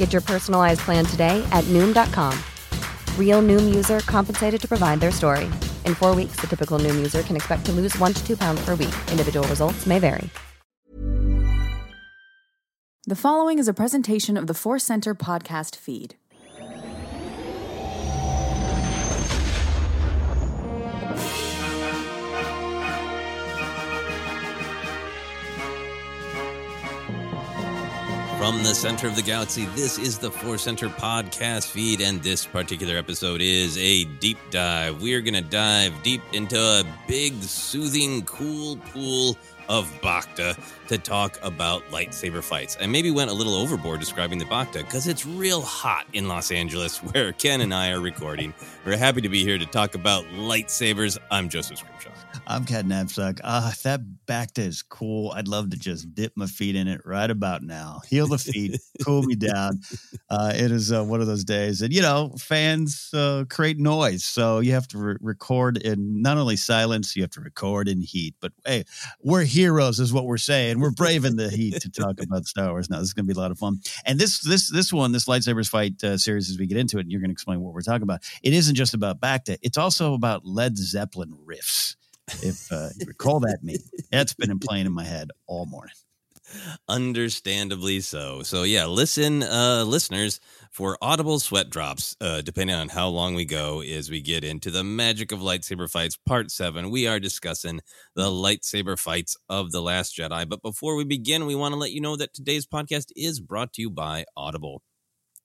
Get your personalized plan today at Noom.com. Real Noom user compensated to provide their story. In four weeks, the typical Noom user can expect to lose one to two pounds per week. Individual results may vary. The following is a presentation of the Force Center podcast feed. From the center of the galaxy, this is the Force Center podcast feed, and this particular episode is a deep dive. We are going to dive deep into a big, soothing, cool pool of Bacta to talk about lightsaber fights. I maybe went a little overboard describing the Bacta because it's real hot in Los Angeles where Ken and I are recording. We're happy to be here to talk about lightsabers. I'm Joseph Scrimshaw. I'm Ken Napzok. Ah, that Bacta is cool. I'd love to just dip my feet in it right about now. Heal the feet, cool me down. Uh, it is uh, one of those days, and you know, fans uh, create noise, so you have to re- record in not only silence, you have to record in heat. But hey, we're heroes, is what we're saying. We're braving the heat to talk about Star Wars. Now, this is going to be a lot of fun. And this this this one, this lightsabers fight uh, series, as we get into it, and you're going to explain what we're talking about. It isn't just about Bacta; it's also about Led Zeppelin riffs if uh, you recall that meme. That's been playing in my head all morning. Understandably so. So yeah, listen, uh, listeners, for audible sweat drops, uh, depending on how long we go, as we get into the magic of lightsaber fights, part seven. We are discussing the lightsaber fights of the Last Jedi. But before we begin, we want to let you know that today's podcast is brought to you by Audible.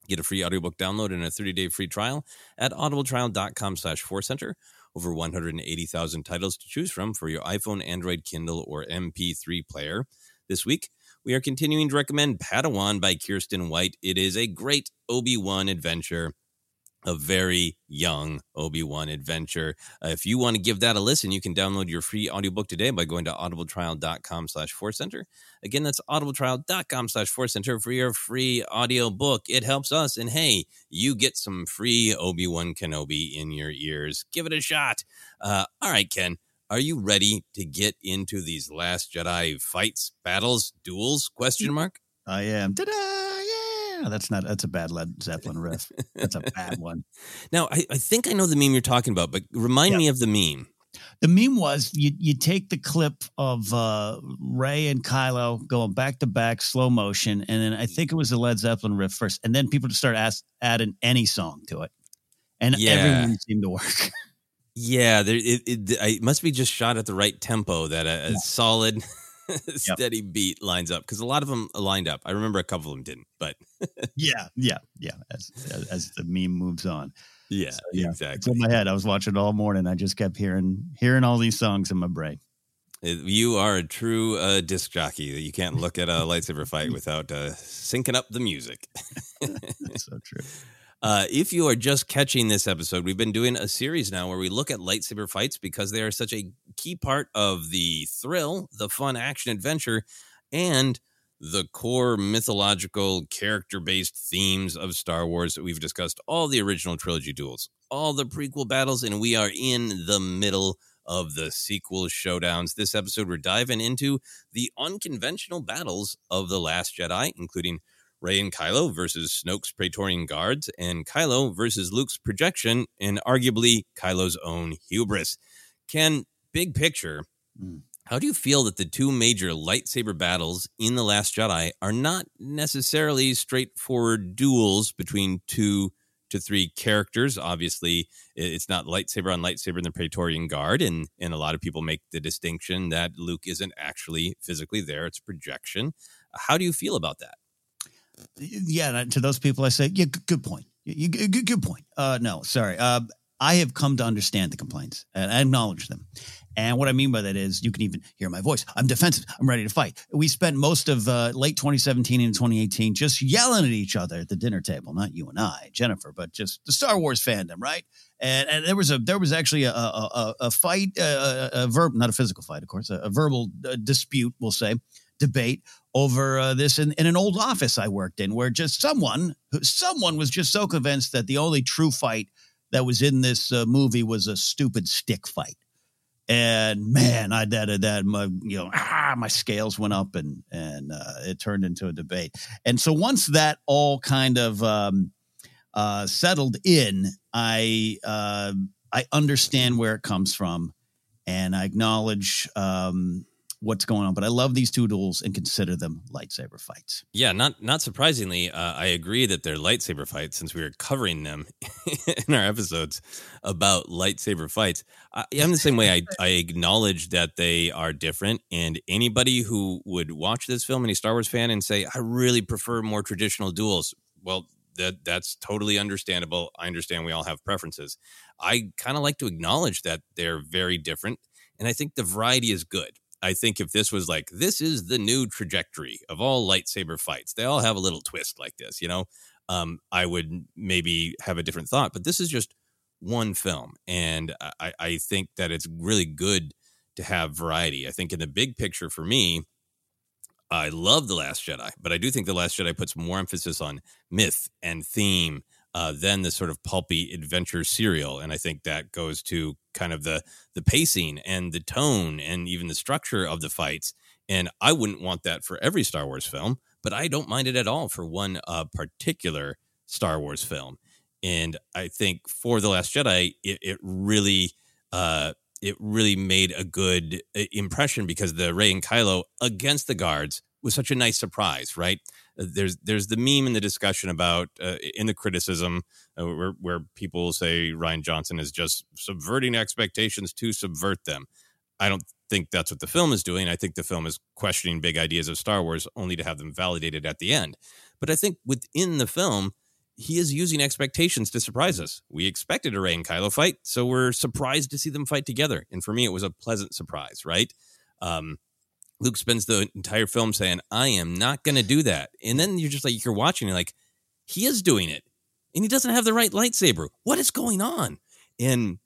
Get a free audiobook download and a 30-day free trial at audibletrial.com slash center over 180,000 titles to choose from for your iPhone, Android, Kindle, or MP3 player. This week, we are continuing to recommend Padawan by Kiersten White. It is a great Obi Wan adventure a very young Obi-Wan adventure. Uh, if you want to give that a listen, you can download your free audiobook today by going to audibletrial.com slash force center. Again, that's audibletrial.com slash force center for your free audiobook. It helps us. And hey, you get some free Obi-Wan Kenobi in your ears. Give it a shot. Uh, all right, Ken. Are you ready to get into these Last Jedi fights, battles, duels? Question mark. I am. Ta-da! Yeah, that's not that's a bad Led Zeppelin riff. That's a bad one. Now, I, I think I know the meme you're talking about, but remind yeah. me of the meme. The meme was you you take the clip of uh, Rey and Kylo going back to back slow motion, and then I think it was the Led Zeppelin riff first, and then people just start ask, adding any song to it, and yeah. everyone seemed to work. Yeah, there, it, it, it, must be just shot at the right tempo that a, a yeah. solid steady yep. beat lines up because a lot of them lined up. I remember a couple of them didn't, but yeah, yeah, yeah. As, as, as the meme moves on, yeah, so, yeah, exactly. It's in my head. I was watching it all morning. I just kept hearing hearing all these songs in my brain. You are a true uh, disc jockey. You can't look at a lightsaber fight without uh, syncing up the music. so true. Uh, if you are just catching this episode, we've been doing a series now where we look at lightsaber fights because they are such a key part of the thrill, the fun action adventure, and the core mythological character based themes of Star Wars we've discussed all the original trilogy duels, all the prequel battles, and we are in the middle of the sequel showdowns. This episode, we're diving into the unconventional battles of The Last Jedi, including Rey and Kylo versus Snoke's Praetorian Guards, and Kylo versus Luke's projection, and arguably Kylo's own hubris. Ken, big picture, mm. how do you feel that the two major lightsaber battles in The Last Jedi are not necessarily straightforward duels between two to three characters? Obviously, it's not lightsaber on lightsaber in the Praetorian Guard, and, and a lot of people make the distinction that Luke isn't actually physically there, it's projection. How do you feel about that? Yeah, to those people, I say, yeah, good, good point. You, good, good point. Uh, no, sorry. Uh, I have come to understand the complaints and I acknowledge them. And what I mean by that is you can even hear my voice. I'm defensive. I'm ready to fight. We spent most of uh, late 2017 and 2018 just yelling at each other at the dinner table. Not you and I, Jennifer, but just the Star Wars fandom, right? And, and there was a there was actually a a, a, fight, a, a, verb, not a physical fight, of course, a, a verbal uh, dispute, we'll say, debate over uh, this in, in an old office I worked in, where just someone someone was just so convinced that the only true fight that was in this uh, movie was a stupid stick fight. And man, I that that my you know ah, my scales went up and and uh, it turned into a debate. And so once that all kind of um, uh, settled in, I uh, I understand where it comes from, and I acknowledge um, what's going on. But I love these two duels and consider them lightsaber fights. Yeah, not not surprisingly, uh, I agree that they're lightsaber fights since we were covering them in our episodes about lightsaber fights. I, am the same way. I, I acknowledge that they are different, and anybody who would watch this film, any Star Wars fan, and say, "I really prefer more traditional duels," well, that that's totally understandable. I understand we all have preferences. I kind of like to acknowledge that they're very different, and I think the variety is good I think if this was like, this is the new trajectory of all lightsaber fights, they all have a little twist like this, you know, um, I would maybe have a different thought. But this is just one film. And I, I think that it's really good to have variety. I think in the big picture for me, I love The Last Jedi, but I do think The Last Jedi puts more emphasis on myth and theme uh, than the sort of pulpy adventure serial. And I think that goes to kind of the the pacing and the tone and even the structure of the fights. And I wouldn't want that for every Star Wars film, but I don't mind it at all for one uh, particular Star Wars film. And I think for the Last Jedi, it, it really uh, it really made a good uh, impression because the Rey and Kylo against the guards was such a nice surprise, right? there's there's the meme in the discussion about uh, in the criticism uh, where, where people say Rian Johnson is just subverting expectations to subvert them. I don't think that's what the film is doing. I think the film is questioning big ideas of Star Wars only to have them validated at the end. But I think within the film, he is using expectations to surprise us. We expected a Rey and Kylo fight, so we're surprised to see them fight together. And for me, it was a pleasant surprise, right? Um, Luke spends the entire film saying, I am not going to do that. And then you're just like, you're watching, you're like, he is doing it. And he doesn't have the right lightsaber. What is going on? And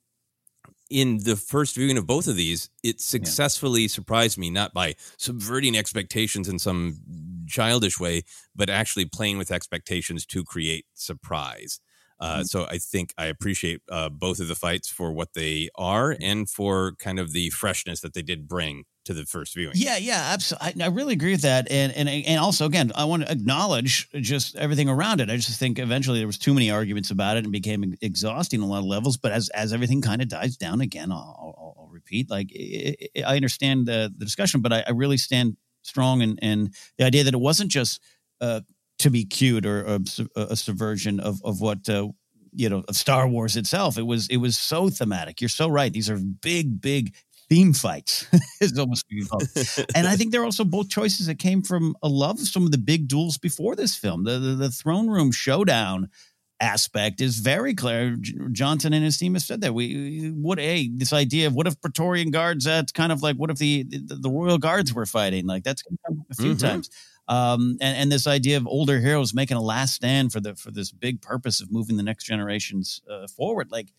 in the first viewing of both of these, it successfully yeah. surprised me, not by subverting expectations in some childish way, but actually playing with expectations to create surprise. Uh. So I think I appreciate uh, both of the fights for what they are and for kind of the freshness that they did bring to the first viewing. Yeah, yeah, absolutely. I, I, really agree with that, and and and also again, I want to acknowledge just everything around it. I just think eventually there was too many arguments about it and became exhausting on a lot of levels. But as as everything kind of dies down again, I'll, I'll, I'll repeat. Like it, it, I understand the, the discussion, but I, I really stand strong and and the idea that it wasn't just uh, to be cute or, or a, subversion of of what. Uh, you know of Star Wars itself. It was it was so thematic. You're so right. These are big, big theme fights is almost and I think they're also both choices that came from a love of some of the big duels before this film. The the, the throne room showdown aspect is very clear. Johnson and his team have said that we what a this idea of what if Praetorian guards that's kind of like what if the the, the royal guards were fighting like that's a few mm-hmm. times. Um, and, and this idea of older heroes making a last stand for the for this big purpose of moving the next generations uh, forward, like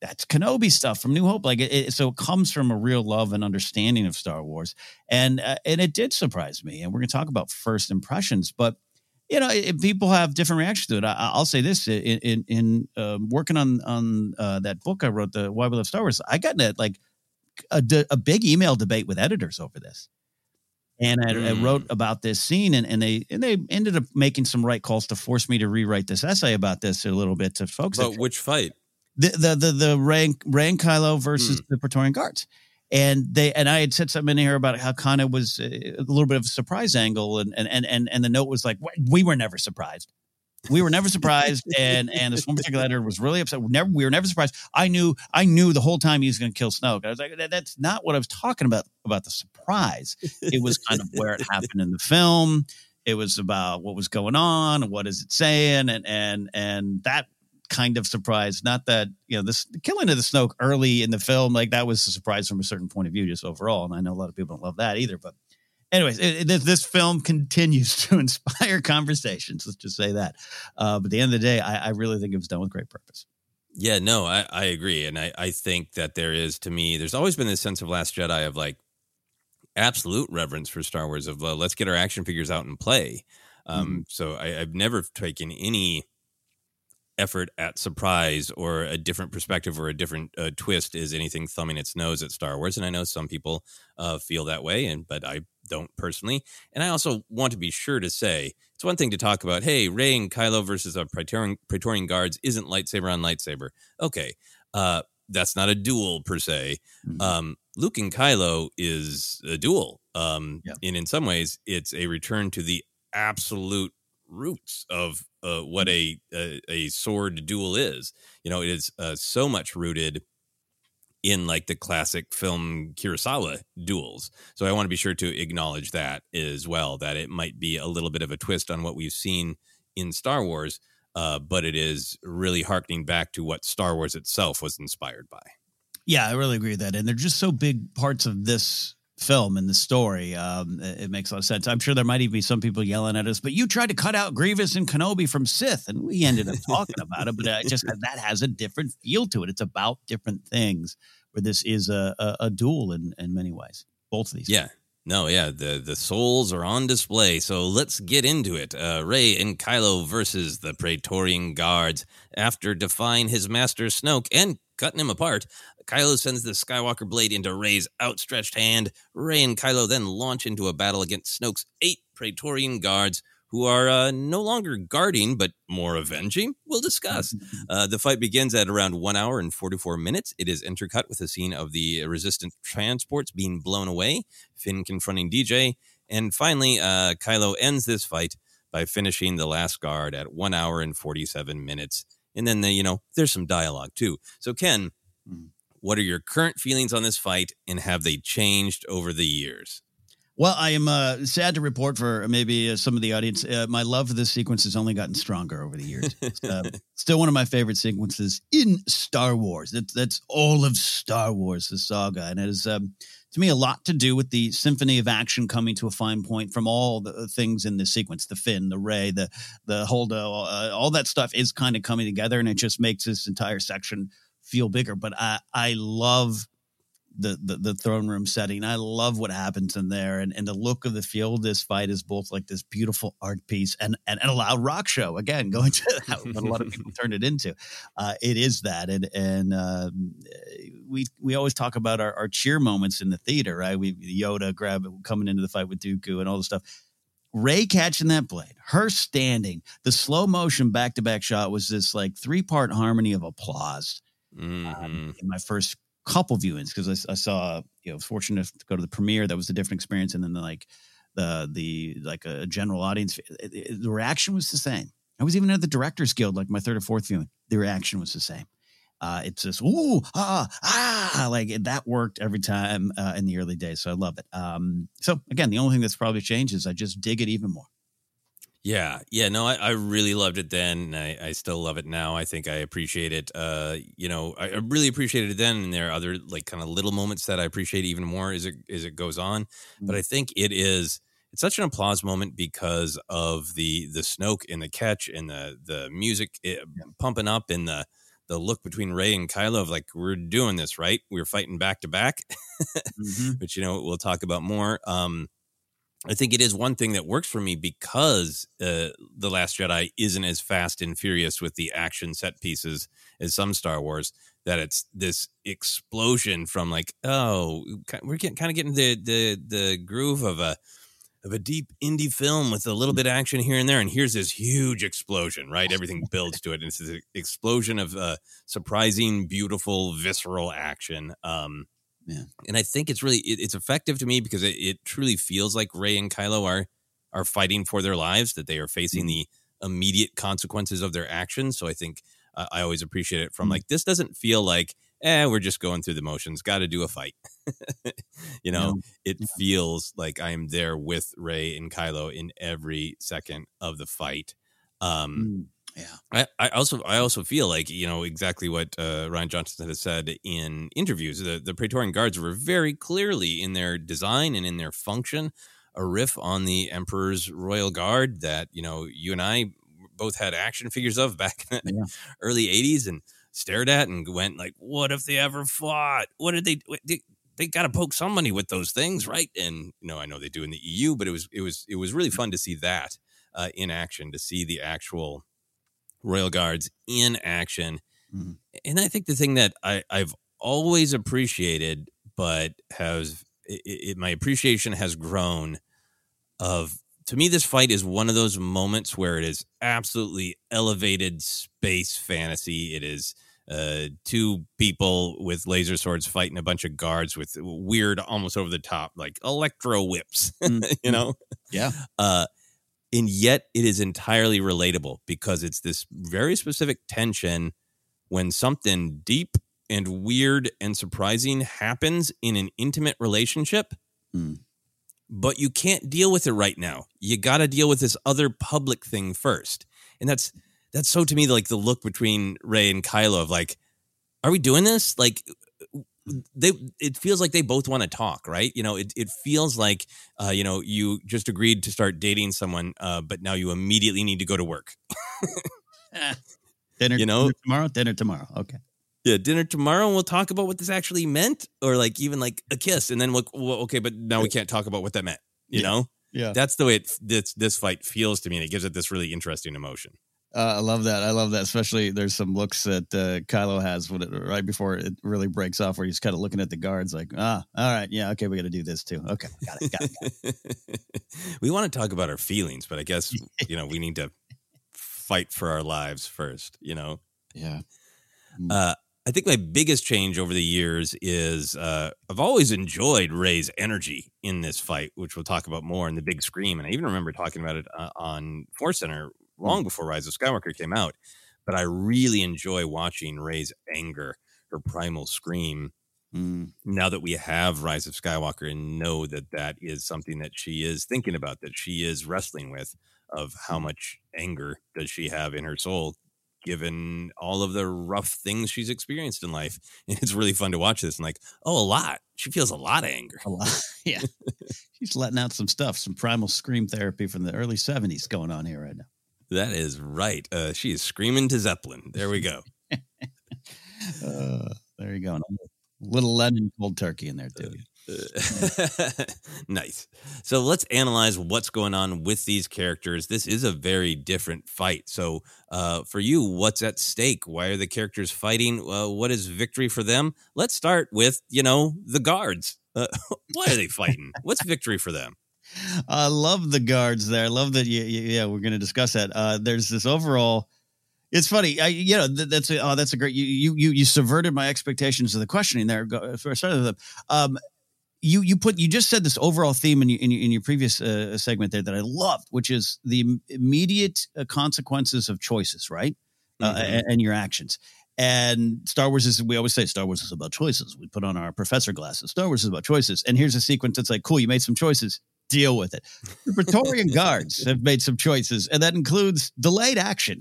that's Kenobi stuff from New Hope. Like it, it, so it comes from a real love and understanding of Star Wars, and uh, and it did surprise me. And we're going to talk about first impressions, but you know, it, people have different reactions to it. I, will say this: in in, in um, working on on uh, that book I wrote, the Why We Love Star Wars, I got a, like a, a big email debate with editors over this. And I, mm. I, wrote about this scene, and, and they and they ended up making some right calls to force me to rewrite this essay about this a little bit to folks. But which fight? the the the, the and Kylo versus mm. the Praetorian Guards. And they and I had said something in here about how kind of was a, little bit of a surprise angle, and and and and the note was like, "We were never surprised. We were never surprised." and and this one particular editor was really upset. We never we were never surprised. I knew I knew the whole time he was going to kill Snoke. I was like, that, "That's not what I was talking about about the surprise. It was kind of where it happened in the film." It was about what was going on, what is it saying, and and and that kind of surprise. Not that you know this the killing of the Snoke early in the film, like that was a surprise from a certain point of view, just overall. And I know a lot of people don't love that either. But anyways, it, it, this film continues to inspire conversations. Let's just say that. Uh, but at the end of the day, I, I really think it was done with great purpose. Yeah, no, I, I agree. And I, I think that there is, to me, there's always been this sense of Last Jedi of like absolute reverence for Star Wars of uh, let's get our action figures out and play. Um, mm-hmm. So I, I've never taken any effort at surprise or a different perspective or a different uh, twist is anything thumbing its nose at Star Wars. And I know some people uh, feel that way, and but I don't personally. And I also want to be sure to say it's one thing to talk about, hey, Rey and Kylo versus a Praetorian, Praetorian guards isn't lightsaber on lightsaber. Okay, uh, that's not a duel per se. Mm-hmm. Um, Luke and Kylo is a duel. Um, yeah. And in some ways, it's a return to the absolute roots of uh, what a, a, a sword duel is. You know, it is uh, so much rooted in like the classic film Kurosawa duels. So I want to be sure to acknowledge that as well. That it might be a little bit of a twist on what we've seen in Star Wars, uh, but it is really harkening back to what Star Wars itself was inspired by. Yeah, I really agree with that. And they're just so big parts of this film and the story. Um, it, makes a lot of sense. I'm sure there might even be some people yelling at us, but you tried to cut out Grievous and Kenobi from Sith, and we ended up talking about it. But I just that has a different feel to it. It's about different things. Where this is a, a, a duel in in many ways. Both of these. Yeah. No, yeah, the the souls are on display, so let's get into it. Uh, Rey and Kylo versus the Praetorian Guards. After defying his master Snoke and cutting him apart, Kylo sends the Skywalker blade into Rey's outstretched hand. Rey and Kylo then launch into a battle against Snoke's eight Praetorian guards, who are uh, no longer guarding but more avenging. We'll discuss. Uh, the fight begins at around one hour and 44 minutes. It is intercut with a scene of the resistant transports being blown away, Finn confronting DJ, and finally, uh, Kylo ends this fight by finishing the last guard at one hour and 47 minutes. And then, the, you know, there's some dialogue too. So, Ken, mm. What are your current feelings on this fight, and have they changed over the years? Well, I am uh, sad to report for maybe uh, some of the audience. Uh, my love for this sequence has only gotten stronger over the years. Uh, still one of my favorite sequences in Star Wars. That's that's all of Star Wars, the saga, and it is um, to me a lot to do with the symphony of action coming to a fine point from all the things in the sequence: the Finn, the Rey, the the Holdo, uh, all that stuff is kind of coming together, and it just makes this entire section feel bigger. But I I love the, the, the throne room setting. I love what happens in there, and, and the look of the field. This fight is both like this beautiful art piece and and, and a loud rock show. Again, going to what a lot of people turned it into. Uh, it is that, and and um, we we always talk about our, our cheer moments in the theater, right? We Yoda grab coming into the fight with Dooku and all the stuff. Rey catching that blade, her standing, the slow motion back to back shot was this like three part harmony of applause. Mm-hmm. Um, in my first couple viewings because I, I, saw you know fortunate to go to the premiere that was a different experience and then the, like the the like a general audience it, it, the reaction was the same. I was even at the directors guild like my third or fourth viewing. The reaction was the same. Uh, it's just ooh ah ah! Like that worked every time uh, in the early days so i love it. Um, so again the only thing that's probably changed is i just dig it even more yeah, yeah, no, I, I really loved it then. I, I still love it now. I think I appreciate it. Uh, you know, I, I really appreciated it then, and there are other like kind of little moments that I appreciate even more as it as it goes on. Mm-hmm. But I think it is it's such an applause moment because of the the Snoke and the catch and the the music it, yeah. pumping up and the the look between Rey and Kylo of like we're doing this right. We're fighting back to back, mm-hmm. which you know we'll talk about more. Um, I think it is one thing that works for me because uh, The Last Jedi isn't as fast and furious with the action set pieces as some Star Wars. That it's this explosion from like, oh, we're getting kind of getting the the the groove of a of a deep indie film with a little bit of action here and there, and here's this huge explosion. Right, everything builds to it, and it's this explosion of uh, surprising, beautiful, visceral action. Um, yeah. And I think it's really it, it's effective to me because it, it, truly feels like Rey and Kylo are are fighting for their lives, that they are facing mm-hmm. the immediate consequences of their actions. So I think uh, I always appreciate it from mm-hmm. like this doesn't feel like eh we're just going through the motions, got to do a fight. you know, no. it yeah. feels like I am there with Rey and Kylo in every second of the fight. Um, mm yeah. I, I also I also feel like you know exactly what uh, Rian Johnson has said in interviews. The the Praetorian Guards were very clearly in their design and in their function a riff on the Emperor's Royal Guard that you know you and I both had action figures of back in the yeah. early '80s and stared at and went like, "What if they ever fought? What did they?" they they got to poke somebody with those things, right? And you know, I know they do in the EU, but it was it was it was really fun to see that uh, in action, to see the actual Royal Guards in action. Mm-hmm. And I think the thing that I, I've always appreciated, but has it, it, my appreciation has grown of to me this fight is one of those moments where it is absolutely elevated space fantasy it is uh, two people with laser swords fighting a bunch of guards with weird almost over the top like electro whips mm-hmm. you know yeah uh, and yet it is entirely relatable because it's this very specific tension when something deep and weird and surprising happens in an intimate relationship. Mm. but you can't deal with it right now. You got to deal with this other public thing first. And that's that's so to me like the look between rey and kylo of like are we doing this? Like they it feels like they both want to talk right? You know it, it feels like uh, you know you just agreed to start dating someone uh, but now you immediately need to go to work. Dinner you know? dinner tomorrow dinner tomorrow okay. Yeah dinner tomorrow and we'll talk about what this actually meant or like even like a kiss and then we'll, well, okay but now we can't talk about what that meant you yeah. know? Yeah. That's the way it, this this fight feels to me and it gives it this really interesting emotion uh, I love that. I love that. Especially there's some looks that uh, Kylo has when it, right before it really breaks off, where he's kind of looking at the guards like, ah, all right, yeah, okay, we got to do this too. Okay, got it, got it. Got it. we want to talk about our feelings, but I guess you know we need to fight for our lives first. You know. Yeah. Mm. Uh, I think my biggest change over the years is uh, I've always enjoyed Rey's energy in this fight, which we'll talk about more in the big scream. And I even remember talking about it uh, on Force Center long before Rise of Skywalker came out. But I really enjoy watching Rey's anger, her primal scream, Mm. Now that we have Rise of Skywalker and know that that is something that she is thinking about, that she is wrestling with, of how much anger does she have in her soul, given all of the rough things she's experienced in life. And it's really fun to watch this and like, oh, a lot. She feels a lot of anger. A lot. Yeah. She's letting out some stuff, some primal scream therapy from the early 70s going on here right now. That is right. Uh, she is screaming to Zeppelin. There we go. Uh, there you go. A little Lennon cold turkey in there, too. nice. So let's analyze what's going on with these characters. This is a very different fight. So, uh, for you, what's at stake? Why are the characters fighting? Uh, what is victory for them? Let's start with, you know, the guards. Uh, why are they fighting? what's victory for them? I love the guards there. I love that. You, you, yeah, we're going to discuss that. Uh, there's this overall. It's funny, I, you know. Th- that's a, oh, that's a great. You you you subverted my expectations of the questioning there. Go, for started with them. Um, you you put you just said this overall theme in your in your, in your previous uh, segment there that I loved, which is the immediate uh, consequences of choices, right? Uh, Mhm. and, and your actions. And Star Wars is we always say Star Wars is about choices. We put on our professor glasses. Star Wars is about choices. And here's a sequence that's like, cool, you made some choices. Deal with it. The Praetorian Guards have made some choices, and that includes delayed action.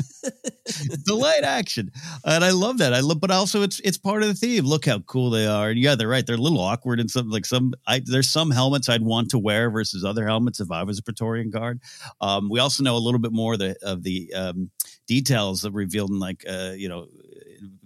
delayed action. And i love that. I love but also it's it's part of the theme. Look how cool they are. And yeah they're right. They're a little awkward and some like some i there's some helmets i'd want to wear versus other helmets if i was a praetorian guard. Um we also know a little bit more of the of the um details that revealed in like uh you know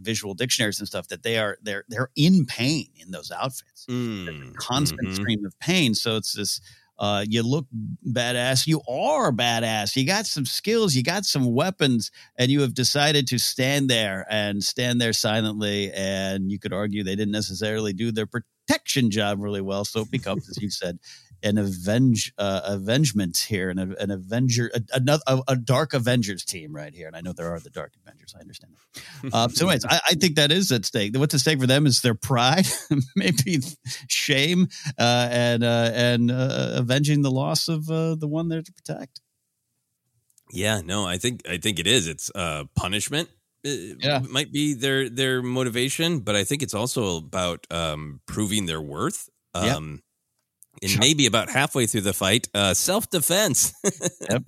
visual dictionaries and stuff that they are they're they're in pain in those outfits Mm, constant mhm. stream of pain. So it's this uh, you look badass. You are badass. You got some skills. You got some weapons, and you have decided to stand there and stand there silently. And you could argue they didn't necessarily do their protection job really well. So it becomes, as you said, an avenge uh, avengement here, an, an Avenger, a, another a, a Dark Avengers team right here. And I know there are the Dark Avengers. I understand. Uh, so, anyways, I, I think that is at stake. What's at stake for them is their pride, maybe shame, uh, and uh, and uh, avenging the loss of uh, the one they're to protect. Yeah, no, I think I think it is. It's uh punishment. It Yeah. might be their their motivation, but I think it's also about um proving their worth. Um and maybe about halfway through the fight, uh self defense. Yep.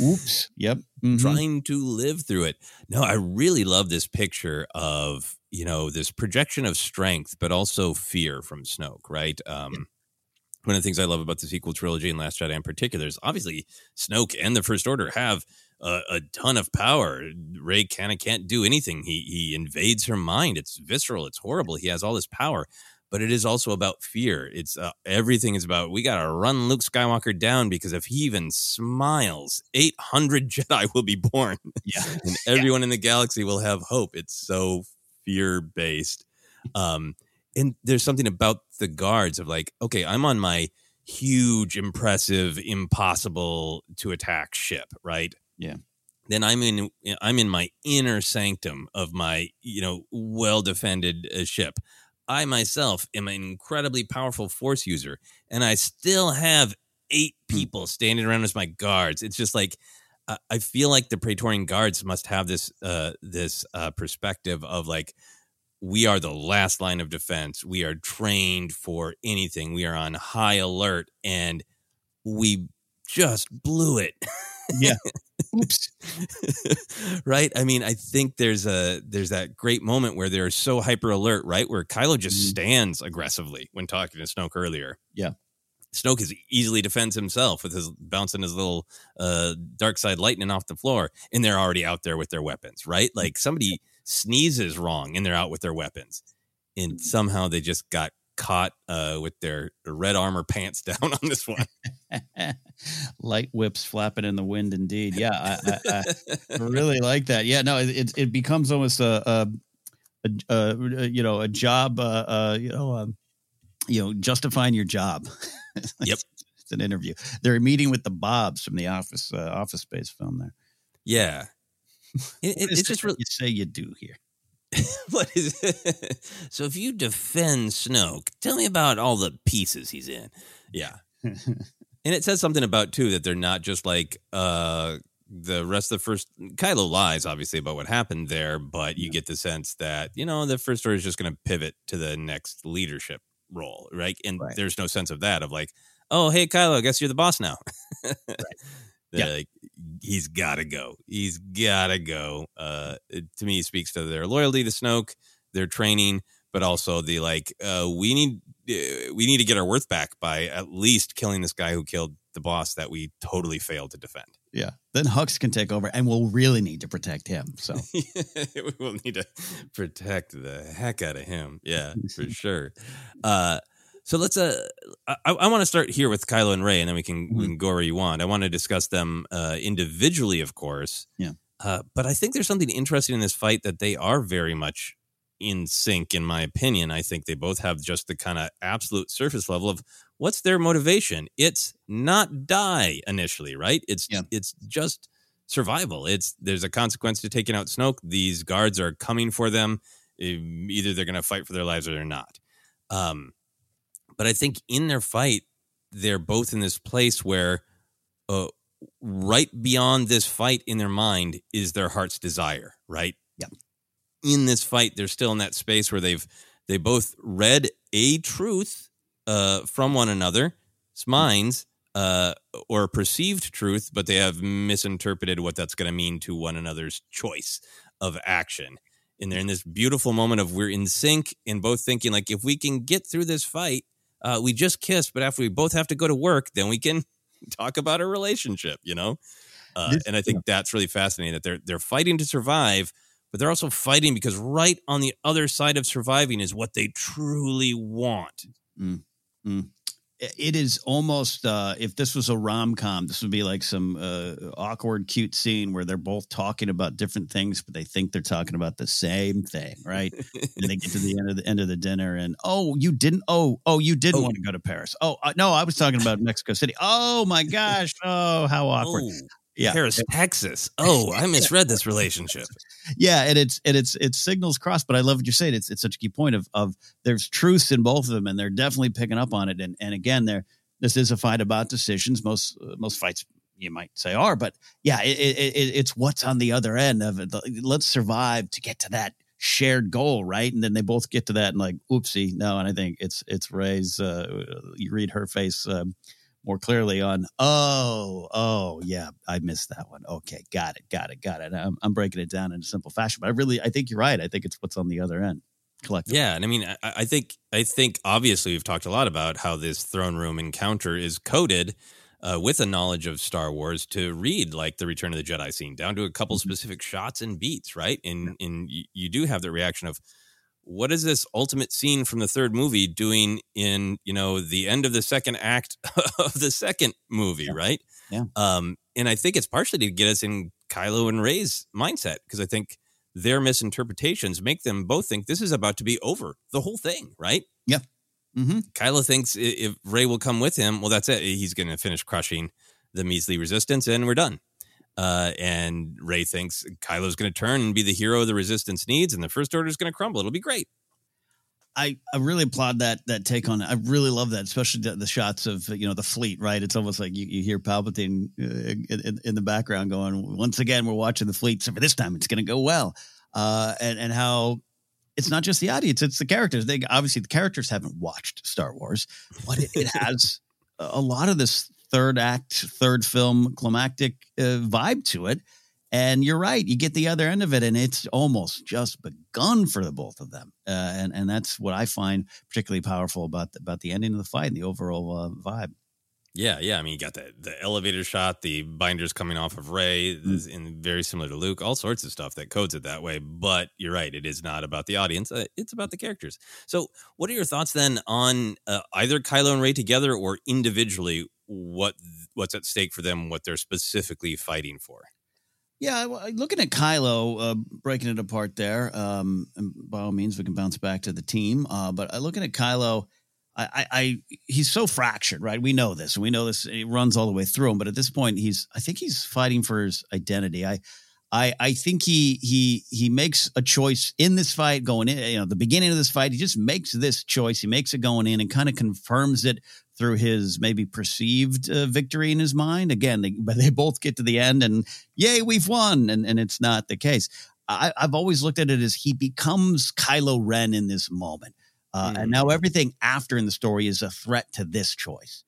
Oops. Yep. Mhm. Trying to live through it. No, I really love this picture of, you know, this projection of strength, but also fear from Snoke, right? Um one of the things I love about the sequel trilogy and Last Jedi in particular is obviously Snoke and the First Order have a, a ton of power. Rey kind of can't do anything. He he invades her mind. It's visceral. It's horrible. He has all this power, but it is also about fear. It's uh, everything is about we got to run Luke Skywalker down because if he even smiles, eight hundred Jedi will be born. Yeah. and everyone in the galaxy will have hope. It's so fear based. Um, and there's something about the guards of like, okay, I'm on my huge, impressive, impossible to attack ship, right? Yeah. Then I'm in I'm in my inner sanctum of my you know well defended uh, ship. I myself am an incredibly powerful force user, and I still have eight people standing around as my guards. It's just like I- I feel like the Praetorian guards must have this uh, this uh, perspective of like we are the last line of defense. We are trained for anything. We are on high alert, and we just blew it. Yeah. Oops. right? I mean, I think there's a there's that great moment where they're so hyper alert, right? Where Kylo just Mhm. stands aggressively when talking to Snoke earlier. Yeah. Snoke is easily defends himself with his bouncing his little uh, dark side lightning off the floor, and they're already out there with their weapons, right? Like somebody sneezes wrong, and they're out with their weapons, and somehow they just got caught uh, with their red armor pants down on this one. Light whips flapping in the wind, indeed. Yeah, I, I, I really like that. Yeah, no, it it, becomes almost a, a, a, a you know a job. Uh, uh, you know, um, you know, justifying your job. Yep. it's an interview. They're meeting with the Bobs from the Office uh, Office Space film. There, Yeah, It- it- it's just it real. you say you do here. what is so if you defend Snoke, tell me about all the pieces he's in. Yeah. And it says something about too that they're not just like uh the rest of the first Kylo lies obviously about what happened there, but you get the sense that you know the first story is just going to pivot to the next leadership role, right? And Right. there's no sense of that of like, oh hey Kylo, I guess you're the boss now. They're Yeah. like he's got to go. He's got to go. Uh, it, to me, it speaks to their loyalty to Snoke, their training, but also the like uh, we need uh, we need to get our worth back by at least killing this guy who killed the boss that we totally failed to defend. Yeah. Then Hux can take over and we'll really need to protect him. So we will need to protect the heck out of him. Yeah, for sure. Uh, so let's. Uh, I, I want to start here with Kylo and Rey, and then we can, we can go where you want. I want to discuss them uh, individually, of course. Yeah. Uh, but I think there's something interesting in this fight that they are very much in sync, in my opinion. I think they both have just the kind of absolute surface level of what's their motivation. It's not die initially, right? It's Yeah. it's just survival. It's there's a consequence to taking out Snoke. These guards are coming for them. Either they're going to fight for their lives or they're not. Um, but I think in their fight, they're both in this place where, uh, right beyond this fight in their mind is their heart's desire. Right. Yep. In this fight, they're still in that space where they've they both read a truth uh, from one another's minds uh, or perceived truth, but they have misinterpreted what that's going to mean to one another's choice of action. And they're in this beautiful moment of we're in sync and both thinking like if we can get through this fight, uh, we just kissed, but after we both have to go to work, then we can talk about a relationship, you know. Uh, This- and I think that's really fascinating that they're they're fighting to survive, but they're also fighting because right on the other side of surviving is what they truly want. It is almost uh if this was a rom-com this would be like some uh awkward cute scene where they're both talking about different things but they think they're talking about the same thing right? And they get to the end of the end of the dinner and oh you didn't oh oh you didn't Oh. want to go to paris. Oh uh, no i was talking about mexico city. Oh my gosh. Oh how awkward. Oh, yeah. Paris, Texas. Oh, I misread this relationship. yeah and it's and it's it's signals crossed but i love what you're saying. It's it's such a key point of of there's truths in both of them and they're definitely picking up on it and and again there this is a fight about decisions. Most uh, most fights you might say are but yeah it, it, it, it's what's on the other end of it. Let's survive to get to that shared goal right? And then they both get to that and like oopsie no and i think it's it's rey's uh you read her face um more clearly on oh oh yeah i missed that one. Okay got it got it got it. I'm, I'm breaking it down in a simple fashion but i really i think you're right. I think it's what's on the other end collectively. Yeah, and I mean, I, I think I think obviously we've talked a lot about how this throne room encounter is coded uh, with a knowledge of Star Wars to read like the Return of the Jedi scene down to a couple specific shots and beats, right? And and y- you do have the reaction of what is this ultimate scene from the third movie doing in you know the end of the second act of the second movie, right? Yeah. Um, and I think it's partially to get us in Kylo and Rey's mindset because I think their misinterpretations make them both think this is about to be over the whole thing, right? Yeah. Mm-hmm. Kylo thinks if Rey will come with him, well, that's it. He's going to finish crushing the measly resistance, and we're done. Uh, and Rey thinks Kylo's going to turn and be the hero the resistance needs, and the First Order is going to crumble. It'll be great. I, I really applaud that that take on it. I really love that, especially the, the shots of you know the fleet. Right, it's almost like you, you hear Palpatine uh, in, in, the background going, "Once again, we're watching the fleet. So for this time, it's going to go well." Uh, and and how it's not just the audience; it's the characters. They obviously the characters haven't watched Star Wars, but it, it has a lot of this third act, third film climactic uh, vibe to it. And you're right. You get the other end of it, and it's almost just begun for the both of them. Uh, and and that's what I find particularly powerful about the, about the ending of the fight and the overall uh, vibe. Yeah, yeah. I mean, you got the the elevator shot, the binders coming off of Rey, this- and very similar to Luke. All sorts of stuff that codes it that way. But you're right; it is not about the audience; uh, it's about the characters. So, what are your thoughts then on uh, either Kylo and Rey together or individually? What what's at stake for them? What they're specifically fighting for? Yeah, looking at Kylo, uh, breaking it apart there. Um, by all means, we can bounce back to the team. Uh, but looking at Kylo, I, I, I, he's so fractured, right? We know this, and we know this. It runs all the way through him. But at this point, he's, I think he's fighting for his identity. I, I, I think he he he makes a choice in this fight going in you know the beginning of this fight he just makes this choice. He makes it going in and kind of confirms it through his maybe perceived uh, victory in his mind. Again they, but they both get to the end and yay we've won! And and it's not the case. I, I've always looked at it as he becomes Kylo Ren in this moment. Uh, mm. and now everything after in the story is a threat to this choice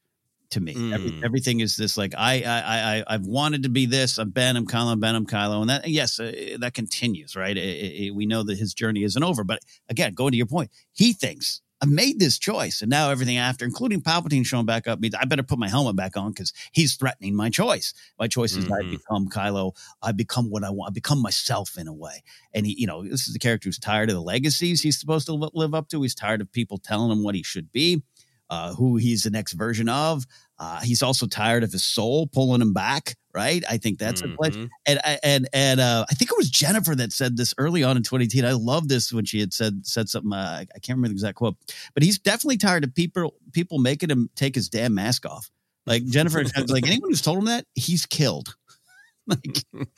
to me. Mm. Every, everything is this like I I I I've wanted to be this. I'm Ben. I'm Kylo. I'm Ben. I'm Kylo. And that yes, uh, that continues, right? It, it, we know that his journey isn't over. But again, going to your point, he thinks I made this choice, and now everything after, including Palpatine showing back up, means I better put my helmet back on because he's threatening my choice. My choice is mm-hmm. I become Kylo. I become what I want. I become myself in a way. And he, you know, this is the character who's tired of the legacies he's supposed to live up to. He's tired of people telling him what he should be uh, who he's the next version of. Uh, he's also tired of his soul pulling him back, right? I think that's mm-hmm. a place. And and and uh, I think it was Jennifer that said this early on in 2018. I love this when she had said said something. Uh, I can't remember the exact quote, but he's definitely tired of people people making him take his damn mask off. Like Jennifer, like anyone who's told him that, he's killed. like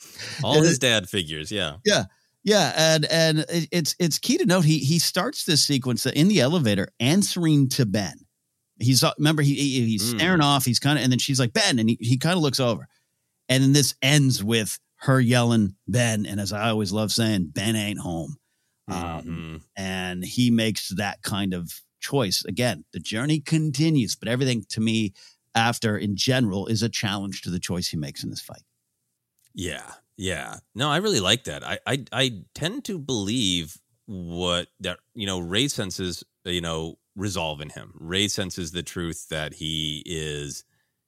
all his dad figures, yeah, yeah. Yeah, and and it's it's key to note he he starts this sequence in the elevator answering to Ben He's uh, remember he, he he's mm. staring off. He's kind of and then she's like Ben, and he he kind of looks over, and then this ends with her yelling Ben, and as I always love saying, Ben ain't home, um, mm-hmm. um, and he makes that kind of choice again. The journey continues, but everything to me after in general is a challenge to the choice he makes in this fight. Yeah, yeah. No, I really like that. I I, I tend to believe what that you know Rey senses you know resolve in him. Rey senses the truth that he is,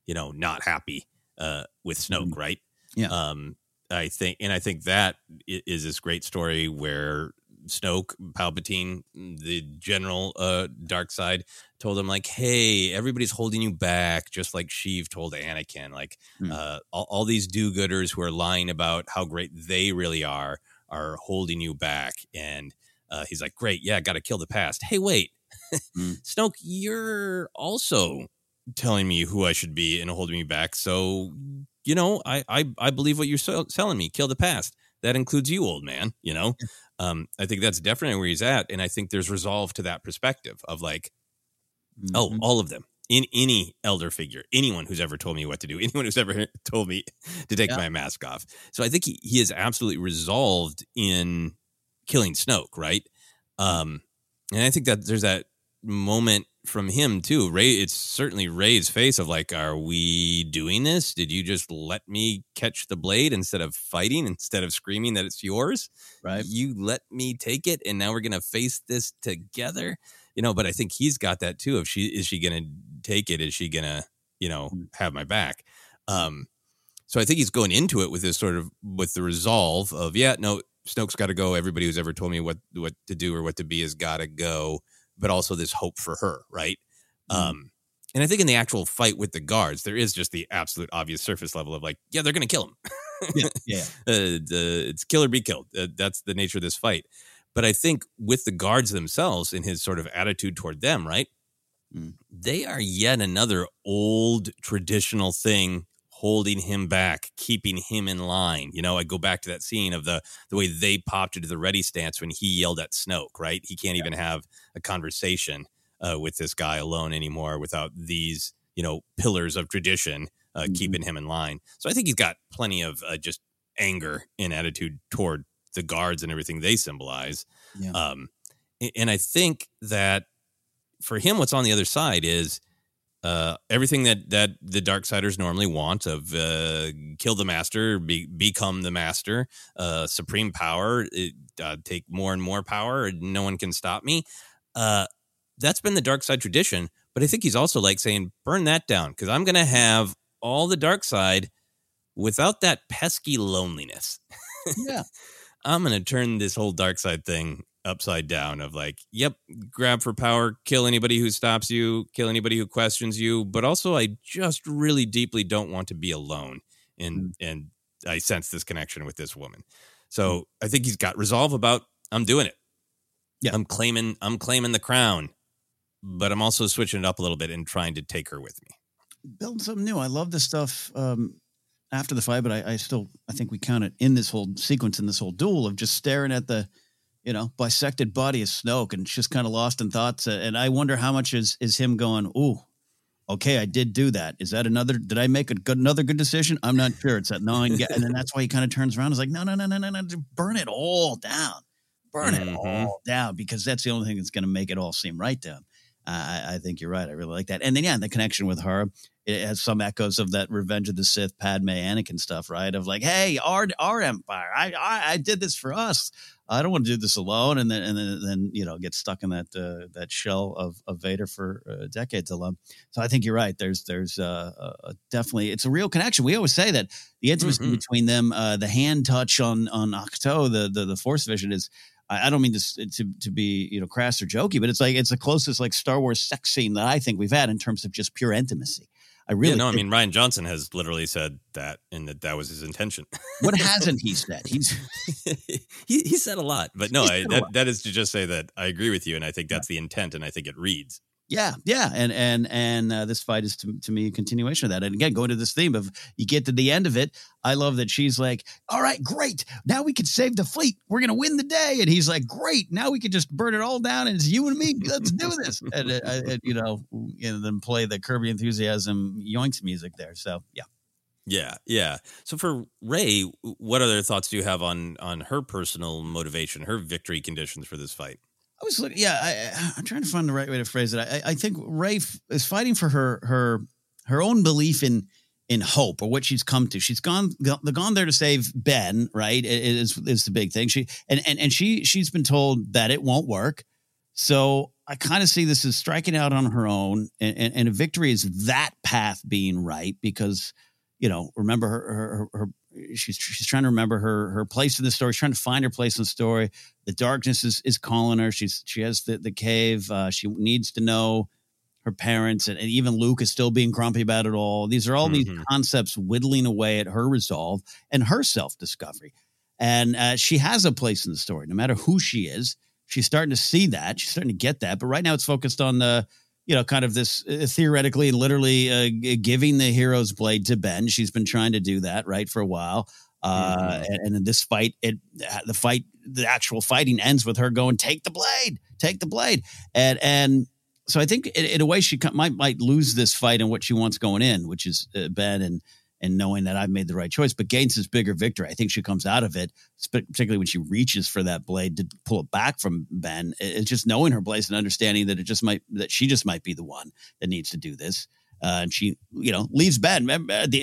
you know, not happy uh, with Snoke, mm-hmm. right? Yeah. Um, I think, and I think that is this great story where Snoke, Palpatine, the general, uh, dark side, told him like, "Hey, everybody's holding you back," just like Sheev told Anakin. Like, mm. uh, all, all these do-gooders who are lying about how great they really are are holding you back. And uh, he's like, "Great, yeah, got to kill the past." Hey, wait, mm. Snoke, you're also telling me who I should be and holding me back. So, you know, I I, I believe what you're so, telling me. Kill the past. That includes you, old man. You know, um, I think that's definitely where he's at, and I think there's resolve to that perspective of like, oh, mm-hmm. oh, all of them. In any elder figure, anyone who's ever told me what to do, anyone who's ever told me to take yeah. my mask off. So I think he, he is absolutely resolved in killing Snoke, right? Um, and I think that there's that moment from him too. Rey, it's certainly Rey's face of like, "Are we doing this? Did you just let me catch the blade instead of fighting? Instead of screaming that it's yours, right? You let me take it, and now we're gonna face this together." You know, but I think he's got that too. If she is she gonna take it? Is she gonna you know hmm. have my back? Um, so I think he's going into it with this sort of with the resolve of yeah, no, Snoke's got to go. Everybody who's ever told me what what to do or what to be has got to go but also this hope for her, right? Mm-hmm. Um, and I think in the actual fight with the guards, there is just the absolute obvious surface level of like, yeah, they're going to kill him. yeah, yeah. Uh, the, it's kill or be killed. Uh, that's the nature of this fight. But I think with the guards themselves and his sort of attitude toward them, right? Mm. They are yet another old traditional thing holding him back, keeping him in line. You know, I go back to that scene of the the way they popped into the ready stance when he yelled at Snoke. Right, he can't yeah. even have a conversation uh, with this guy alone anymore without these you know pillars of tradition uh, mm-hmm. keeping him in line. So I think he's got plenty of uh, just anger and attitude toward the guards and everything they symbolize. Yeah. Um, and I think that for him, what's on the other side is uh, everything that that the dark siders normally want of uh, kill the master be, become the master uh, supreme power it, uh, take more and more power no one can stop me. Uh, that's been the dark side tradition but i think he's also like saying burn that down because i'm gonna have all the dark side without that pesky loneliness. Yeah. I'm gonna turn this whole dark side thing upside down of like, yep, grab for power, kill anybody who stops you, kill anybody who questions you, but also I just really deeply don't want to be alone. And mm. and I sense this connection with this woman. So mm. I think he's got resolve about I'm doing it. Yeah. I'm claiming I'm claiming the crown, but I'm also switching it up a little bit and trying to take her with me. Build something new. I love this stuff. Um, after the fight, but I, I still I think we count it in this whole sequence in this whole duel of just staring at the you know bisected body of Snoke and just kind of lost in thoughts. And I wonder how much is is him going, ooh, okay, I did do that. Is that another? Did I make a good another good decision? I'm not sure. It's that gnawing, and then that's why he kind of turns around. and is like, no, no, no, no, no, no, burn it all down, burn it Mhm. all down, because that's the only thing that's going to make it all seem right. Uh, I, I think you're right. I really like that. And then yeah, the connection with her, it has some echoes of that Revenge of the Sith, Padme, Anakin stuff, right? Of like, hey, our our empire, I I, I did this for us. I don't want to do this alone, and then and then, then you know get stuck in that uh, that shell of, of Vader for uh, decades alone. So I think you're right. There's there's uh, uh, definitely it's a real connection. We always say that the intimacy Mhm. between them, uh, the hand touch on on Ahch-To, the the, the Force vision is. I I don't mean to, to to be you know crass or jokey, but it's like it's the closest like Star Wars sex scene that I think we've had in terms of just pure intimacy. I really yeah, no, I mean Rian Johnson has literally said that, and that that was his intention. what hasn't he said? He's he he said a lot, but no, I, that lot. that is to just say that I agree with you, and I think that's the intent, and I think it reads. Yeah, yeah, and and and uh, this fight is to, to me a continuation of that. And again, going to this theme of you get to the end of it, I love that she's like, "All right, great, now we can save the fleet. We're gonna win the day," and he's like, "Great, now we can just burn it all down, and it's you and me. Let's do this." and, uh, uh, you know, and then play the Kirby enthusiasm yoinks music there. So yeah. Yeah, yeah. So for Rey, what other thoughts do you have on on her personal motivation, her victory conditions for this fight? I was looking. Yeah, I, I'm trying to find the right way to phrase it. I, I think Rey f- is fighting for her her her own belief in in hope or what she's come to. She's gone go- gone there to save Ben. Right, is is the big thing. She and and and she she's been told that it won't work. So I kind of see this as striking out on her own, and, and, and a victory is that path being right because you know remember her, her, her she's she's trying to remember her her place in the story. She's trying to find her place in the story the darkness is is calling her. She's she has the the cave. Uh, she needs to know her parents, and, and even Luke is still being grumpy about it all. These are all these Mhm. concepts whittling away at her resolve and her self discovery. And uh, she has a place in the story, no matter who she is. She's starting to see that. She's starting to get that. But right now, it's focused on the you know, kind of this uh, theoretically literally uh, giving the hero's blade to Ben. She's been trying to do that right for a while. Uh, Mhm. and, and in this fight, it the fight, the actual fighting ends with her going, "Take the blade, take the blade," and and so I think in, in a way she might might lose this fight and what she wants going in, which is uh, Ben and and knowing that I've made the right choice, but gains this bigger victory. I think she comes out of it, particularly when she reaches for that blade to pull it back from Ben. It's just knowing her place and understanding that it just might that she just might be the one that needs to do this. Uh, and she, you know, leaves Ben.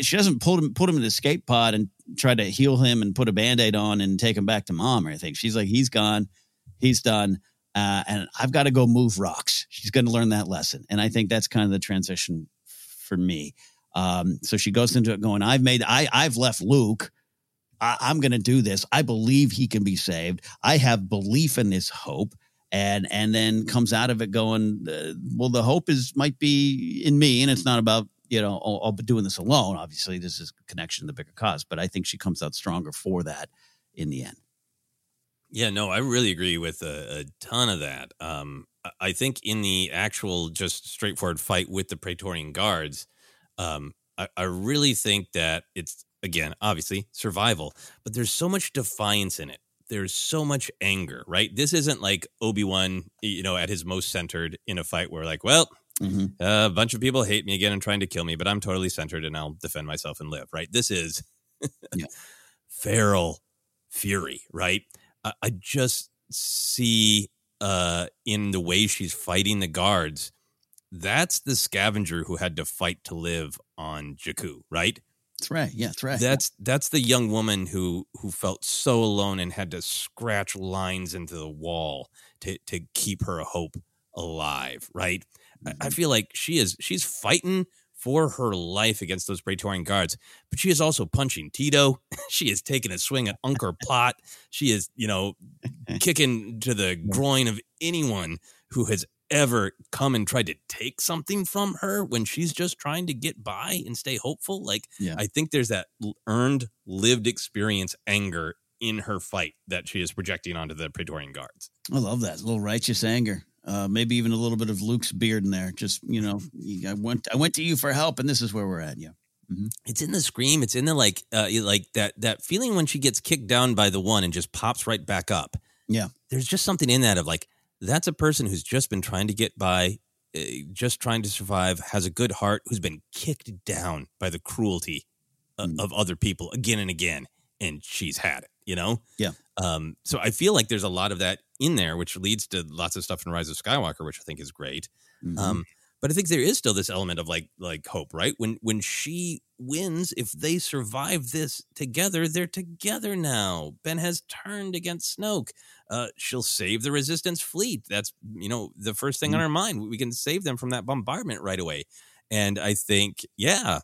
She doesn't put him put him in the escape pod and try to heal him and put a band-aid on and take him back to mom or anything. She's like, he's gone, he's done. Uh, and I've got to go move rocks. She's going to learn that lesson. And I think that's kind of the transition for me. Um, so she goes into it going, I've made, I, I've left Luke. I, I'm going to do this. I believe he can be saved. I have belief in this hope. And, and then comes out of it going, uh, well, the hope is, might be in me. And it's not about, you know, I'll, I'll be doing this alone. Obviously this is connection to the bigger cause, but I think she comes out stronger for that in the end. Yeah, no, I really agree with a, a ton of that. Um, I think in the actual just straightforward fight with the Praetorian guards, um, I, I really think that it's again, obviously survival, but there's so much defiance in it. There's so much anger, right? This isn't like Obi Wan, you know, at his most centered in a fight where, like, well, Mhm. a bunch of people hate me again and trying to kill me, but I'm totally centered and I'll defend myself and live, right? This is Yeah. feral fury, right? I, I just see uh in the way she's fighting the guards, that's the scavenger who had to fight to live on Jakku, right? That's right. Yeah, that's right. That's that's the young woman who who felt so alone and had to scratch lines into the wall to to keep her hope alive, right? I, I mm-hmm. feel like she is she's fighting for her life against those Praetorian guards, but she is also punching Teedo. she is taking a swing at Unker Plot. She is, you know, kicking to the groin of anyone who has ever come and try to take something from her when she's just trying to get by and stay hopeful. Like, Yeah. I think there's that earned, lived experience anger in her fight that she is projecting onto the Praetorian guards. I love that. A little righteous anger. Uh, maybe even a little bit of Luke's beard in there. Just, you know, I went I went to you for help and this is where we're at. Yeah. Mhm. It's in the scream. It's in the like, uh, like that that feeling when she gets kicked down by the one and just pops right back up. Yeah. There's just something in that of like that's a person who's just been trying to get by, uh, just trying to survive, has a good heart, who's been kicked down by the cruelty uh, Mm. of other people again and again, and she's had it. You know. Yeah. Um, so I feel like there's a lot of that in there, which leads to lots of stuff in Rise of Skywalker, which I think is great. Mhm. Um, but I think there is still this element of like like hope, right? When when she wins, if they survive this together, they're together now. Ben has turned against Snoke. Uh, she'll save the Resistance fleet. That's you know the first thing on our mind. We can save them from that bombardment right away. And I think, yeah,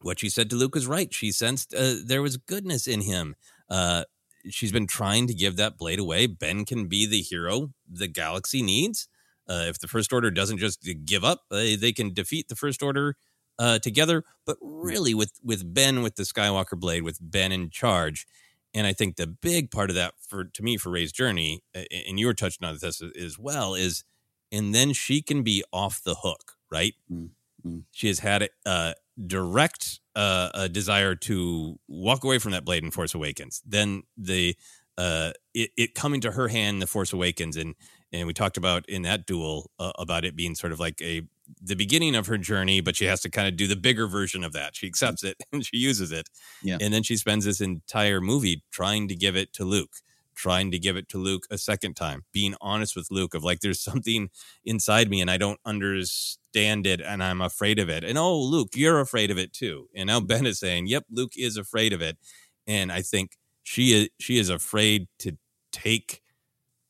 what she said to Luke was right. She sensed uh, there was goodness in him. Uh, she's been trying to give that blade away. Ben can be the hero the galaxy needs. Uh, if the First Order doesn't just give up, they can defeat the First Order uh, together. But really, with with Ben with the Skywalker blade, with Ben in charge, and I think the big part of that for to me for Rey's journey, uh, and you were touching on this as well, is and then she can be off the hook, right? Mm, mm. She has had a direct uh, a desire to walk away from that blade in Force Awakens. Then the uh, it, it coming to her hand, the Force Awakens, and and we talked about in that duel uh, about it being sort of like a the beginning of her journey, but she has to kind of do the bigger version of that. She accepts it and she uses it, Yeah. and then she spends this entire movie trying to give it to Luke, trying to give it to Luke a second time, being honest with Luke of like, there's something inside me and I don't understand it and I'm afraid of it. And oh, Luke, you're afraid of it too. And now Ben is saying, yep, Luke is afraid of it. And I think she is she is afraid to take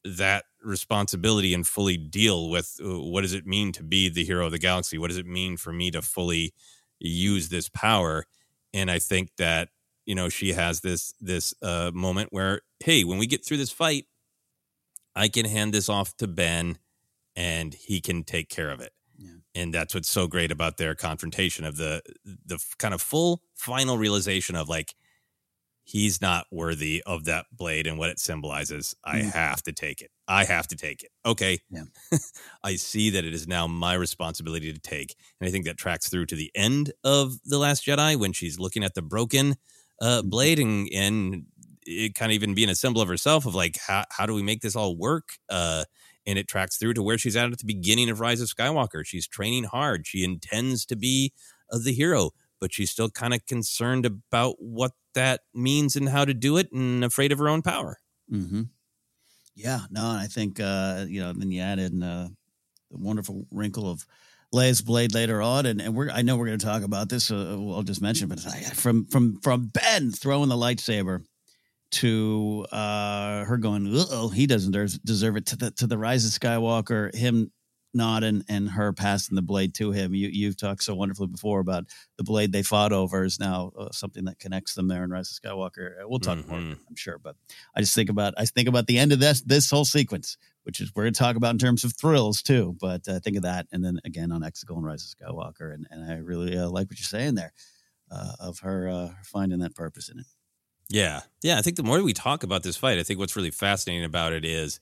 that responsibility and fully deal with uh, what does it mean to be the hero of the galaxy? What does it mean for me to fully use this power? And I think that you know she has this this uh, moment where hey, when we get through this fight, I can hand this off to Ben, and he can take care of it. And that's what's so great about their confrontation of the the kind of full final realization of like he's not worthy of that blade and what it symbolizes. I Mm. have to take it. I have to take it. Okay. Yeah. I see that it is now my responsibility to take. And I think that tracks through to the end of The Last Jedi when she's looking at the broken uh, Mm-hmm. blade and, and it kind of even being a symbol of herself of like, how, how do we make this all work? Uh, and it tracks through to where she's at at the beginning of Rise of Skywalker. She's training hard. She intends to be uh, the hero, but she's still kind of concerned about what that means and how to do it and afraid of her own power. Mm-hmm. Yeah, no, I think uh, you know. Then you add in uh, the wonderful wrinkle of Leia's blade later on, and, and we're I know we're going to talk about this. Uh, I'll just mention, but from from from Ben throwing the lightsaber to uh, her going, oh, he doesn't des- deserve it. To the to the rise of Skywalker, him nodding and her passing the blade to him. You you've talked so wonderfully before about the blade they fought over is now uh, something that connects them there in Rise of Skywalker. Uh, We'll talk more, Mhm. I'm sure, but I just think about I think about the end of this this whole sequence, which is we're going to talk about in terms of thrills too. But uh, think of that, and then again on Exegol and Rise of Skywalker, and and I really uh, like what you're saying there uh, of her uh, finding that purpose in it. Yeah. Yeah. I think the more we talk about this fight, I think what's really fascinating about it is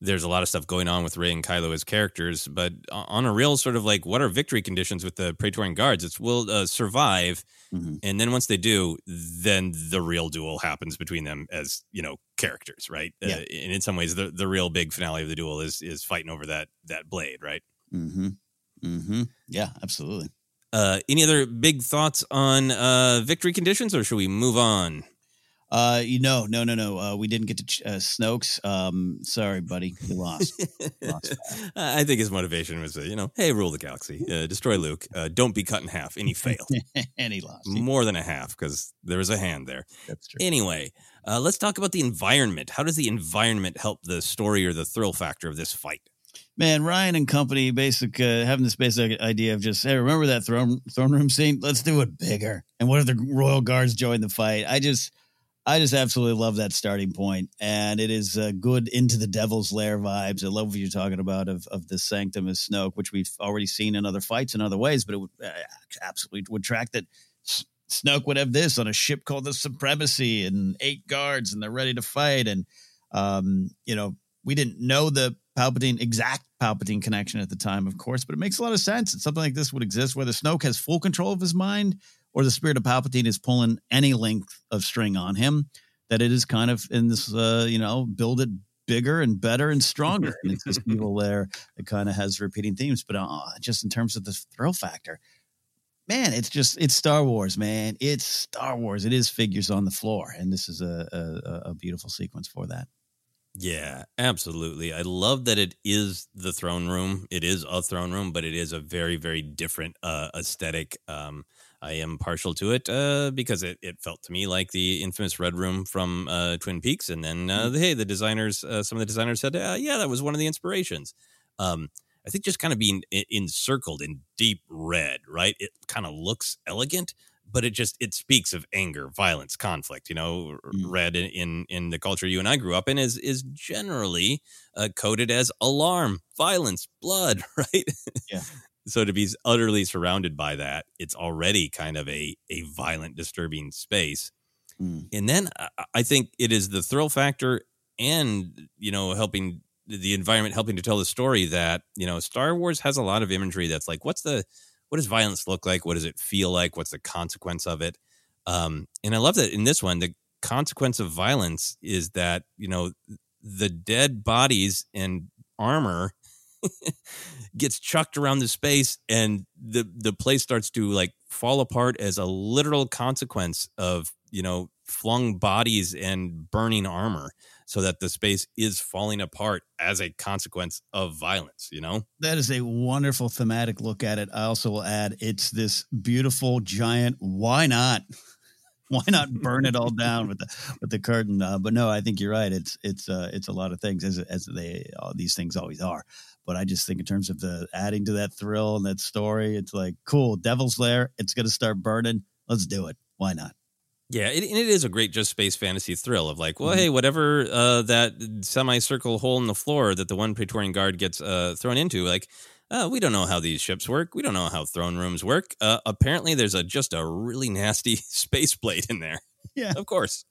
there's a lot of stuff going on with Rey and Kylo as characters, but on a real sort of like, what are victory conditions with the Praetorian Guards? It's we'll uh, survive. Mhm. And then once they do, then the real duel happens between them as, you know, characters, right? Yeah. Uh, and in some ways, the, the real big finale of the duel is is fighting over that that blade, right? Mm-hmm. Mm-hmm. Yeah, absolutely. Uh, any other big thoughts on uh, victory conditions, or should we move on? Uh, you know, no, no, no. Uh, we didn't get to ch- uh, Snoke's. Um, sorry, buddy, you lost. Lost I think his motivation was, uh, you know, hey, rule the galaxy, uh, destroy Luke, uh, don't be cut in half, and he failed and he lost. more than a half because there was a hand there. That's true. Anyway, uh, let's talk about the environment. How does the environment help the story or the thrill factor of this fight? Man, Rian and company, basic uh, having this basic idea of just hey, remember that throne throne room scene? Let's do it bigger. And what if the royal guards join the fight? I just, I just absolutely love that starting point, and it is uh, good into the Devil's Lair vibes. I love what you're talking about of of the sanctum of Snoke, which we've already seen in other fights in other ways, but it would uh, absolutely would track that. Snoke would have this on a ship called the Supremacy and eight guards, and they're ready to fight. And um, you know, we didn't know the Palpatine exact Palpatine connection at the time, of course, but it makes a lot of sense. that something like this would exist, whether Snoke has full control of his mind or the spirit of Palpatine is pulling any length of string on him, that it is kind of in this, uh, you know, build it bigger and better and stronger. and it's this evil there that kind of has repeating themes. But uh, just in terms of the thrill factor, man, it's just it's Star Wars, man. It's Star Wars. It is figures on the floor, and this is a a, a beautiful sequence for that. Yeah, absolutely. I love that it is the throne room. It is a throne room, but it is a very, very different uh, aesthetic. Um, I am partial to it uh, because it, it felt to me like the infamous Red Room from uh, Twin Peaks. And then, uh, the, hey, the designers, uh, some of the designers said, uh, yeah, that was one of the inspirations. Um, I think just kind of being encircled in deep red, right? It kind of looks elegant, but it just it speaks of anger, violence, conflict. You know, mm. red in, in, in the culture you and I grew up in is is generally uh, coded as alarm, violence, blood, right? Yeah. So to be utterly surrounded by that, it's already kind of a a violent, disturbing space. Mm. And then I think it is the thrill factor and you know helping the environment helping to tell the story that you know Star Wars has a lot of imagery that's like what's the what does violence look like? What does it feel like? What's the consequence of it? Um, and I love that in this one, the consequence of violence is that, you know, the dead bodies and armor gets chucked around the space and the the place starts to like fall apart as a literal consequence of you know flung bodies and burning armor so that the space is falling apart as a consequence of violence, you know? That is a wonderful thematic look at it. I also will add it's this beautiful giant why not? why not burn it all down with the with the curtain? Uh, but no, I think you're right. It's it's uh, it's a lot of things as as they all these things always are. But I just think in terms of the adding to that thrill and that story, it's like cool. Devil's Lair. It's going to start burning. Let's do it. Why not? Yeah, it, it is a great just space fantasy thrill of like, well, mm-hmm. hey, whatever uh, that semicircle hole in the floor that the one Praetorian guard gets uh, thrown into, like, uh, we don't know how these ships work. We don't know how throne rooms work. Uh, apparently, there's a just a really nasty space blade in there. Yeah, of course.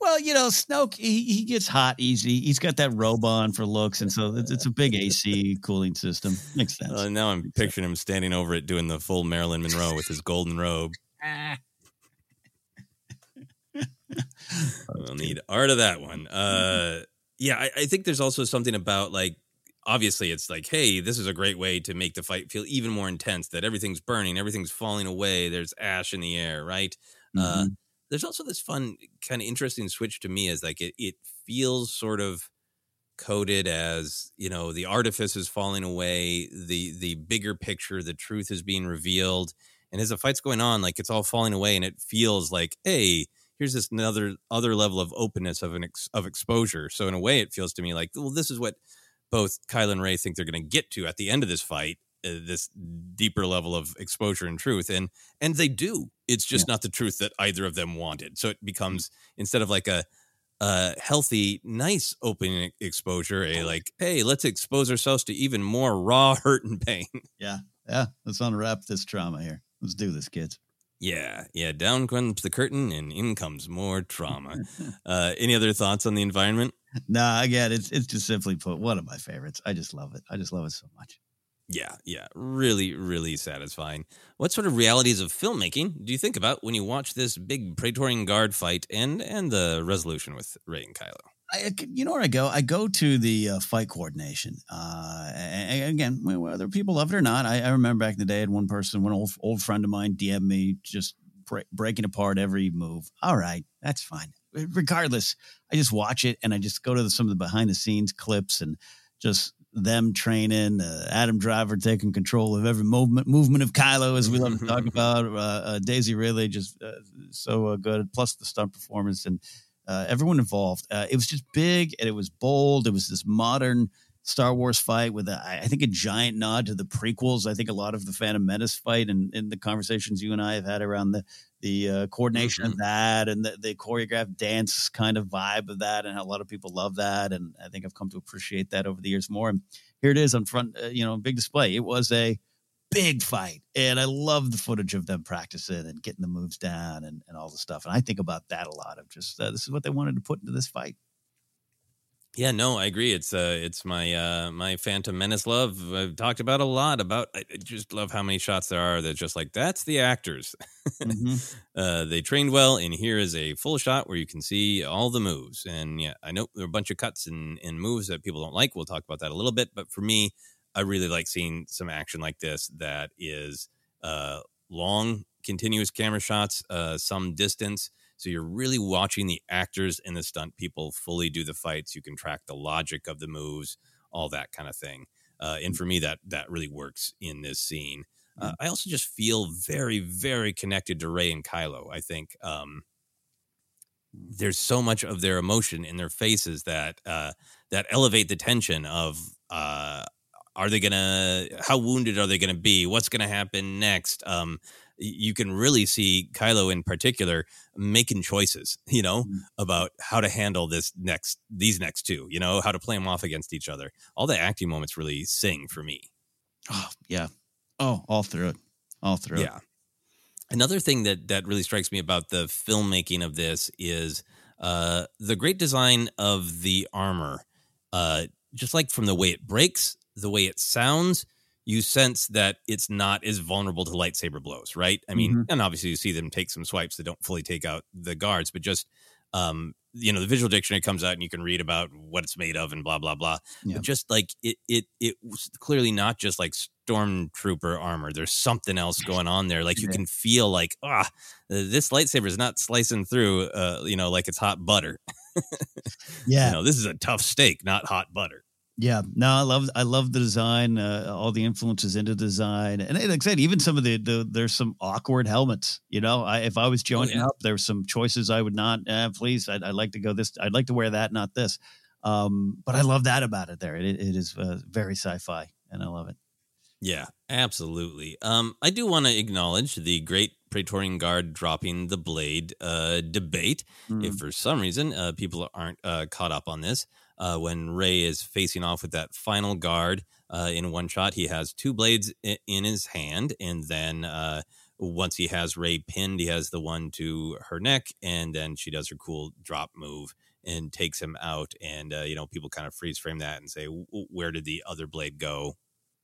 Well, you know, Snoke he, he gets hot easy. He's got that robe on for looks, and so it's, it's a big AC cooling system. Makes sense. Uh, now I'm Makes picturing sense. him standing over it doing the full Marilyn Monroe with his golden robe. we'll need art of that one. Uh, yeah, I, I think there's also something about like obviously it's like hey this is a great way to make the fight feel even more intense that everything's burning everything's falling away there's ash in the air right uh, mm-hmm. uh, there's also this fun kind of interesting switch to me as like it, it feels sort of coded as you know the artifice is falling away the the bigger picture the truth is being revealed and as the fight's going on like it's all falling away and it feels like hey here's this another other level of openness of an ex, of exposure. So in a way, it feels to me like well, this is what both Kylo and Rey think they're going to get to at the end of this fight. Uh, this deeper level of exposure and truth and and they do it's just yeah. not the truth that either of them wanted so it becomes instead of like a a healthy nice open exposure a like hey let's expose ourselves to even more raw hurt and pain yeah yeah let's unwrap this trauma here let's do this kids yeah, yeah. Down comes the curtain, and in comes more trauma. uh, any other thoughts on the environment? No, again, it's it's just simply put one of my favorites. I just love it. I just love it so much. Yeah, yeah, really, really satisfying. What sort of realities of filmmaking do you think about when you watch this big Praetorian Guard fight and and the resolution with Rey and Kylo? I, you know where I go? I go to the uh, fight coordination. Uh, again, whether people love it or not, I, I, remember back in the day, I had one person, one old old friend of mine, DM me just breaking apart every move. All right, that's fine. Regardless, I just watch it and I just go to the, some of the behind the scenes clips and just them training. Uh, Adam Driver taking control of every movement movement of Kylo, as we love to talk about. Uh, uh, Daisy Ridley just uh, so good. Plus the stunt performance and uh, everyone involved. Uh, it was just big and it was bold. It was this modern Star Wars fight with, a, I think, a giant nod to the prequels. I think a lot of the Phantom Menace fight and in the conversations you and I have had around the the uh, coordination mm-hmm. of that and the, the, choreographed dance kind of vibe of that, and how a lot of people love that. And I think I've come to appreciate that over the years more. And here it is on front, uh, you know, big display. It was a big fight. And I love the footage of them practicing and getting the moves down and, and all the stuff. And I think about that a lot of just uh, this is what they wanted to put into this fight. Yeah, no, I agree. It's uh, it's my uh, my Phantom Menace love. I've talked about a lot about. I just love how many shots there are. That just like that's the actors. Mm-hmm. uh, they trained well, and here is a full shot where you can see all the moves. And yeah, I know there are a bunch of cuts and, and moves that people don't like. We'll talk about that a little bit. But for me, I really like seeing some action like this that is uh, long, continuous camera shots, uh, some distance so you're really watching the actors and the stunt people fully do the fights. You can track the logic of the moves, all that kind of thing. Uh, and for me, that that really works in this scene. Uh, I also just feel very, very connected to Rey and Kylo. I think um, there's so much of their emotion in their faces that uh, that elevate the tension of uh, are they gonna how wounded are they gonna be? What's gonna happen next? Um, you can really see Kylo in particular making choices, you know, mm-hmm. about how to handle this next, these next two, you know, how to play them off against each other. All the acting moments really sing for me. Oh, yeah. Oh, all through it. All through yeah. It. Another thing that that really strikes me about the filmmaking of this is uh, the great design of the armor. Uh, just like from the way it breaks, the way it sounds, you sense that it's not as vulnerable to lightsaber blows, right? I mean, mm-hmm. and obviously you see them take some swipes that don't fully take out the guards, but just um, you know, the visual dictionary comes out and you can read about what it's made of and blah blah blah. Yeah. But just like it, it, it was clearly not just like stormtrooper armor. There's something else going on there. Like you can feel like ah, this lightsaber is not slicing through, uh, you know, like it's hot butter. yeah, you know, this is a tough steak, not hot butter. Yeah, no, I love I love the design, uh, all the influences into design, and like I said, even some of the, the there's some awkward helmets. You know, I, if I was oh, joining oh, yeah. up, there's some choices I would not. Eh, please, I'd, I'd, like to go this. I'd like to wear that, not this. Um, but I love that about it. There, it, it is uh, very sci-fi, and I love it. Yeah, absolutely. Um, I do want to acknowledge the great Praetorian Guard dropping the blade uh, debate. Mm. If for some reason uh, people aren't uh, caught up on this uh, when Rey is facing off with that final guard uh, in one shot. He has two blades in, his hand, and then uh, once he has Rey pinned, he has the one to her neck, and then she does her cool drop move and takes him out. And uh, you know, people kind of freeze frame that and say, "Where did the other blade go?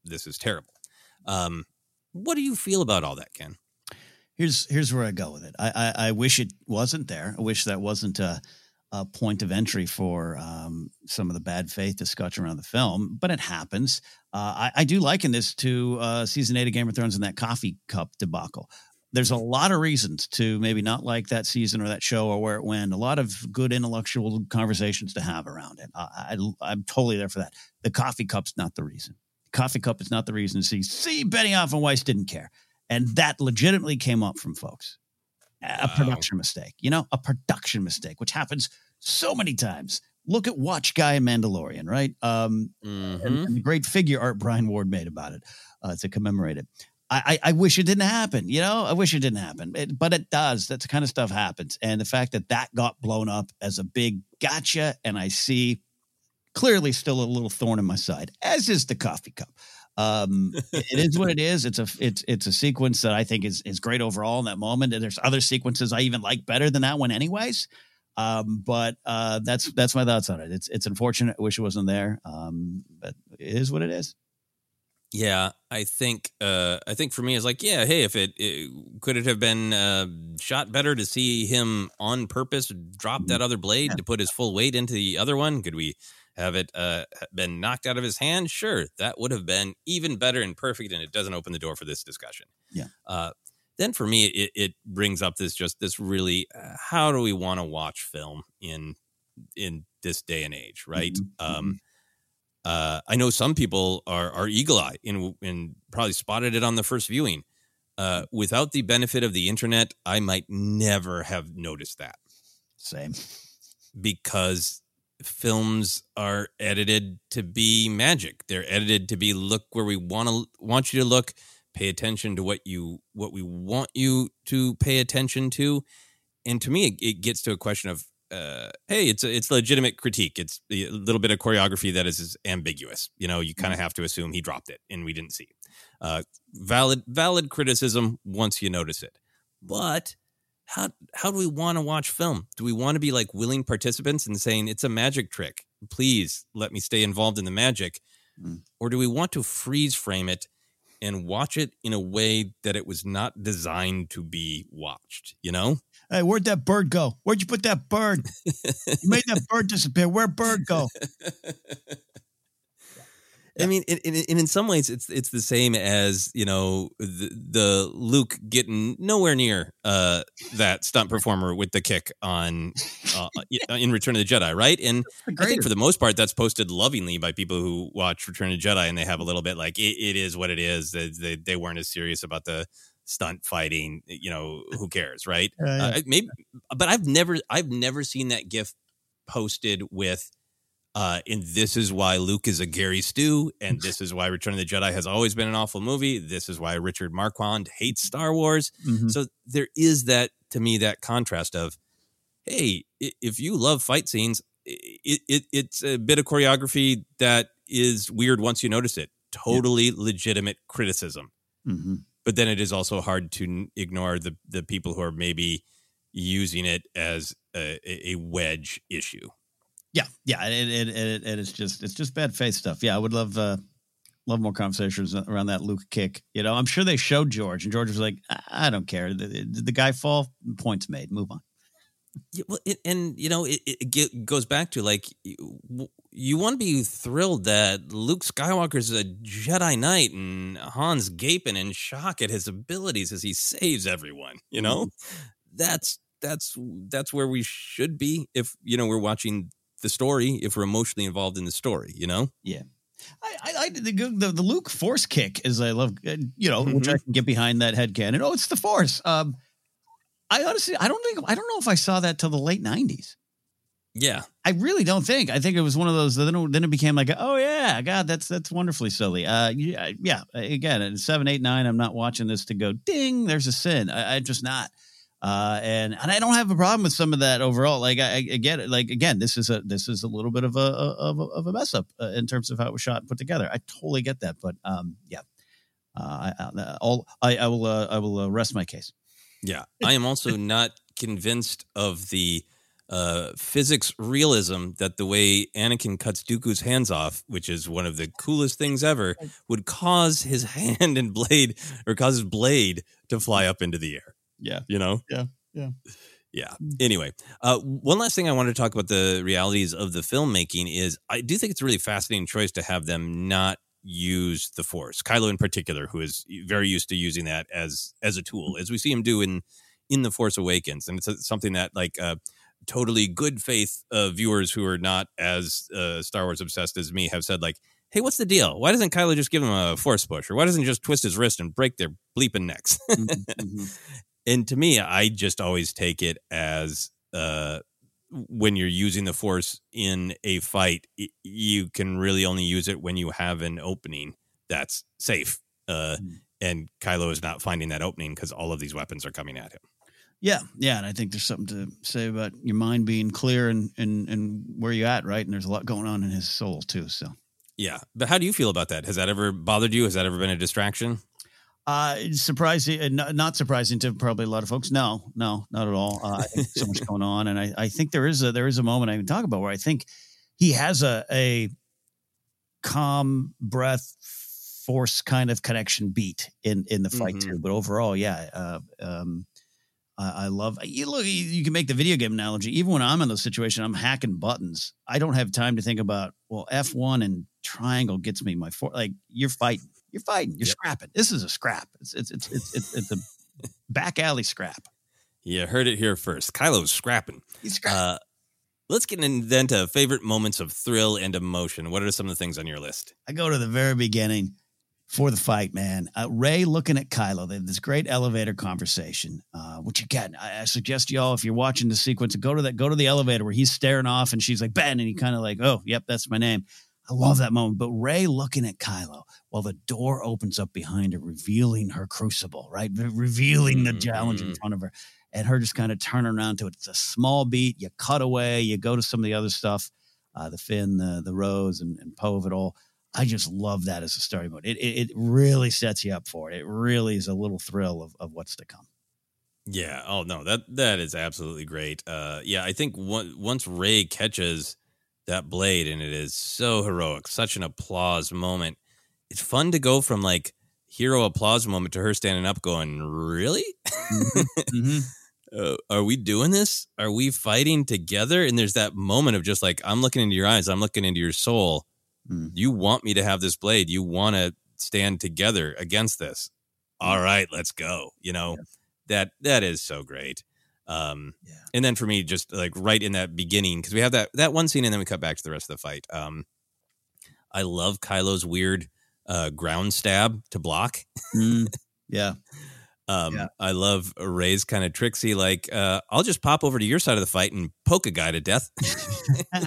This is terrible." Um, what do you feel about all that, Ken? Here's here's where I go with it. I I, I wish it wasn't there. I wish that wasn't a a point of entry for um, some of the bad faith discussion around the film, but it happens. Uh, I, I, do liken this to uh, season eight of Game of Thrones and that coffee cup debacle. There's a lot of reasons to maybe not like that season or that show or where it went. A lot of good intellectual conversations to have around it. I, I, am totally there for that. The coffee cup's not the reason. Coffee cup is not the reason. To see, see, Benioff and Weiss didn't care, and that legitimately came up from folks a production mistake, you know, a production mistake, which happens so many times. Look at Watch Guy Mandalorian, right? Um, mm-hmm. and, and, the great figure art Brian Ward made about it uh, to commemorate it. I, I, I, wish it didn't happen, you know. I wish it didn't happen, it, but it does. That kind of stuff happens, and the fact that that got blown up as a big gotcha, and I see clearly still a little thorn in my side, as is the coffee cup. Um, it is what it is. It's a it's it's a sequence that I think is is great overall in that moment. And there's other sequences I even like better than that one, anyways. Um, but uh, that's that's my thoughts on it. It's it's unfortunate. I wish it wasn't there. Um, but it is what it is. Yeah, I think uh, I think for me it's like yeah, hey, if it, it could it have been uh, shot better to see him on purpose drop mm-hmm. that other blade yeah. to put his full weight into the other one? Could we have it uh, been knocked out of his hand? Sure, that would have been even better and perfect, and it doesn't open the door for this discussion. Yeah. Uh, then for me, it, it brings up this just this really uh, how do we want to watch film in in this day and age, right? Mm-hmm. Um, mm-hmm. uh, I know some people are are eagle eye and and probably spotted it on the first viewing. Uh, without the benefit of the internet, I might never have noticed that. Same, because films are edited to be magic. They're edited to be look where we want to want you to look, pay attention to what you what we want you to pay attention to. And to me, it, it gets to a question of, uh, hey, it's a, it's legitimate critique. It's a little bit of choreography that is, is ambiguous. You know, you kind of mm-hmm. have to assume he dropped it and we didn't see. Uh, valid valid criticism once you notice it, but how how do we want to watch film? Do we want to be like willing participants and saying it's a magic trick? Please let me stay involved in the magic. Mm. Or do we want to freeze frame it and watch it in a way that it was not designed to be watched? You know? Hey, where'd that bird go? Where'd you put that bird? you made that bird disappear. Where'd bird go? I mean, in, in, in some ways, it's it's the same as you know the, the Luke getting nowhere near uh, that stunt performer with the kick on uh, in Return of the Jedi, right? And I think for the most part, that's posted lovingly by people who watch Return of the Jedi, and they have a little bit like it, it is what it is. They, they they weren't as serious about the stunt fighting. You know, who cares, right? Uh. Uh, maybe, but I've never I've never seen that GIF posted with uh, and this is why Luke is a Gary Stu, and this is why Return of the Jedi has always been an awful movie. This is why Richard Marquand hates Star Wars. Mhm. So there is that to me that contrast of, hey, if you love fight scenes, it, it it's a bit of choreography that is weird once you notice it. Totally legitimate criticism, hmm but then it is also hard to ignore the the people who are maybe using it as a a wedge issue. Yeah, yeah, it, it, it, it, it is just it's just bad faith stuff. Yeah, I would love uh, love more conversations around that Luke kick. You know, I'm sure they showed George, and George was like, "I I don't care. Did the, the guy fall? Points made. Move on." Yeah, well, it, and you know, it, it goes back to like you, you want to be thrilled that Luke Skywalker's a Jedi Knight and Han's gaping in shock at his abilities as he saves everyone. You know, that's that's that's where we should be if you know we're watching the story. If we're emotionally involved in the story, you know. Yeah. I, I, I the, the the Luke Force kick is I love uh, you know which I can get behind that head canon. Oh, it's the Force. Um, I honestly I don't think I don't know if I saw that till the late '90s. Yeah, I really don't think. I think it was one of those. Then it, then it became like, oh yeah, God, that's that's wonderfully silly. Uh, yeah, yeah. Again, at seven, eight, nine, I'm not watching this to go ding. There's a sin. I, I'm just not. Uh, and and I don't have a problem with some of that overall. Like I, I get it. Like again, this is a this is a little bit of a of a, of a mess up uh, in terms of how it was shot and put together. I totally get that. But um, yeah. Uh, I, I, I'll, I, I will uh, I will uh, rest my case. Yeah, I am also not convinced of the uh, physics realism that the way Anakin cuts Dooku's hands off, which is one of the coolest things ever, would cause his hand and blade or cause his blade to fly up into the air. Yeah, You know? yeah, yeah. Yeah. Anyway, uh, one last thing I wanted to talk about the realities of the filmmaking is I do think it's a really fascinating choice to have them not use the Force. Kylo, in particular, who is very used to using that as as a tool, as we see him do in in the Force Awakens, and it's something that like uh, totally good faith uh, viewers who are not as uh, Star Wars obsessed as me have said like. Hey, what's the deal? Why doesn't Kylo just give him a force push, or why doesn't he just twist his wrist and break their bleeping necks? and to me i just always take it as uh when you're using the force in a fight you can really only use it when you have an opening that's safe uh and kylo is not finding that opening because all of these weapons are coming at him. Yeah, yeah, and I think there's something to say about your mind being clear and and and where you're at, right? And there's a lot going on in his soul too. So, yeah but how do you feel about that? Has that ever bothered you? Has that ever been a distraction uh, surprising, uh, not, surprising to probably a lot of folks. No, no, not at all. Uh, so much going on, and I, I think there is a there is a moment I can talk about where I think he has a a calm breath force kind of connection beat in in the fight Mhm. too. But overall, yeah, uh, um, I, I love you. Look, you, you can make the video game analogy. Even when I'm in those situations, I'm hacking buttons. I don't have time to think about well, F one and triangle gets me my four. Like you're fighting, you're fighting, you're scrapping. This is a scrap. It's it's it's it's it's, it's a back alley scrap. you heard it here first kylo's scrapping He's scrapping. uh let's get in then to favorite moments of thrill and emotion what are some of the things on your list I go to the very beginning for the fight, man. Uh, Rey looking at Kylo. They have this great elevator conversation, uh, which again, I, I suggest y'all, if you're watching the sequence, go to that, go to the elevator where he's staring off and she's like, Ben, and he kind of like, oh, yep, that's my name. I love that moment. But Rey looking at Kylo while the door opens up behind her, revealing her crucible, right? Re- revealing the challenge in Mhm. front of her. And her just kind of turning around to it. It's a small beat. You cut away, you go to some of the other stuff, uh, the Finn, the, the Rose, and, and Poe of it all. I just love that as a starting mode. It, it, it really sets you up for it. It really is a little thrill of, of what's to come. Yeah. Oh no, that that is absolutely great. Uh, yeah, I think one, once Rey catches that blade, and it is so heroic, such an applause moment. It's fun to go from like hero applause moment to her standing up, going, "Really? Mm-hmm. uh, are we doing this? Are we fighting together?" And there's that moment of just like, "I'm looking into your eyes, I'm looking into your soul. Mm. You want me to have this blade. You want to stand together against this. All right, let's go." You know that that is so great. Um, and then for me, just like right in that beginning, because we have that that one scene, and then we cut back to the rest of the fight. Um, I love Kylo's weird uh, ground stab to block. Mm, yeah. Um, I love Rey's kind of tricksy, like uh, I'll just pop over to your side of the fight and poke a guy to death.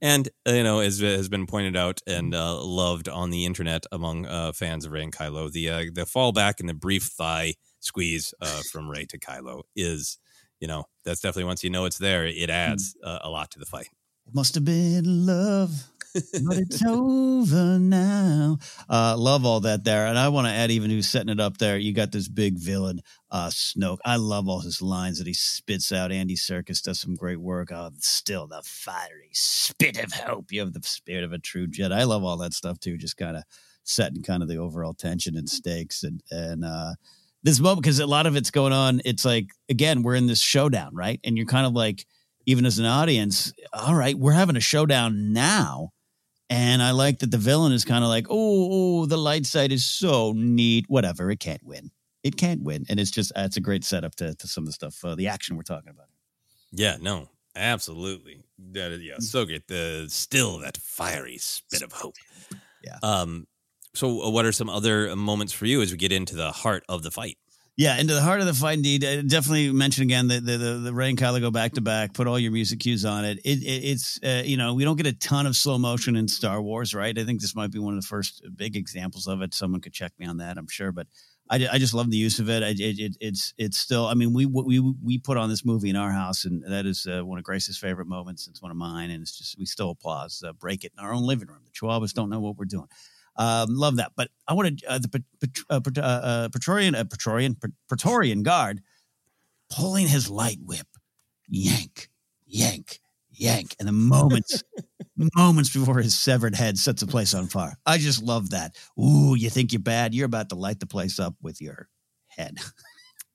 and uh, you know, as has been pointed out and uh, loved on the internet among uh, fans of Rey and Kylo, the uh, the fallback and the brief thigh squeeze uh, from Rey to Kylo is, you know, that's definitely once you know it's there, it adds uh, a lot to the fight. Must have been love, but it's over now. Uh, love all that there. And I want to add, even who's setting it up there, you got this big villain, uh, Snoke. I love all his lines that he spits out. Andy Serkis does some great work. Oh, still the fiery spit of hope. You have the spirit of a true Jedi. I love all that stuff too, just kind of setting kind of the overall tension and stakes. And, and, uh, this moment, because a lot of it's going on, it's like, again, we're in this showdown, right? And you're kind of like, even as an audience, all right, we're having a showdown now. And I like that the villain is kind of like, oh, oh, the light side is so neat. Whatever, it can't win. It can't win. And it's just, it's a great setup to, to some of the stuff, uh, the action we're talking about. Yeah, no, absolutely. That is, yeah, so great. The still that fiery spit of hope. Yeah. Um. So, uh, what are some other moments for you as we get into the heart of the fight? Yeah, into the heart of the fight, indeed. I definitely mention again that the, the, the Rey and Kylo go back to back. Put all your music cues on it. it, it it's uh, you know we don't get a ton of slow motion in Star Wars, right? I think this might be one of the first big examples of it. Someone could check me on that, I'm sure, but I, I just love the use of it. I, it, it. It's it's still. I mean, we we we put on this movie in our house, and that is uh, one of Grace's favorite moments. It's one of mine, and it's just we still applause. Uh, break it in our own living room. The Chihuahuas don't know what we're doing. Um, love that. But I wanted uh, the uh, uh, Praetorian, uh, Praetorian, Praetorian guard pulling his light whip, yank, yank, yank, and the moments, moments before his severed head sets the place on fire. I just love that. Ooh, you think you're bad? You're about to light the place up with your head.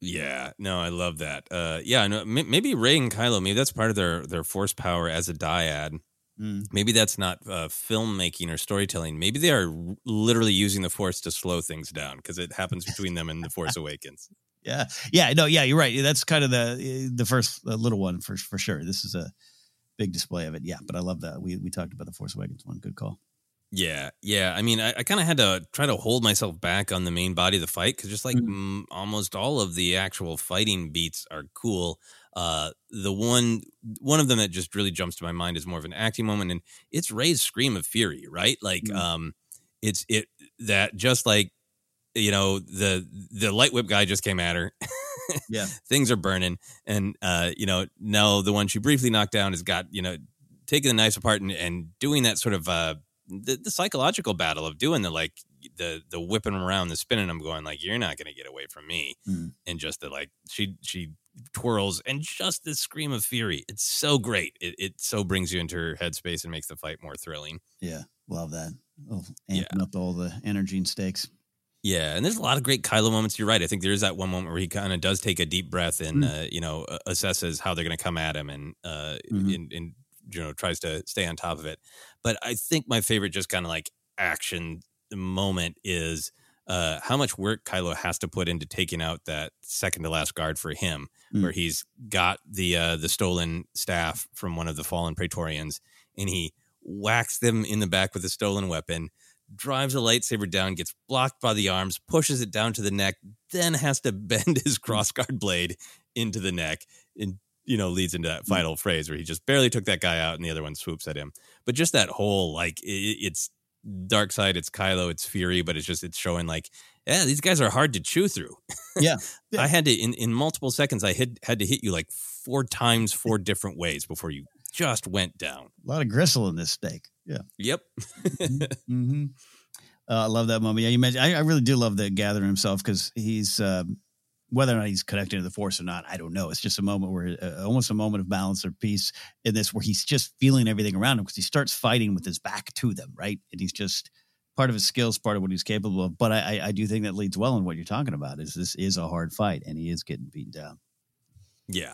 Yeah, no, I love that. Uh, yeah, no, maybe Rey and Kylo, maybe that's part of their their force power as a dyad. Mm. Maybe that's not uh, filmmaking or storytelling. Maybe they are literally using the Force to slow things down because it happens between them and the Force Awakens. Yeah, yeah, no, yeah, you're right. That's kind of the the first uh, little one for for sure. This is a big display of it. Yeah, but I love that. We we talked about the Force Awakens one. Good call. Yeah, yeah. I mean, I, I kind of had to try to hold myself back on the main body of the fight because just like Mm. mm, almost all of the actual fighting beats are cool. Uh, the one one of them that just really jumps to my mind is more of an acting moment, and it's Rey's scream of fury, right? Like, Mm. um, it's it that just like you know the the light whip guy just came at her. Yeah. things are burning, and uh, you know now the one she briefly knocked down has got you know taking the knives apart and, and doing that sort of uh the, the psychological battle of doing the like the the whipping around the spinning them going like you're not gonna get away from me Mm. and just the like she she twirls and just the scream of fury it's so great it, it so brings you into her headspace and makes the fight more thrilling Yeah, love that. Oh, amping up all the energy and stakes. Yeah, and there's a lot of great Kylo moments. You're right. I think there is that one moment where he kind of does take a deep breath and Mm. uh, you know assesses how they're going to come at him and uh, Mhm. and, and you know tries to stay on top of it. But I think my favorite just kind of like action moment is uh, how much work Kylo has to put into taking out that second to last guard for him, Mm. where he's got the uh, the stolen staff from one of the fallen Praetorians, and he whacks them in the back with a stolen weapon drives a lightsaber down, gets blocked by the arms, pushes it down to the neck, then has to bend his crossguard blade into the neck, and you know leads into that final phrase where he just barely took that guy out, and the other one swoops at him. But just that whole like it, it's dark side, it's Kylo, it's Fury, but it's just it's showing like yeah, these guys are hard to chew through. Yeah. I had to in in multiple seconds. I had had to hit you like four times, four different ways before you just went down. A lot of gristle in this steak. Yeah. Yep. hmm Uh, I love that moment. Yeah, you mentioned. I, I really do love the gathering himself because he's um, whether or not he's connecting to the force or not, I don't know. It's just a moment where uh, almost a moment of balance or peace in this, where he's just feeling everything around him because he starts fighting with his back to them, right? And he's just part of his skills, part of what he's capable of. But I, I do think that leads well in what you're talking about. Is this is a hard fight, and he is getting beaten down. Yeah,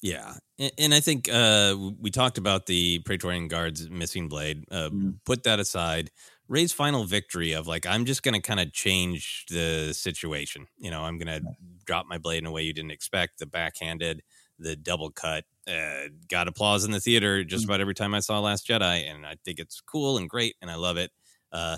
yeah, and, and I think uh, we talked about the Praetorian Guard's missing blade. Uh, mm. Put that aside. Rey's final victory of like I'm just going to kind of change the situation. You know, I'm going to drop my blade in a way you didn't expect. The backhanded, the double cut, uh, got applause in the theater just mm. about every time I saw Last Jedi, and I think it's cool and great, and I love it. Uh,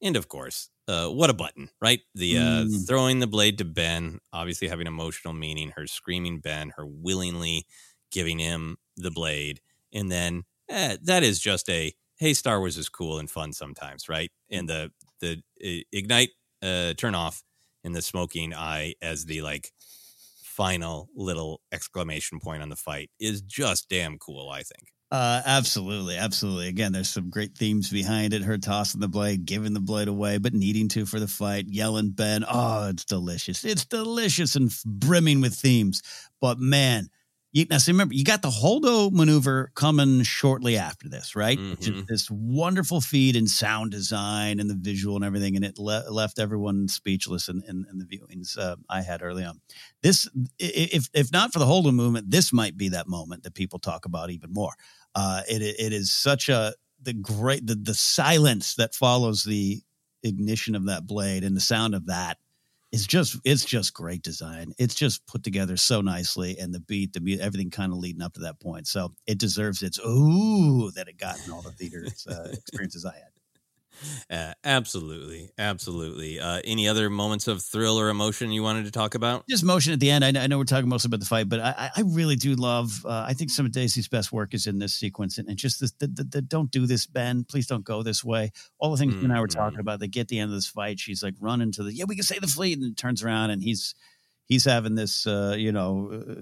and of course, uh, what a button, right? The uh, mm. throwing the blade to Ben, obviously having emotional meaning. Her screaming Ben, her willingly giving him the blade, and then eh, that is just a hey, Star Wars is cool and fun sometimes, right? And the the uh, ignite uh, turn off and the smoking eye as the like final little exclamation point on the fight is just damn cool. I think. Uh, absolutely, absolutely. Again, there's some great themes behind it. Her tossing the blade, giving the blade away, but needing to for the fight, yelling Ben. Oh, it's delicious. It's delicious and brimming with themes. But man, you, now, see, remember, you got the Holdo maneuver coming shortly after this, right? Mm-hmm. This wonderful feed and sound design and the visual and everything, and it le- left everyone speechless in, in, in the viewings uh, I had early on. This, if if not for the Holdo movement, this might be that moment that people talk about even more. Uh, it it is such a the great the the silence that follows the ignition of that blade and the sound of that it's just it's just great design. It's just put together so nicely, and the beat, the beat, everything kind of leading up to that point. So it deserves its ooh that it got in all the theaters uh, experiences I had. Uh, absolutely, absolutely. Uh, any other moments of thrill or emotion you wanted to talk about? Just motion at the end. I know, I know we're talking mostly about the fight, but I, I really do love. Uh, I think some of Daisy's best work is in this sequence, and, and just this, the, the, the, don't do this, Ben. Please don't go this way. All the things mm-hmm. you and I were talking mm-hmm. about. They get the end of this fight. She's like running to the yeah, we can save the fleet, and turns around and he's he's having this uh, you know uh,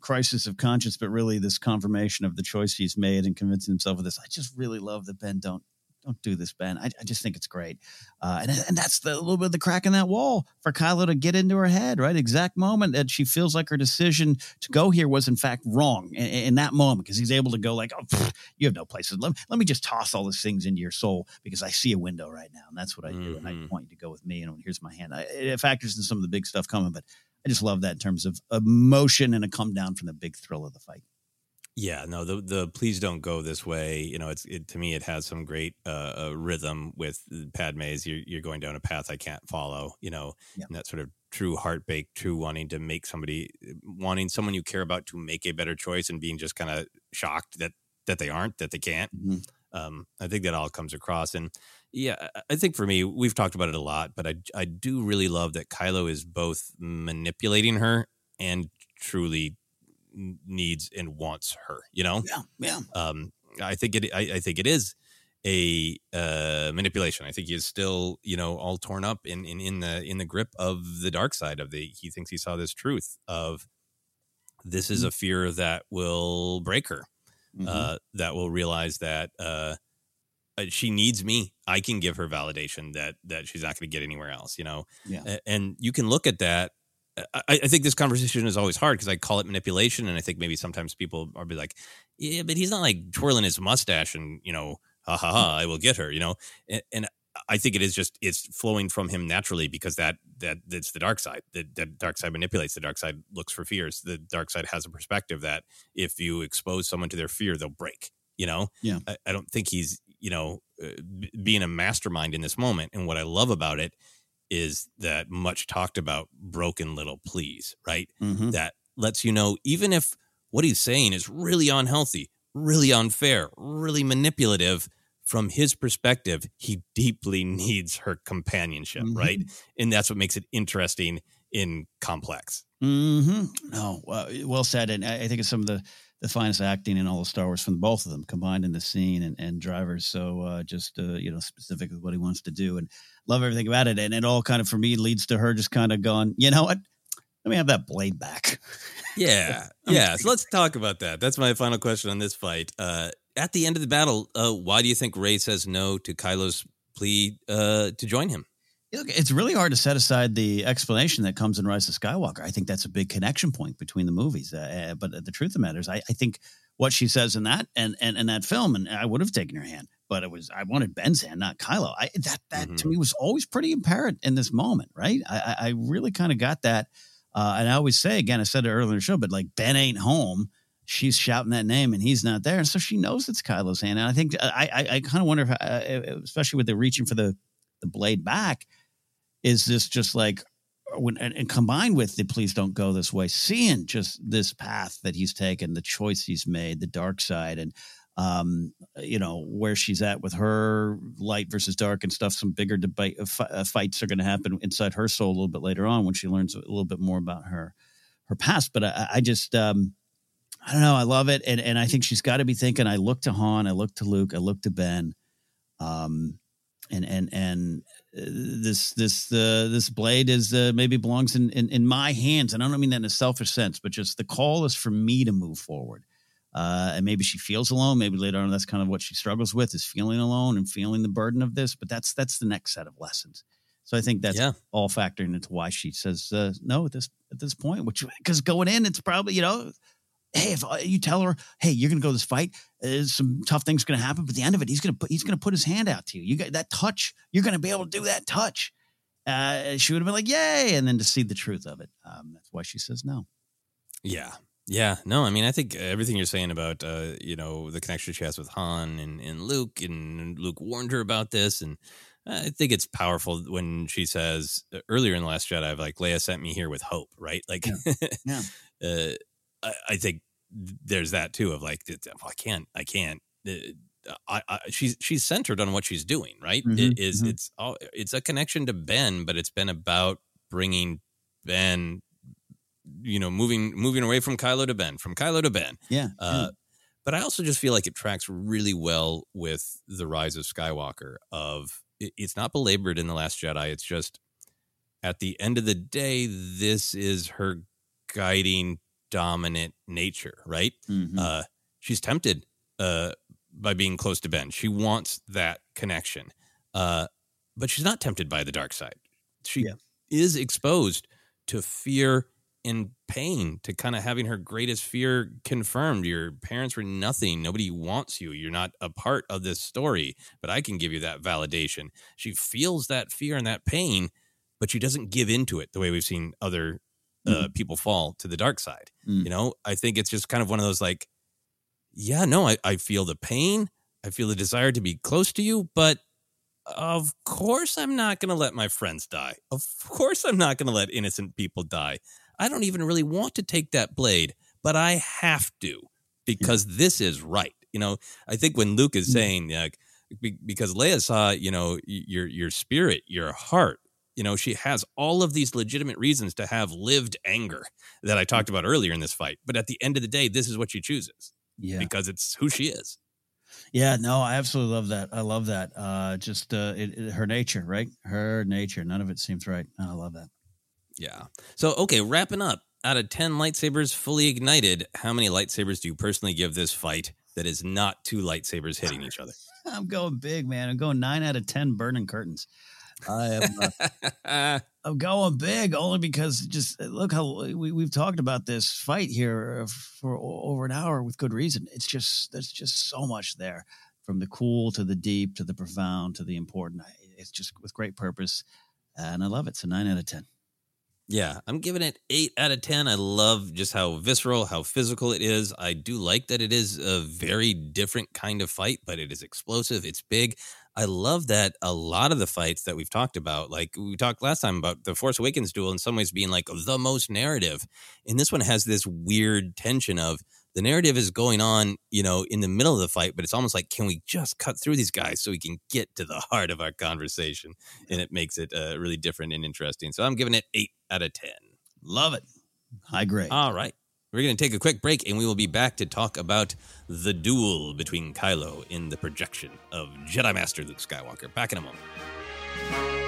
crisis of conscience, but really this confirmation of the choice he's made and convincing himself of this. I just really love that Ben don't don't do this, Ben. I, I just think it's great. Uh, and, and that's the, a little bit of the crack in that wall for Kylo to get into her head, right? Exact moment that she feels like her decision to go here was in fact wrong in, in that moment because he's able to go like, oh, pff, you have no place. Let, let me just toss all these things into your soul because I see a window right now. And that's what I do. Mm-hmm. And I mm-hmm. want you to go with me. And here's my hand. I, it factors in some of the big stuff coming, but I just love that in terms of emotion and a come down from the big thrill of the fight. Yeah, no, the the please don't go this way. You know, it's it, to me it has some great uh, uh, rhythm with Padme's. You're you're going down a path I can't follow. You know, yeah. and that sort of true heartbreak, true wanting to make somebody, wanting someone you care about to make a better choice, and being just kind of shocked that that they aren't, that they can't. Mm-hmm. Um, I think that all comes across, and yeah, I think for me, we've talked about it a lot, but I I do really love that Kylo is both manipulating her and truly needs and wants her. You know, yeah, yeah. Um, I think it. I, I think it is a uh, manipulation. I think he is still, you know, all torn up in, in in the in the grip of the dark side of the. He thinks he saw this truth of this is mm-hmm. a fear that will break her. Mm-hmm. Uh, that will realize that uh, uh she needs me. I can give her validation that that she's not going to get anywhere else. You know, yeah. and you can look at that I, I, think this conversation is always hard because I call it manipulation, and I think maybe sometimes people are be like, "Yeah, but he's not like twirling his mustache and you know, ha ha ha, I will get her," you know. And, and I think it is just it's flowing from him naturally because that that that's the dark side. The, the, dark side manipulates. The dark side looks for fears. The dark side has a perspective that if you expose someone to their fear, they'll break. You know. Yeah. I, I don't think he's you know uh, being a mastermind in this moment. And what I love about it is that much talked about broken little please, right? Mm-hmm. That lets you know, even if what he's saying is really unhealthy, really unfair, really manipulative, from his perspective, he deeply needs her companionship, mm-hmm. right? And that's what makes it interesting in complex. Mm-hmm. No, well, well said. And I think it's some of the the finest acting in all of Star Wars from both of them combined in the scene and, and drivers. So uh, just uh, you know specific with what he wants to do and love everything about it. And it all kind of for me leads to her just kind of going, you know what? Let me have that blade back. Yeah, yeah. So let's talk about that. That's my final question on this fight. Uh, at the end of the battle, uh, why do you think Rey says no to Kylo's plea uh, to join him? Look, it's really hard to set aside the explanation that comes in Rise of Skywalker. I think that's a big connection point between the movies. Uh, but the truth of the matter is, I, I, think what she says in that and, and, and that film, and I would have taken her hand, but it was I wanted Ben's hand, not Kylo. I, that that mm-hmm. to me was always pretty apparent in this moment, right? I, I really kind of got that, uh, and I always say again, I said it earlier in the show, but like Ben ain't home. She's shouting that name and he's not there, and so she knows it's Kylo's hand. And I think I I, I kind of wonder, if, uh, especially with the reaching for the the blade back is this just like when and, and, combined with the please don't go this way seeing just this path that he's taken the choice he's made the dark side and um, you know where she's at with her light versus dark and stuff some bigger debate uh, uh fights are going to happen inside her soul a little bit later on when she learns a little bit more about her her past. But i, I just um, i don't know i love it. And, and i think she's got to be thinking i look to han i look to luke i look to ben um, and and and uh, this this uh, this blade is uh, maybe belongs in, in, in my hands, and I don't mean that in a selfish sense, but just the call is for me to move forward. Uh, and maybe she feels alone. Maybe later on, that's kind of what she struggles with is feeling alone and feeling the burden of this. But that's that's the next set of lessons. So I think that's yeah. all factoring into why she says uh, no at this at this point. Which because going in, it's probably you know hey, if uh, you tell her, hey, you're going to go this fight, uh, some tough things going to happen, but the end of it, he's going to put he's going to put his hand out to you. You got that touch. You're going to be able to do that touch. Uh, she would have been like, yay, and then to see the truth of it. Um, that's why she says no. Yeah. Yeah, no, I mean, I think everything you're saying about, uh, you know, the connection she has with Han and, and Luke, and Luke warned her about this, and I think it's powerful when she says earlier in the Last Jedi, like Leia sent me here with hope, right? Like, yeah. yeah. uh, I, I think there's that too of like well, I can't I can't uh, I, I, she's she's centered on what she's doing right mm-hmm, it is, mm-hmm. it's all it's a connection to Ben but it's been about bringing Ben you know moving moving away from Kylo to Ben from Kylo to Ben yeah, uh, yeah. but I also just feel like it tracks really well with the rise of Skywalker of it, it's not belabored in the last Jedi it's just at the end of the day this is her guiding dominant nature, right? Mm-hmm. Uh, she's tempted uh, by being close to Ben. She wants that connection, uh, but she's not tempted by the dark side. She yeah. is exposed to fear and pain, to kind of having her greatest fear confirmed. Your parents were nothing. Nobody wants you. You're not a part of this story, but I can give you that validation. She feels that fear and that pain, but she doesn't give into it the way we've seen other mm. people fall to the dark side. Mm. You know, I think it's just kind of one of those like, yeah, no, I, I feel the pain. I feel the desire to be close to you, but of course I'm not going to let my friends die. Of course I'm not going to let innocent people die. I don't even really want to take that blade, but I have to because yeah. this is right. You know, I think when Luke is mm. saying like because Leia saw, you know, your your spirit, your heart, you know, she has all of these legitimate reasons to have lived anger that I talked about earlier in this fight. But at the end of the day, this is what she chooses. Yeah. Because it's who she is. Yeah, no, I absolutely love that. I love that. Uh, just uh, it, it, her nature, right? Her nature. None of it seems right. I love that. Yeah. So, okay, wrapping up. Out of 10 lightsabers fully ignited, how many lightsabers do you personally give this fight that is not two lightsabers hitting each other? I'm going big, man. I'm going nine out of 10 burning curtains. I am. Uh, I'm going big only because just uh, look how we, we've talked about this fight here uh, for over an hour with good reason. It's just there's just so much there, from the cool to the deep to the profound to the important. It's just with great purpose, and I love it. So nine out of ten. Yeah, I'm giving it eight out of 10. I love just how visceral, how physical it is. I do like that it is a very different kind of fight, but it is explosive. It's big. I love that a lot of the fights that we've talked about, like we talked last time about the Force Awakens duel, in some ways being like the most narrative. And this one has this weird tension of the narrative is going on, you know, in the middle of the fight, but it's almost like, can we just cut through these guys so we can get to the heart of our conversation? And it makes it uh, really different and interesting. So I'm giving it eight out of 10. Love it. High grade. All right. We're going to take a quick break and we will be back to talk about the duel between Kylo in the projection of Jedi Master Luke Skywalker. Back in a moment.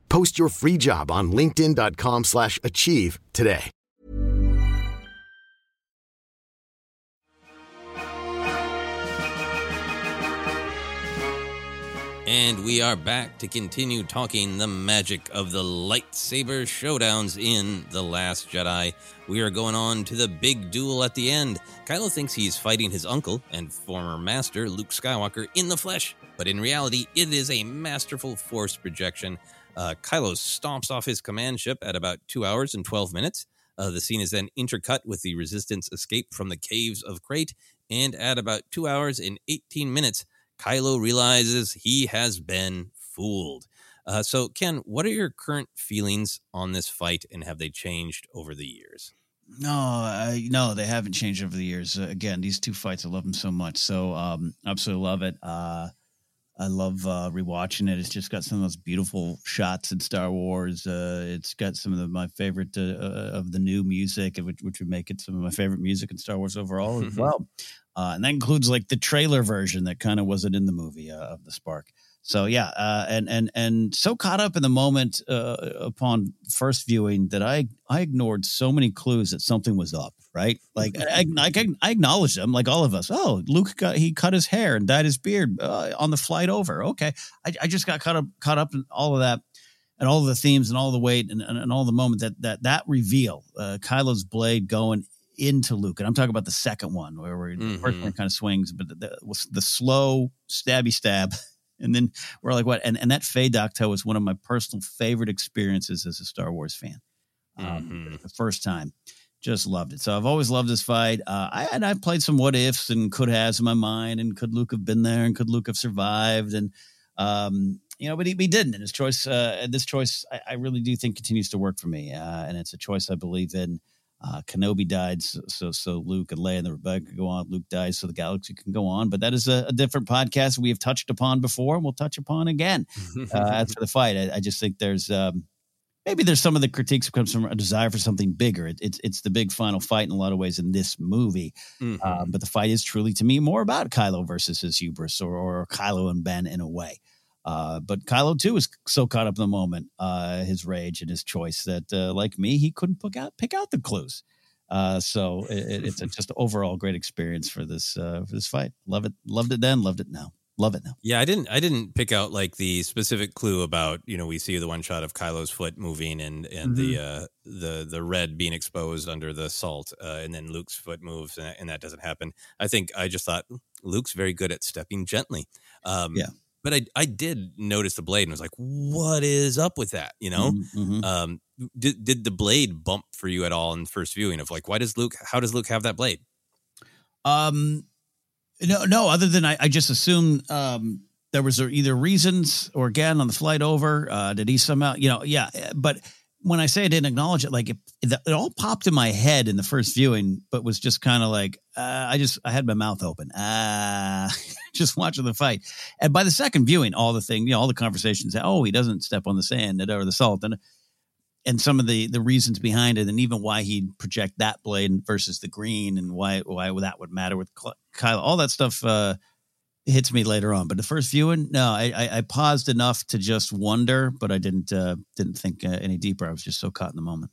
Post your free job on linkedin.com/achieve slash achieve today. And we are back to continue talking the magic of the lightsaber showdowns in The Last Jedi. We are going on to the big duel at the end. Kylo thinks he's fighting his uncle and former master, Luke Skywalker, in the flesh, but in reality, it is a masterful force projection. Uh, Kylo stomps off his command ship at about two hours and 12 minutes. Uh, the scene is then intercut with the Resistance escape from the caves of Crait, and at about two hours and 18 minutes, Kylo realizes he has been fooled. Uh, so, Ken, what are your current feelings on this fight, and have they changed over the years? No, I, no, they haven't changed over the years. Uh, again, these two fights, I love them so much. So, um, absolutely love it. Uh, I love uh, rewatching it. It's just got some of those beautiful shots in Star Wars. Uh, it's got some of the, my favorite uh, uh of the new music, which, which would make it some of my favorite music in Star Wars overall as well. Uh, and that includes like the trailer version that kind of wasn't in the movie uh, of the Spark. So yeah, uh, and and and so caught up in the moment uh, upon first viewing that I I ignored so many clues that something was up. Right, like I, I, I acknowledged them, like all of us. Oh, Luke got he cut his hair and dyed his beard uh, on the flight over. Okay, I, I just got caught up caught up in all of that and all of the themes and all the weight and, and, and all the moment that that that reveal, uh, Kylo's blade going into Luke, and I'm talking about the second one where we're, the first Mhm. one kind of swings, but the, the, the slow stabby stab. And then we're like, what? And, and that Fey Docto was one of my personal favorite experiences as a Star Wars fan. Um, Mhm. The first time, just loved it. So I've always loved this fight. Uh, I and I played some what ifs and could has in my mind, and could Luke have been there, and could Luke have survived, and um, you know, but he, he didn't. And his choice, uh, this choice, I, I really do think continues to work for me, uh, and it's a choice I believe in. Uh, Kenobi died, so, so so Luke and Leia and the Rebecca could go on. Luke dies, so the galaxy can go on. But that is a, a different podcast we have touched upon before, and we'll touch upon again. Uh, as for the fight, I, I just think there's um, maybe there's some of the critiques comes from a desire for something bigger. It, it's it's the big final fight in a lot of ways in this movie, Mhm. um, but the fight is truly to me more about Kylo versus his hubris, or, or Kylo and Ben in a way. Uh, but Kylo too was so caught up in the moment, uh, his rage and his choice that, uh, like me, he couldn't pick out pick out the clues. Uh, so it, it's a just overall great experience for this uh, for this fight. Love it, loved it then, loved it now, love it now. Yeah, I didn't. I didn't pick out like the specific clue about you know we see the one shot of Kylo's foot moving and and the Mm-hmm. uh, the the red being exposed under the salt, uh, and then Luke's foot moves and, and that doesn't happen. I think I just thought Luke's very good at stepping gently. Um, Yeah. But I I did notice the blade and was like, what is up with that? You know, Mhm. um, did did the blade bump for you at all in first viewing of like why does Luke how does Luke have that blade? Um, no, no. Other than I, I just assumed um, there was either reasons or again on the flight over, uh, did he somehow, you know, yeah. But when I say I didn't acknowledge it, like it, it, all popped in my head in the first viewing, but was just kind of like uh, I just I had my mouth open, ah, just watching the fight. And by the second viewing, all the thing, you know, all the conversations, oh, he doesn't step on the sand or the salt, and and some of the the reasons behind it, and even why he'd project that blade versus the green, and why why that would matter with Kylo. All that stuff uh, hits me later on. But the first viewing, no, I, I, I paused enough to just wonder, but I didn't uh, didn't think uh, any deeper. I was just so caught in the moment.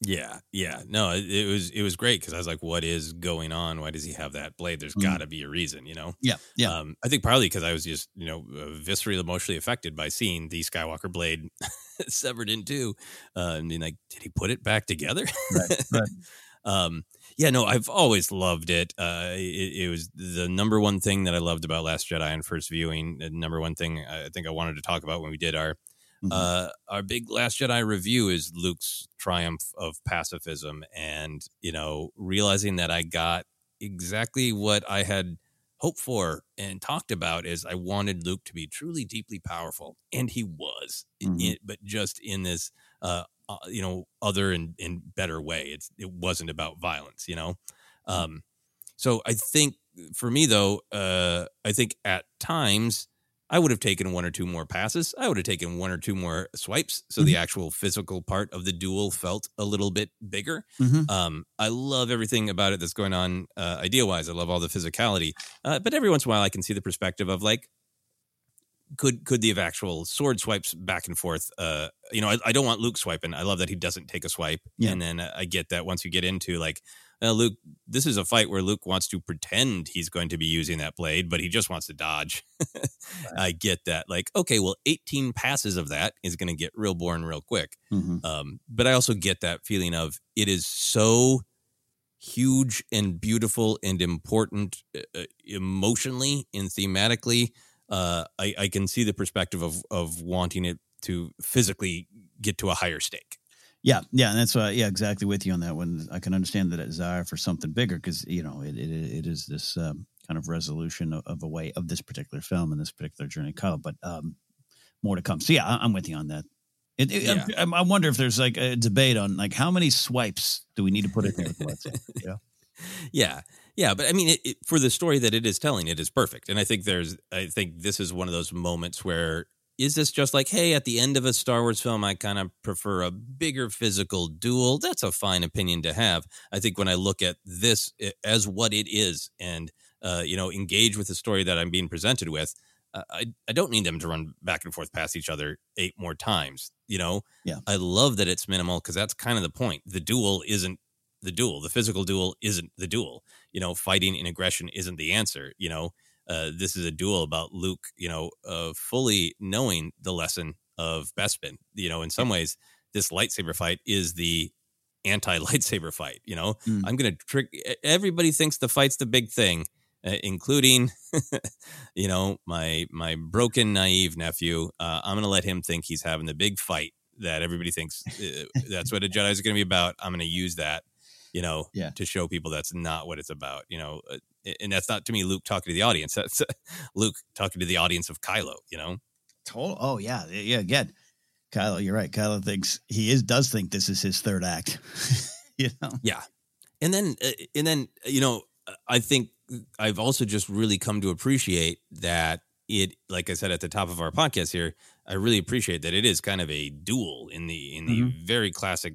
Yeah, yeah. No, it, it was it was great because I was like, "What is going on? Why does he have that blade? There's Mhm. got to be a reason, you know." Yeah, yeah. Um, I think partly because I was just you know uh, viscerally emotionally affected by seeing the Skywalker blade severed in two, uh, and being like, "Did he put it back together?" Right, right. um, yeah, no, I've always loved it. Uh, it. It was the number one thing that I loved about Last Jedi on first viewing. The number one thing I think I wanted to talk about when we did our Mhm. uh, our big Last Jedi review is Luke's triumph of pacifism, and you know, realizing that I got exactly what I had hoped for and talked about is I wanted Luke to be truly deeply powerful, and he was, i- Mhm. i- but just in this, uh, uh, you know, other and, and better way. It's it wasn't about violence, you know. Um, so I think for me though, uh, I think at times I would have taken one or two more passes. I would have taken one or two more swipes. So the actual physical part of the duel felt a little bit bigger. Mhm. Um, I love everything about it that's going on uh, idea wise. I love all the physicality. Uh, but every once in a while, I can see the perspective of like, could could the actual sword swipes back and forth? Uh, you know, I, I don't want Luke swiping. I love that he doesn't take a swipe. Yeah. And then uh, I get that once you get into like, uh, Luke, this is a fight where Luke wants to pretend he's going to be using that blade, but he just wants to dodge. I get that. Like, okay, well, 18 passes of that is going to get real boring real quick. Mhm. Um, but I also get that feeling of it is so huge and beautiful and important uh, uh, emotionally and thematically. Uh, I, I can see the perspective of of wanting it to physically get to a higher stake. Yeah, yeah, and that's why. Yeah, exactly with you on that one. I can understand the desire for something bigger because you know it, it it is this um, kind of resolution of, of a way of this particular film and this particular journey, Kylo. But um, more to come. So yeah, I, I'm with you on that. It, it, Yeah. I, I wonder if there's like a debate on like how many swipes do we need to put in there with the lightsaber? Yeah, Yeah, yeah, but I mean, it, it, for the story that it is telling, it is perfect. And I think there's, I think this is one of those moments where is this just like, hey, at the end of a Star Wars film, I kind of prefer a bigger physical duel. That's a fine opinion to have. I think when I look at this as what it is, and uh, you know, engage with the story that I'm being presented with. Uh, I, I don't need them to run back and forth past each other eight more times. You know, Yeah. I love that it's minimal because that's kind of the point. The duel isn't the duel. The physical duel isn't the duel. You know, fighting in aggression isn't the answer. You know, uh, this is a duel about Luke, you know, uh, fully knowing the lesson of Bespin. You know, in some ways, this lightsaber fight is the anti lightsaber fight. You know, Mm. I'm gonna trick. Everybody thinks the fight's the big thing, uh, including, you know, my my broken naive nephew. Uh, I'm gonna let him think he's having the big fight that everybody thinks uh, that's what a Jedi is gonna be about. I'm gonna use that, you know, Yeah. to show people that's not what it's about. You know, uh, and that's not to me Luke talking to the audience. That's Luke talking to the audience of Kylo. You know. Total. Oh yeah, yeah. Again, Kylo, you're right. Kylo thinks he is does think this is his third act. you know. Yeah. And then, uh, and then, you know, I think I've also just really come to appreciate that it, like I said at the top of our podcast here, I really appreciate that it is kind of a duel in the in the Mhm. very classic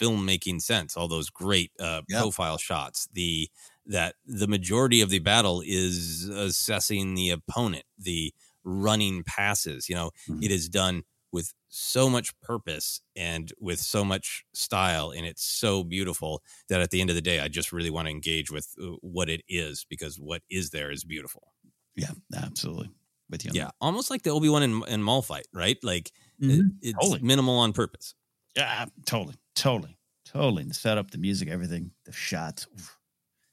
filmmaking sense. All those great uh, Yeah. profile shots. The that the majority of the battle is assessing the opponent, the running passes. You know, Mhm. it is done with so much purpose and with so much style and it's so beautiful that at the end of the day i just really want to engage with uh, what it is because what is there is beautiful Yeah, absolutely. With you. yeah almost like the obi-wan and, and maul fight right like it- Mhm. it's Totally. minimal on purpose Yeah, totally, totally, totally. The setup, the music, everything, the shots. Oof.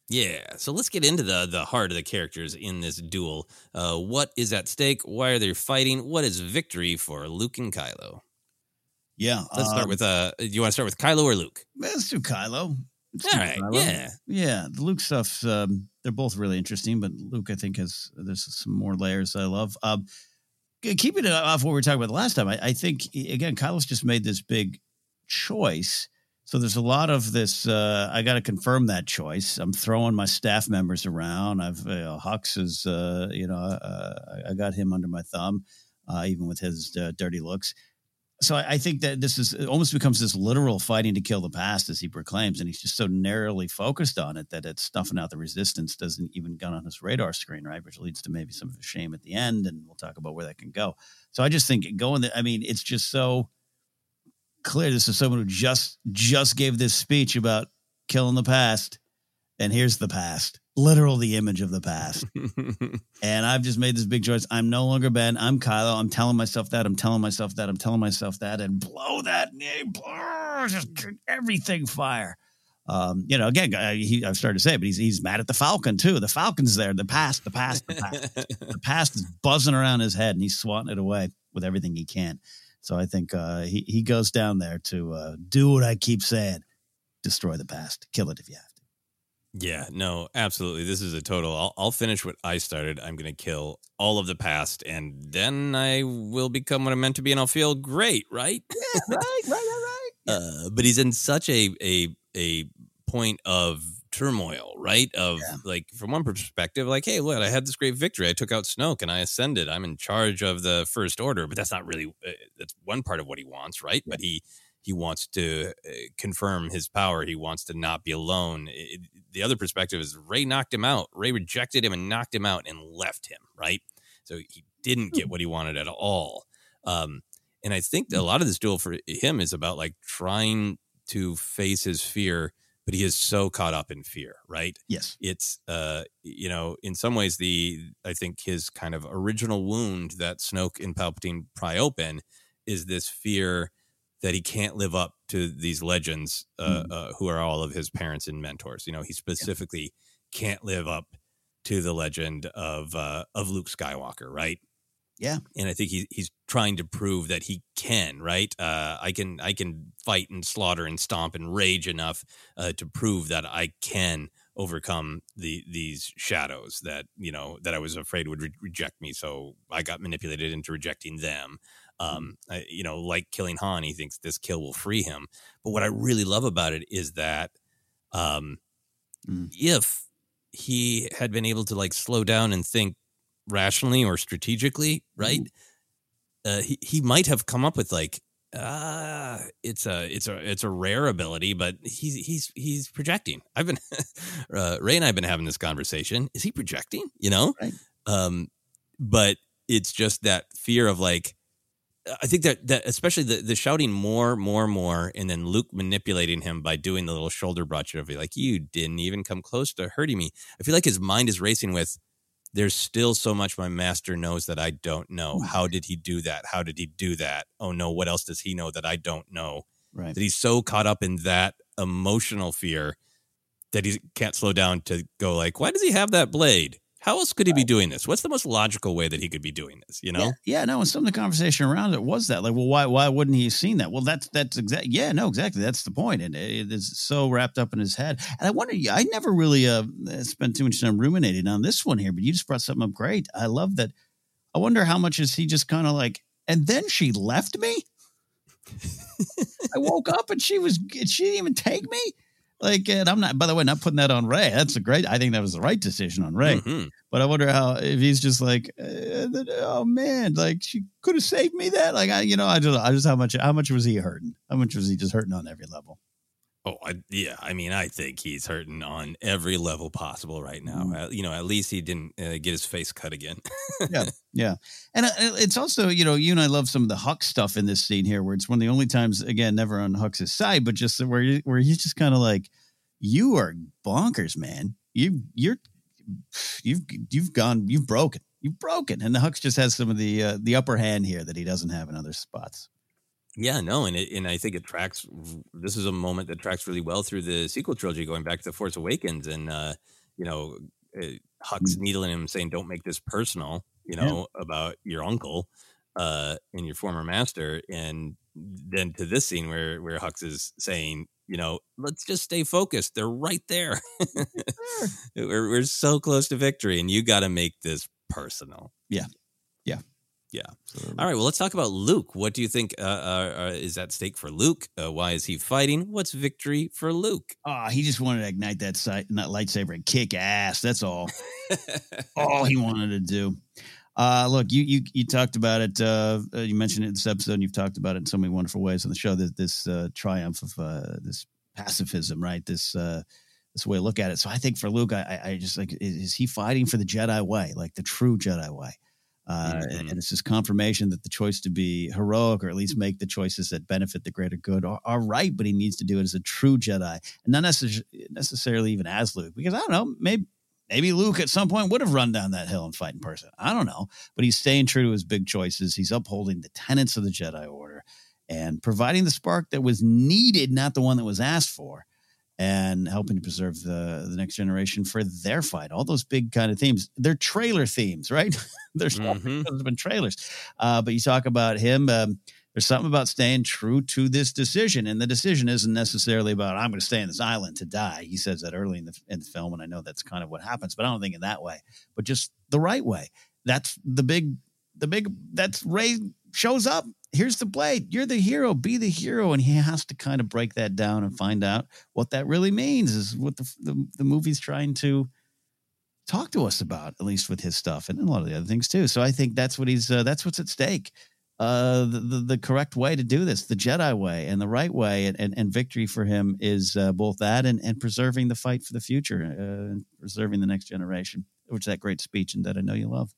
yeah so let's get into the the heart of the characters in this duel uh what is at stake why are they fighting what is victory for luke and kylo Yeah. let's start um, with uh do you want to start with kylo or luke Let's do Kylo. All right, yeah. yeah. The Luke stuff. Um, they're both really interesting, but Luke, I think, has there's some more layers I love. Um, keeping it off what we were talking about the last time, I, I think again, Kylo's just made this big choice. So there's a lot of this. Uh, I got to confirm that choice. I'm throwing my staff members around. I've uh, Hux is, uh, you know, uh, I got him under my thumb, uh, even with his uh, dirty looks so I, I think that this is almost becomes this literal fighting to kill the past as he proclaims, and he's just so narrowly focused on it that it's stuffing out the resistance doesn't even gun on his radar screen, right? Which leads to maybe some of his shame at the end, and we'll talk about where that can go. So I just think going, the, I mean, it's just so clear. This is someone who just just gave this speech about killing the past, and here's the past, literal the image of the past. And I've just made this big choice. I'm no longer Ben. I'm Kylo. I'm telling myself that. I'm telling myself that. I'm telling myself that. And blow that name. Blow, just everything fire. Um, you know, again, I, he, I've started to say, it, but he's he's mad at the Falcon too. The Falcon's there. The past, the past, the past. the past is buzzing around his head, and he's swatting it away with everything he can. So I think uh, he he goes down there to uh, do what I keep saying: destroy the past, kill it if you have. Yeah, no, absolutely. This is a total. I'll, I'll finish what I started. I'm going to kill all of the past, and then I will become what I'm meant to be, and I'll feel great, right? right, right, right, right. Uh, but he's in such a a a point of turmoil, right? Of Yeah. like, from one perspective, like, hey, look, I had this great victory. I took out Snoke, and I ascended. I'm in charge of the First Order. But that's not really. Uh, that's one part of what he wants, right? But he he wants to uh, confirm his power. He wants to not be alone. It- the other perspective is Rey knocked him out. Rey rejected him and knocked him out and left him, right? So he didn't get what he wanted at all. Um, and I think a lot of this duel for him is about like trying to face his fear, but he is so caught up in fear, right? Yes. It's uh, you know, in some ways the I think his kind of original wound that Snoke and Palpatine pry open is this fear that he can't live up to these legends uh, uh, who are all of his parents and mentors. You know, he specifically can't live up to the legend of uh, of Luke Skywalker, right? Yeah. and I think he, he's trying to prove that he can. Right, uh, I can I can fight and slaughter and stomp and rage enough uh, to prove that I can overcome the these shadows that you know that I was afraid would re- reject me. So I got manipulated into rejecting them. Um, I, you know, like killing Han, he thinks this kill will free him. But what I really love about it is that um, Mm. if he had been able to like slow down and think rationally or strategically, right? Uh, he he might have come up with like uh it's a it's a it's a rare ability but he's he's he's projecting i've been uh, ray and i've been having this conversation is he projecting you know Right. um but it's just that fear of like I think that that especially the the shouting more, more, more, and then Luke manipulating him by doing the little shoulder brush of it, like you didn't even come close to hurting me. I feel like his mind is racing with. There's still so much my master knows that I don't know. Mm. How did he do that? How did he do that? Oh no, what else does he know that I don't know? Right. That he's so caught up in that emotional fear that he can't slow down to go like, why does he have that blade? How else could he be doing this? What's the most logical way that he could be doing this? You know? Yeah, yeah, no, and some of the conversation around it was that, like, well, why why wouldn't he have seen that? Well, that's that's exactly yeah, no, exactly. That's the point. And it is so wrapped up in his head. And I wonder, I never really uh spent too much time ruminating on this one here, but you just brought something up great. I love that. I wonder how much is he just kind of like, and then she left me. I woke up and she was she didn't even take me. Like, and I'm not. By the way, not putting that on Rey. That's a great. I think that was the right decision on Rey. Mhm. But I wonder how if he's just like, uh, oh man, like she could have saved me. That, like, I, you know, I just, I just how much, how much was he hurting? How much was he just hurting on every level? Oh, I, yeah. I mean, I think he's hurting on every level possible right now. Uh, you know, at least he didn't uh, get his face cut again. yeah, yeah. And uh, it's also, you know, you and I love some of the Hux stuff in this scene here, where it's one of the only times, again, never on Hux's side, but just where where he's just kind of like, you are bonkers, man. You you're you've you've gone, you've broken, you've broken, and the Hux just has some of the uh, the upper hand here that he doesn't have in other spots. Yeah, no, and it, and I think it tracks. This is a moment that tracks really well through the sequel trilogy, going back to the Force Awakens, and uh, you know, uh, Hux needling him, saying, "Don't make this personal," you Yeah. know, about your uncle uh, and your former master, and then to this scene where where Hux is saying, you know, let's just stay focused. They're right there. we're we're so close to victory, and you got to make this personal. Yeah, yeah. Yeah. All right. Well, let's talk about Luke. What do you think uh, uh, uh, is at stake for Luke? Uh, why is he fighting? What's victory for Luke? Oh, he just wanted to ignite that sight, that lightsaber and kick ass. That's all. all he wanted to do. Uh, look, you you you talked about it. Uh, uh, you mentioned it in this episode. and You've talked about it in so many wonderful ways on the show. That this uh, triumph of uh, this pacifism, right? This uh, this way to look at it. So I think for Luke, I, I I just like is, is he fighting for the Jedi way, like the true Jedi way? Uh, and, and it's this confirmation that the choice to be heroic or at least make the choices that benefit the greater good are, are right, but he needs to do it as a true Jedi and not necess- necessarily even as Luke. Because I don't know, maybe maybe Luke at some point would have run down that hill and fight in person. I don't know, but he's staying true to his big choices. He's upholding the tenets of the Jedi Order and providing the spark that was needed, not the one that was asked for, and helping to preserve the the next generation for their fight. All those big kind of themes. They're trailer themes, right? There's Mhm. been trailers, uh, but you talk about him. Um, there's something about staying true to this decision, and the decision isn't necessarily about I'm going to stay on this island to die. He says that early in the in the film, and I know that's kind of what happens, but I don't think in that way, but just the right way. That's the big, the big. That's Rey shows up. Here's the blade. You're the hero. Be the hero, and he has to kind of break that down and find out what that really means. Is what the the, the movie's trying to talk to us about, at least with his stuff and a lot of the other things too. So I think that's what he's uh, that's what's at stake. Uh, the, the the correct way to do this, the Jedi way and the right way, and and, and victory for him is uh, both that and and preserving the fight for the future, uh, and preserving the next generation. Which is that great speech and that I know you love.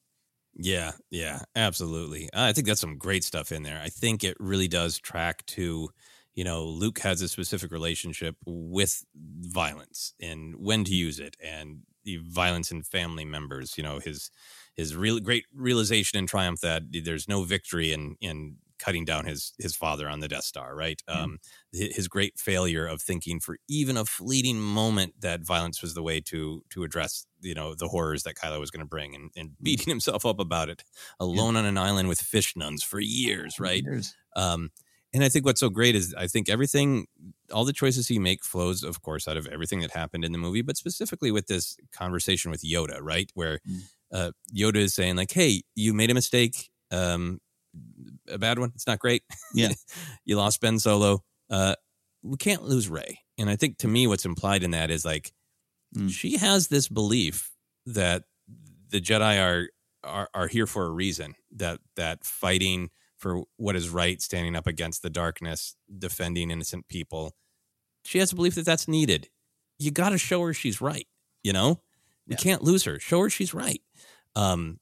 Yeah, yeah, absolutely. I think that's some great stuff in there. I think it really does track to, you know, Luke has a specific relationship with violence and when to use it and the violence in family members, you know, his his real great realization and triumph that there's no victory in in cutting down his his father on the Death Star, right? Um his great failure of thinking for even a fleeting moment that violence was the way to to address you know the horrors that Kylo was going to bring and, and beating himself up about it alone on an island with fish nuns for years right? Years. um and I think what's so great is I think everything all the choices he make flows of course out of everything that happened in the movie but specifically with this conversation with Yoda right? Where uh, Yoda is saying like hey you made a mistake um a bad one it's not great Yeah. you lost Ben Solo uh we can't lose Rey and I think to me what's implied in that is like she has this belief that the Jedi are, are are here for a reason. That that fighting for what is right, standing up against the darkness, defending innocent people. She has a belief that that's needed. You got to show her she's right. You know, we can't lose her. Show her she's right. Um,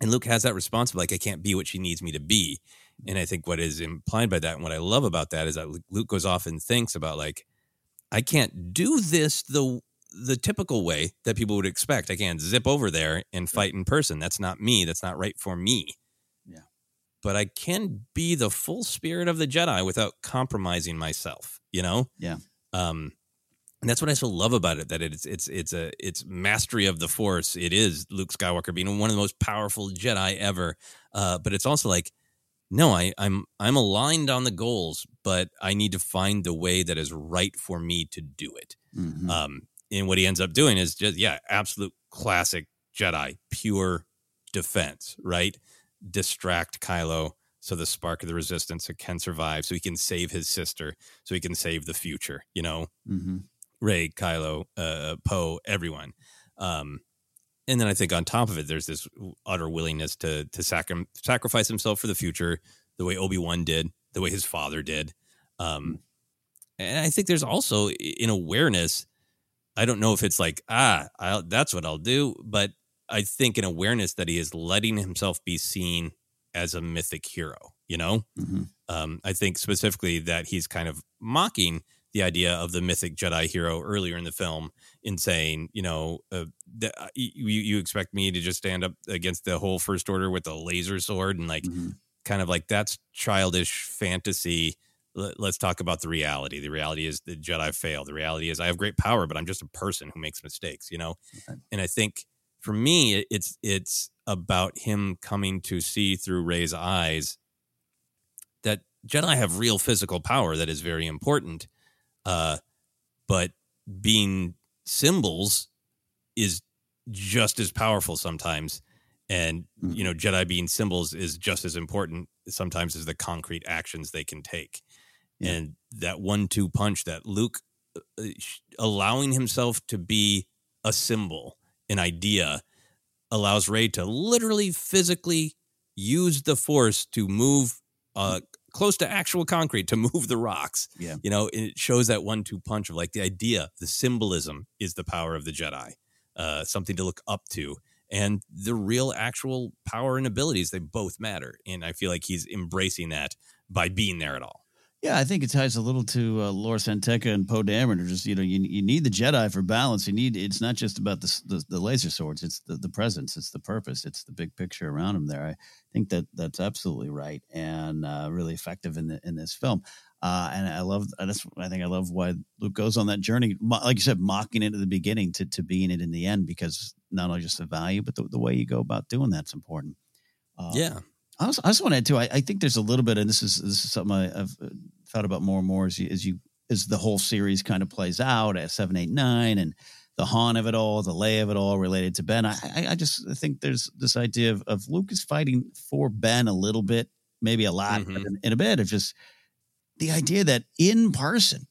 and Luke has that response of like, I can't be what she needs me to be. And I think what is implied by that, and what I love about that, is that Luke goes off and thinks about like, I can't do this the the typical way that people would expect. I can't zip over there and fight in person. That's not me. That's not right for me. Yeah. But I can be the full spirit of the Jedi without compromising myself, you know? Yeah. Um, and that's what I so love about it that it's it's it's a it's mastery of the force. It is Luke Skywalker being one of the most powerful Jedi ever. Uh, but it's also like, no, I, I'm I'm aligned on the goals, but I need to find the way that is right for me to do it. Mhm. Um, and what he ends up doing is just yeah, absolute classic Jedi, pure defense, right? Distract Kylo so the spark of the resistance can survive, so he can save his sister, so he can save the future. You know, hmm Rey, Kylo, uh, Poe, everyone. Um, and then I think on top of it, there's this utter willingness to to sacri- sacrifice himself for the future, the way Obi Wan did, the way his father did. Um, and I think there's also an awareness. I don't know if it's like ah, I'll, that's what I'll do, but I think an awareness that he is letting himself be seen as a mythic hero. You know, hmm um, I think specifically that he's kind of mocking the idea of the mythic Jedi hero earlier in the film in saying, you know, uh, that uh, you, you expect me to just stand up against the whole First Order with a laser sword and like hmm kind of like that's childish fantasy. Let- Let's talk about the reality. The reality is the Jedi fail. The reality is I have great power, but I'm just a person who makes mistakes, you know? Right. And I think for me, it's it's about him coming to see through Rey's eyes that Jedi have real physical power that is very important. Uh, but being symbols is just as powerful sometimes. And, Mhm. you know, Jedi being symbols is just as important sometimes as the concrete actions they can take. Yeah. And that one two punch that Luke uh, allowing himself to be a symbol, an idea, allows Rey to literally physically use the force to move uh, close to actual concrete to move the rocks. Yeah. You know, it shows that one two punch of like the idea, the symbolism is the power of the Jedi, uh, something to look up to. And the real actual power and abilities, they both matter. And I feel like he's embracing that by being there at all. Yeah, I think it ties a little to uh, Lor San Tekka and Poe Dameron. Or Just you know, you you need the Jedi for balance. You need it's not just about the the, the laser swords. It's the, the presence. It's the purpose. It's the big picture around him. There, I think that that's absolutely right and uh, really effective in the, in this film. Uh, and I love that's I think I love why Luke goes on that journey, like you said, mocking it at the beginning to to being it in the end because not only just the value, but the, the way you go about doing that's important. Uh, Yeah. I also, I also want to add too. I, I think there's a little bit, and this is this is something I, I've uh, thought about more and more as you as you as the whole series kind of plays out at seven, eight, nine, and the haunt of it all, the lay of it all, related to Ben. I I, I just think there's this idea of of Luke is fighting for Ben a little bit, maybe a lot, Mhm. in, in a bit of just the idea that in person.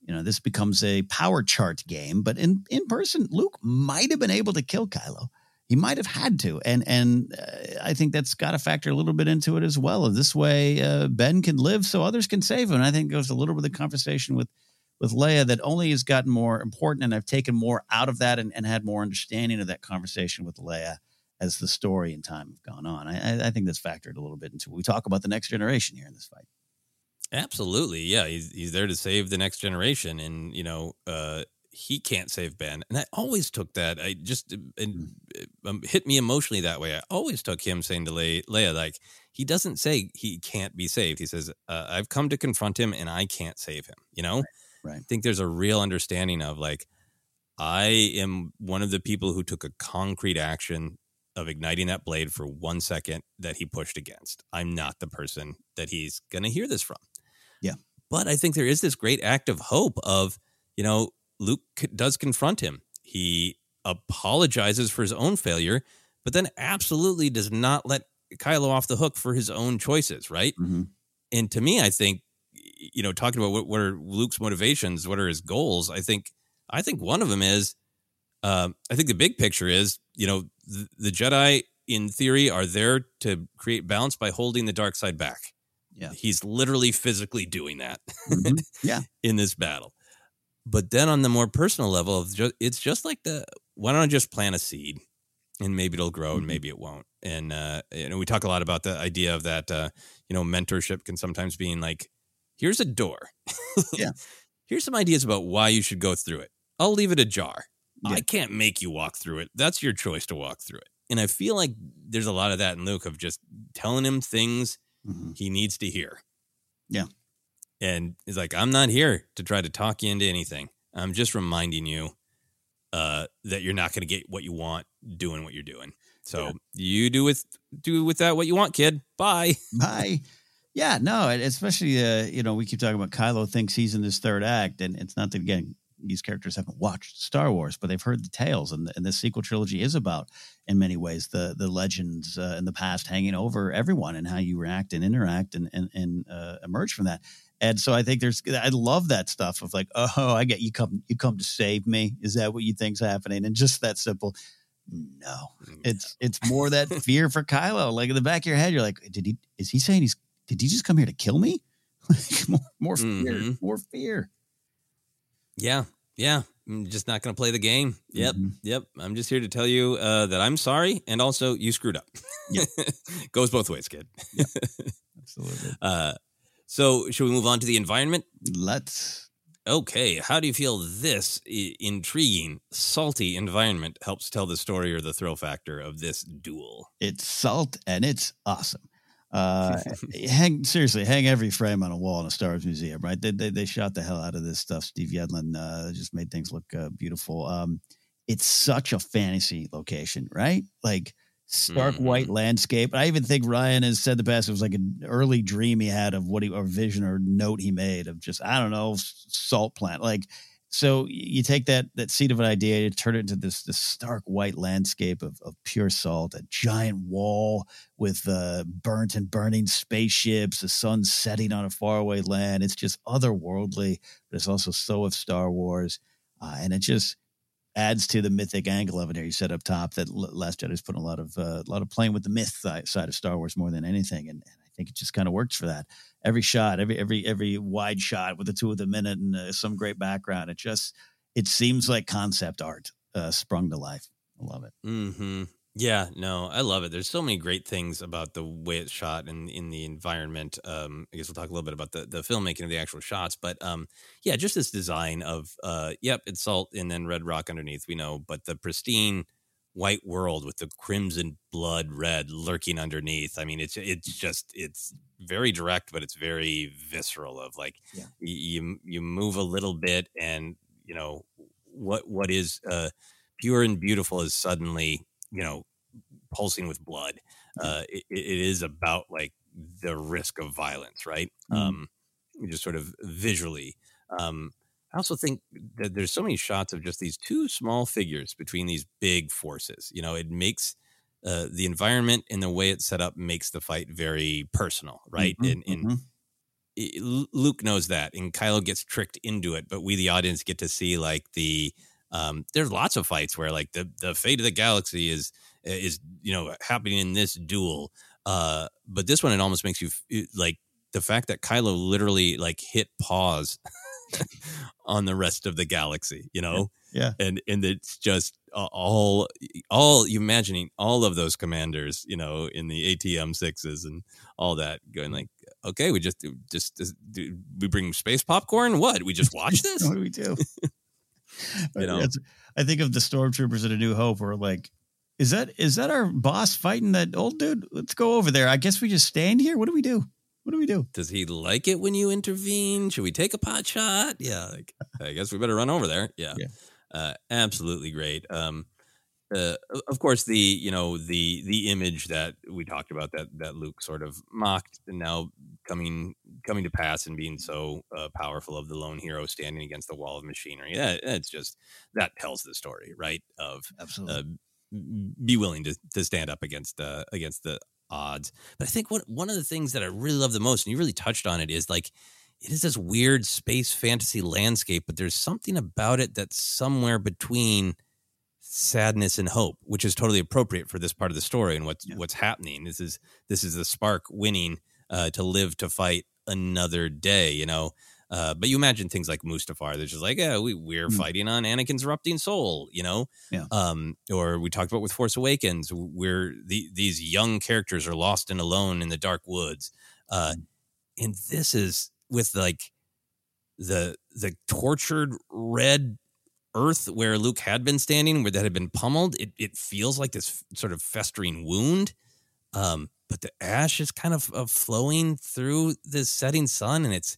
You know, this becomes a power chart game, but in in person, Luke might have been able to kill Kylo he might have had to and and uh, i think that's got to factor a little bit into it as well this way uh, ben can live so others can save him and i think goes a little bit of the conversation with with leia that only has gotten more important and i've taken more out of that and, and had more understanding of that conversation with leia as the story and time have gone on I, I- I think that's factored a little bit into we talk about the next generation here in this fight Absolutely. Yeah. He's, he's there to save the next generation. And, you know, uh, he can't save Ben. And I always took that. I just it, um, hit me emotionally that way. I always took him saying to Le- Leia, like, he doesn't say he can't be saved. He says, uh, I've come to confront him and I can't save him. You know? right I think there's a real understanding of like, I am one of the people who took a concrete action of igniting that blade for one second that he pushed against. I'm not the person that he's going to hear this from. Yeah. But I think there is this great act of hope of, you know, Luke does confront him. He apologizes for his own failure, but then absolutely does not let Kylo off the hook for his own choices, right? mm-hmm. and to me, I think, you know, talking about what, what are Luke's motivations, what are his goals, I think, I think one of them is, um, I think the big picture is, you know, the, the Jedi in theory are there to create balance by holding the dark side back. Yeah. He's literally physically doing that Mhm. yeah in this battle. But then on the more personal level, it's just like the why don't I just plant a seed and maybe it'll grow and Mhm. maybe it won't. And uh, you know, we talk a lot about the idea of that. Uh, you know, mentorship can sometimes being like, here's a door. Yeah. Here's some ideas about why you should go through it. I'll leave it ajar. Yeah. I can't make you walk through it. That's your choice to walk through it. And I feel like there's a lot of that in Luke of just telling him things Mhm. he needs to hear. Yeah. And he's like, "I'm not here to try to talk you into anything. I'm just reminding you uh, that you're not going to get what you want doing what you're doing. So yeah. you do with do with that what you want, kid. Bye. Bye. Yeah, no, especially uh, you know we keep talking about Kylo thinks he's in this third act, and it's not that again these characters haven't watched Star Wars, but they've heard the tales, and, and the sequel trilogy is about, in many ways, the the legends uh, in the past hanging over everyone and how you react and interact and and, and uh, emerge from that. And so I think there's I love that stuff of like, oh, I get you come you come to save me. Is that what you think's happening? And just that simple. No, mm, it's it's more that fear for Kylo. Like in the back of your head, you're like, did he? Is he saying he's? Did he just come here to kill me? more, more fear, mm-hmm. more fear. Yeah, yeah. I'm just not going to play the game. Yep, mm-hmm. yep. I'm just here to tell you uh, that I'm sorry, and also you screwed up. Yep. Goes both ways, kid. Yep. Absolutely. Uh, so, should we move on to the environment? Let's. Okay, how do you feel this intriguing, salty environment helps tell the story or the thrill factor of this duel? It's salt and it's awesome. Uh, hang seriously, hang every frame on a wall in a Star Wars museum, right? They, they, they shot the hell out of this stuff. Steve Yedlin uh, just made things look uh, beautiful. Um, it's such a fantasy location, right? Like stark mm-hmm. white landscape. I even think Rian has said the past it was like an early dream he had of what he or vision or note he made of just I don't know salt plant like so you take that that seed of an idea, you turn it into this this stark white landscape of, of pure salt, a giant wall with uh, burnt and burning spaceships, the sun setting on a faraway land. It's just otherworldly, but it's also so of Star Wars, uh, and it just adds to the mythic angle of it. Here you said up top that Last Jedi's put a lot of uh, a lot of playing with the myth side of Star Wars more than anything, and, and I think it just kind of works for that every shot, every every every wide shot with the two of them in it and uh, some great background. It just it seems like concept art uh, sprung to life. I love it. Hmm. Yeah. No, I love it. There's so many great things about the way it's shot and in the environment. Um, I guess we'll talk a little bit about the the filmmaking of the actual shots, but um, yeah, just this design of uh, yep, it's salt and then red rock underneath. We know, but the pristine white world with the crimson blood red lurking underneath. I mean, it's it's just it's very direct, but it's very visceral. Of like yeah. you you move a little bit, and you know what what is uh, pure and beautiful is suddenly you know pulsing with blood. Uh, it, it is about like the risk of violence, right? Mm. Um, just sort of visually. Um, I also think that there's so many shots of just these two small figures between these big forces. You know, it makes uh, the environment and the way it's set up makes the fight very personal, right? Mm-hmm, and, and mm-hmm. it, Luke knows that, and Kylo gets tricked into it, but we, the audience, get to see like the. Um, there's lots of fights where like the the fate of the galaxy is is you know happening in this duel, uh, but this one it almost makes you like the fact that Kylo literally like hit pause on the rest of the galaxy, you know? Yeah. And and it's just all all you imagining all of those commanders, you know, in the ATM sixes and all that going like, okay, we just just do we bring space popcorn? What? We just watch this? what do we do? you know, I think of the stormtroopers in A New Hope, where like, is that is that our boss fighting that old dude? Let's go over there. I guess we just stand here. What do we do? What do we do? Does he like it when you intervene? Should we take a pot shot? Yeah, like, I guess we better run over there. Yeah, yeah. Uh, absolutely great. Um, uh, of course, the you know the the image that we talked about that that Luke sort of mocked and now coming coming to pass and being so uh, powerful of the lone hero standing against the wall of machinery. Yeah, it's just that tells the story, right? Of absolutely uh, be willing to to stand up against uh, against the odds. But I think what one of the things that I really love the most, and you really touched on it, is like it is this weird space fantasy landscape, but there's something about it that's somewhere between sadness and hope, which is totally appropriate for this part of the story and what's yeah. what's happening. This is this is the spark winning uh, to live to fight another day. You know, uh, but you imagine things like Mustafar, that's just like, yeah, we, we're mm. fighting on Anakin's erupting soul, you know? Yeah. Um, or we talked about with Force Awakens, where the, these young characters are lost and alone in the dark woods. Uh, mm. And this is with like the the tortured red earth where Luke had been standing, where that had been pummeled. It, it feels like this sort of festering wound. Um, but the ash is kind of, of flowing through the setting sun, and it's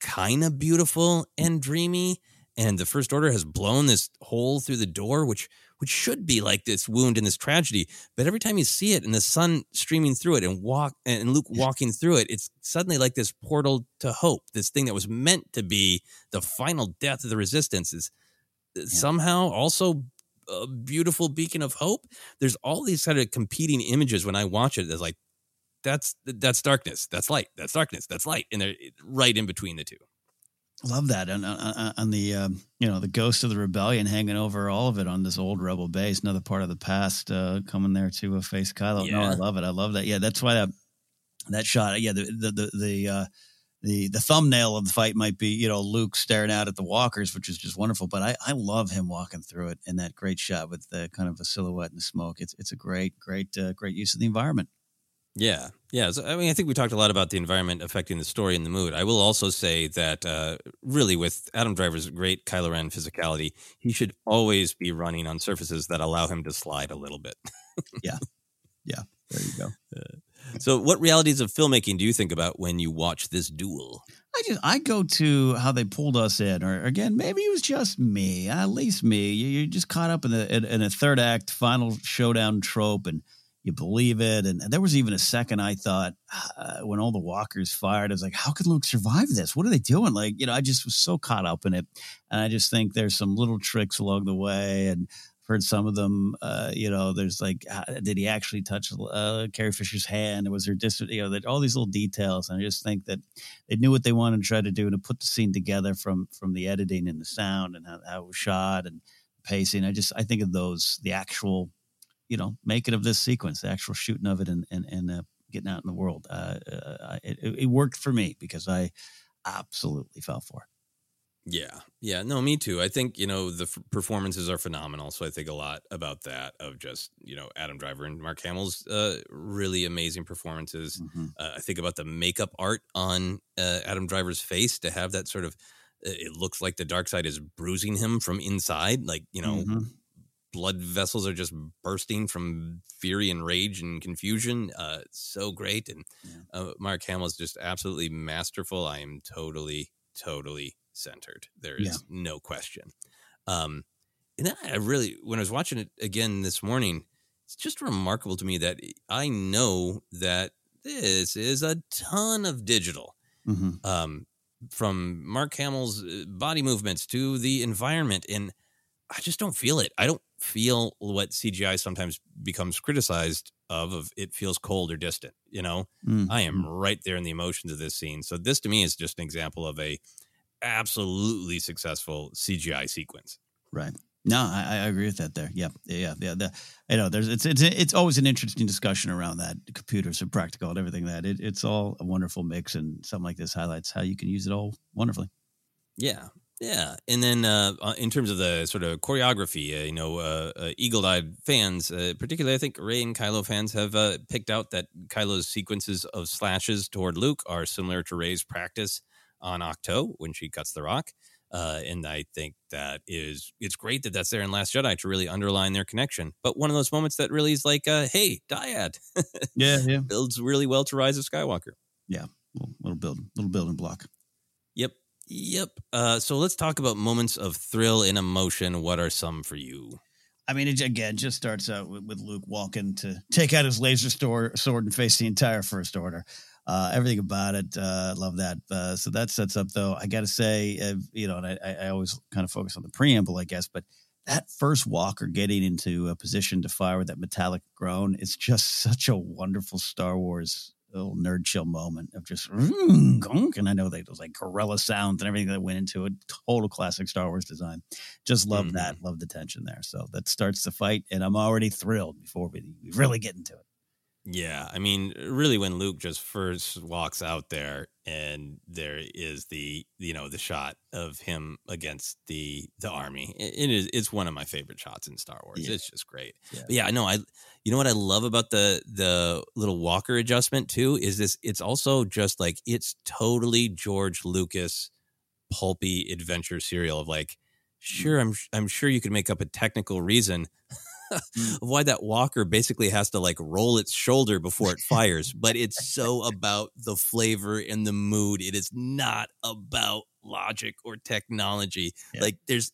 kind of beautiful and dreamy. And the First Order has blown this hole through the door, which which should be like this wound and this tragedy. But every time you see it and the sun streaming through it and walk and Luke walking through it, it's suddenly like this portal to hope. This thing that was meant to be the final death of the resistance is uh, yeah. somehow also a beautiful beacon of hope. There's all these kind of competing images when I watch it. There's like that's that's darkness, that's light, that's darkness, that's light, and they're right in between the two. Love that, and on, on the um, you know the ghost of the rebellion hanging over all of it on this old rebel base, another part of the past uh, coming there to uh, face Kylo. Yeah. No, I love it. I love that. Yeah, that's why that that shot. Yeah, the the the the, uh, the the thumbnail of the fight might be you know Luke staring out at the walkers, which is just wonderful. But I I love him walking through it in that great shot with the kind of a silhouette and the smoke. It's it's a great great uh, great use of the environment. Yeah, yeah. So, I mean, I think we talked a lot about the environment affecting the story and the mood. I will also say that, uh, really, with Adam Driver's great Kylo Ren physicality, he should always be running on surfaces that allow him to slide a little bit. yeah, yeah. There you go. Uh, so, what realities of filmmaking do you think about when you watch this duel? I just I go to how they pulled us in, or again, maybe it was just me, at least me. You're just caught up in the in, in a third act final showdown trope and you believe it. And, there was even a second I thought uh, when all the walkers fired, I was like, how could Luke survive this? What are they doing? Like, you know, I just was so caught up in it. And I just think there's some little tricks along the way. And heard some of them, uh, you know, there's like, did he actually touch uh, Carrie Fisher's hand? Was there, dis- you know, that all these little details. And I just think that they knew what they wanted to try to do and to put the scene together from, from the editing and the sound and how, how it was shot and pacing. I just, I think of those, the actual you know making of this sequence, the actual shooting of it, and and, and uh, getting out in the world. Uh, uh, it, it, worked for me because I absolutely fell for it. Yeah, yeah, no, me too. I think you know the f- performances are phenomenal, so I think a lot about that of just you know Adam Driver and Mark Hamill's uh, really amazing performances. Mm-hmm. Uh, I think about the makeup art on uh, Adam Driver's face to have that sort of. It looks like the dark side is bruising him from inside, like you know, mm-hmm blood vessels are just bursting from fury and rage and confusion. Uh, so great. And yeah. uh, Mark Hamill is just absolutely masterful. I am totally, totally centered. There is yeah. no question. Um, and then I really, when I was watching it again this morning, it's just remarkable to me that I know that this is a ton of digital. Mm-hmm. Um, from Mark Hamill's uh, body movements to the environment. And I just don't feel it. I don't feel what CGI sometimes becomes criticized of of it feels cold or distant, you know? Mm. I am right there in the emotions of this scene. So this to me is just an example of a absolutely successful CGI sequence. Right. No, I, I agree with that. There, yeah, yeah, yeah. The, you know, there's it's it's it's always an interesting discussion around that computers are practical and everything. That it, it's all a wonderful mix, and something like this highlights how you can use it all wonderfully. Yeah, yeah, and then uh, uh, in terms of the sort of choreography, uh, you know, uh, uh eagle-eyed fans, uh, particularly I think Rey and Kylo fans, have picked out that Kylo's sequences of slashes toward Luke are similar to Rey's practice on Ahch-To when she cuts the rock, and I think that is it's great that that's there in Last Jedi to really underline their connection. But one of those moments that really is like, "Hey, dyad," yeah, yeah, builds really well to Rise of Skywalker. Yeah, little, little building, little building block. Yep. Yep. Uh, so let's talk about moments of thrill and emotion. What are some for you? I mean, it again just starts out with, with Luke walking to take out his laser store, sword and face the entire First Order. Uh, everything about it, uh, love that. Uh, so that sets up, though. I got to say, uh, you know, and I, I always kind of focus on the preamble, I guess, but that first walker getting into a position to fire with that metallic groan is just such a wonderful Star Wars little nerd chill moment of just gunk. And I know that was like gorilla sounds and everything that went into it. Total classic Star Wars design. Just love mm-hmm. that. Love the tension there. So that starts the fight, and I'm already thrilled before we really get into it. Yeah, I mean, really, when Luke just first walks out there, and there is the you know the shot of him against the the army, it is it's one of my favorite shots in Star Wars. Yeah. It's just great. Yeah. But yeah, I know. I you know what I love about the the little Walker adjustment too is this. It's also just like it's totally George Lucas pulpy adventure serial of like, mm-hmm. sure, I'm I'm sure you could make up a technical reason Mm. of why that walker basically has to like roll its shoulder before it fires. but it's so about the flavor and the mood. It is not about logic or technology. Yeah. Like there's,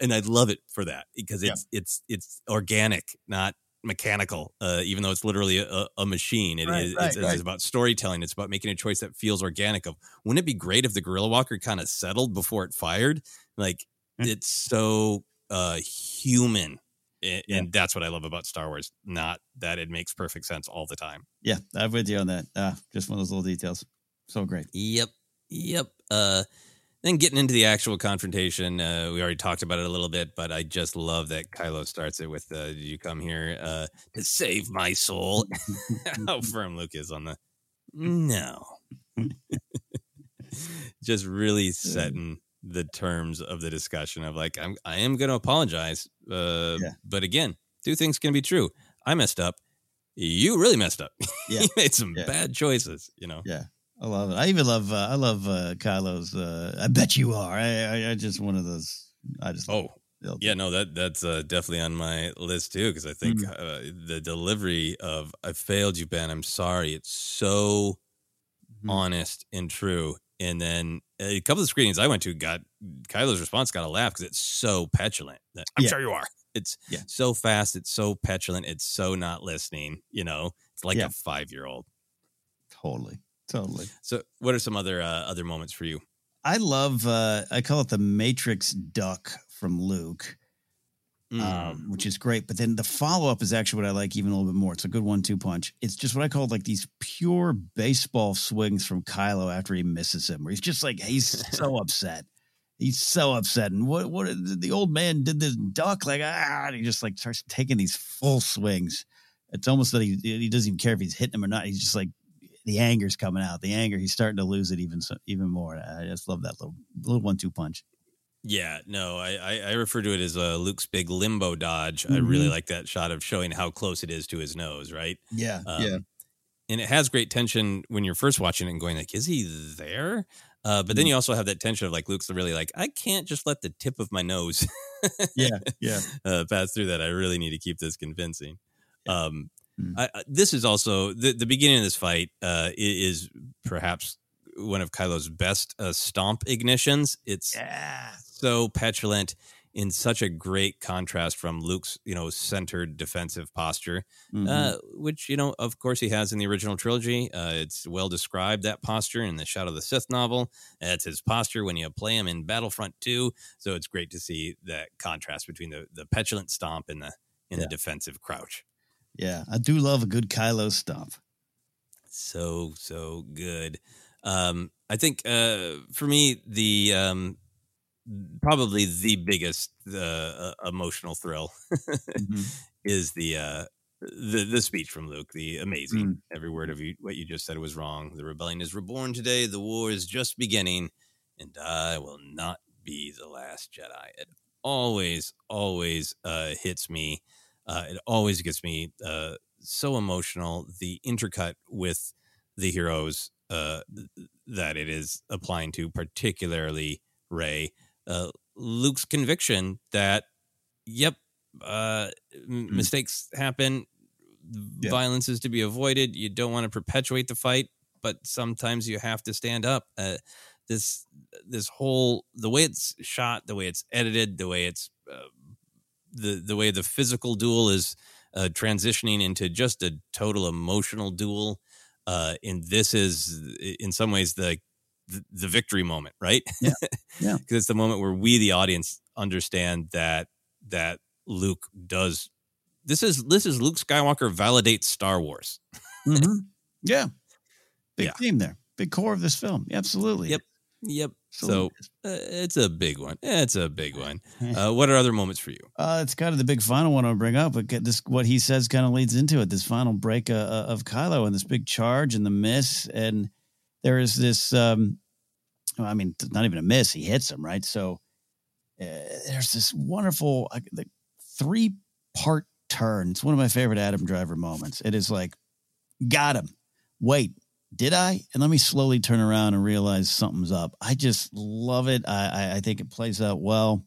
and I love it for that because Yeah. it's it's it's organic, not mechanical. Uh, even though it's literally a, a machine, it is Right, it's, right, it's right. about storytelling. It's about making a choice that feels organic. Of wouldn't it be great if the gorilla walker kind of settled before it fired? Like it's so uh human. A- Yeah. And that's what I love about Star Wars. Not that it makes perfect sense all the time. Yeah, I'm with you on that. Ah, just one of those little details. So great. Yep. Yep. Uh then getting into the actual confrontation, uh, we already talked about it a little bit, but I just love that Kylo starts it with uh, "Did you come here uh, to save my soul?" How firm Luke is on the no. just really setting the terms of the discussion of like I'm I am going to apologize, uh, Yeah. but again, two things can be true. I messed up. You really messed up. Yeah. you made some Yeah. bad choices. You know. Yeah, I love it. I even love. Uh, I love uh, Kylo's. Uh, I bet you are. I, I, I just one of those. I just. Oh, yeah, no, that that's uh, definitely on my list too because I think Mm. uh, the delivery of "I failed you, Ben. I'm sorry." It's so Mhm. honest and true. And then a couple of screenings I went to got Kylo's response got a laugh because it's so petulant. That, I'm Yeah. sure you are. It's Yeah. so fast. It's so petulant. It's so not listening. You know, it's like Yeah. a five year old. Totally. Totally. So, what are some other uh, other moments for you? I love. Uh, I call it the Matrix duck from Luke. Mm. um, which is great. But then the follow up is actually what I like even a little bit more. It's a good one two punch. It's just what I call like these pure baseball swings from Kylo after he misses him, where he's just like he's so upset. He's so upset. And what what the old man did this duck like ah, and he just like starts taking these full swings. It's almost that he he doesn't even care if he's hitting him or not. He's just like the anger's coming out. The anger. He's starting to lose it even so, even more. I just love that little little one two punch. Yeah, no, I, I, I refer to it as uh, Luke's big limbo dodge. I really Mhm. like that shot of showing how close it is to his nose, right? Yeah, Um, And it has great tension when you're first watching it and going like, is he there? Uh, but then you also have that tension of like Luke's really like, I can't just let the tip of my nose yeah, yeah. uh, pass through that. I really need to keep this convincing. Um, Mm. I, I- this is also the, the beginning of this fight uh, is perhaps one of Kylo's best uh, stomp ignitions. It's Yeah. So petulant in such a great contrast from Luke's, you know, centered defensive posture, Mhm. uh, which, you know, of course he has in the original trilogy. Uh, it's well described, that posture in the Shadow of the Sith novel. That's his posture when you play him in Battlefront 2. So it's great to see that contrast between the, the petulant stomp and the, and Yeah. the defensive crouch. Yeah, I do love a good Kylo stomp. so so good um i think uh for me the um probably the biggest uh, emotional thrill is the uh the the speech from luke the amazing every word of you, what you just said was wrong. The rebellion is reborn today the war is just beginning and i will not be the last jedi. It always always uh hits me uh it always gets me uh so emotional the intercut with the heroes uh, that it is applying to, particularly Rey. Uh, Luke's conviction that, yep, uh, m- Hmm. mistakes happen, violence is to be avoided. You don't want to perpetuate the fight, but sometimes you have to stand up. Uh, this this whole the way it's shot, the way it's edited, the way it's uh, the the way the physical duel is uh, transitioning into just a total emotional duel. Uh, and this is in some ways the the, the victory moment, right? Yeah, yeah. Because it's the moment where we, the audience, understand that that Luke does. This is this is Luke Skywalker validates Star Wars. hmm Yeah, big Yeah. theme there, big core of this film. Absolutely. Yep. Yep. So- So uh, it's a big one. It's a big one. Uh, what are other moments for you? Uh, it's kind of the big final one I'll bring up. But this, what he says, kind of leads into it. This final break uh, uh, of Kylo and this big charge and the miss, and there is this. Um, I mean, not even a miss. He hits him right. So uh, there's this wonderful uh, the three part turn. It's one of my favorite Adam Driver moments. It is like, got him. Wait, did I? And let me slowly turn around and realize something's up. I just love it. I, I, I think it plays out well.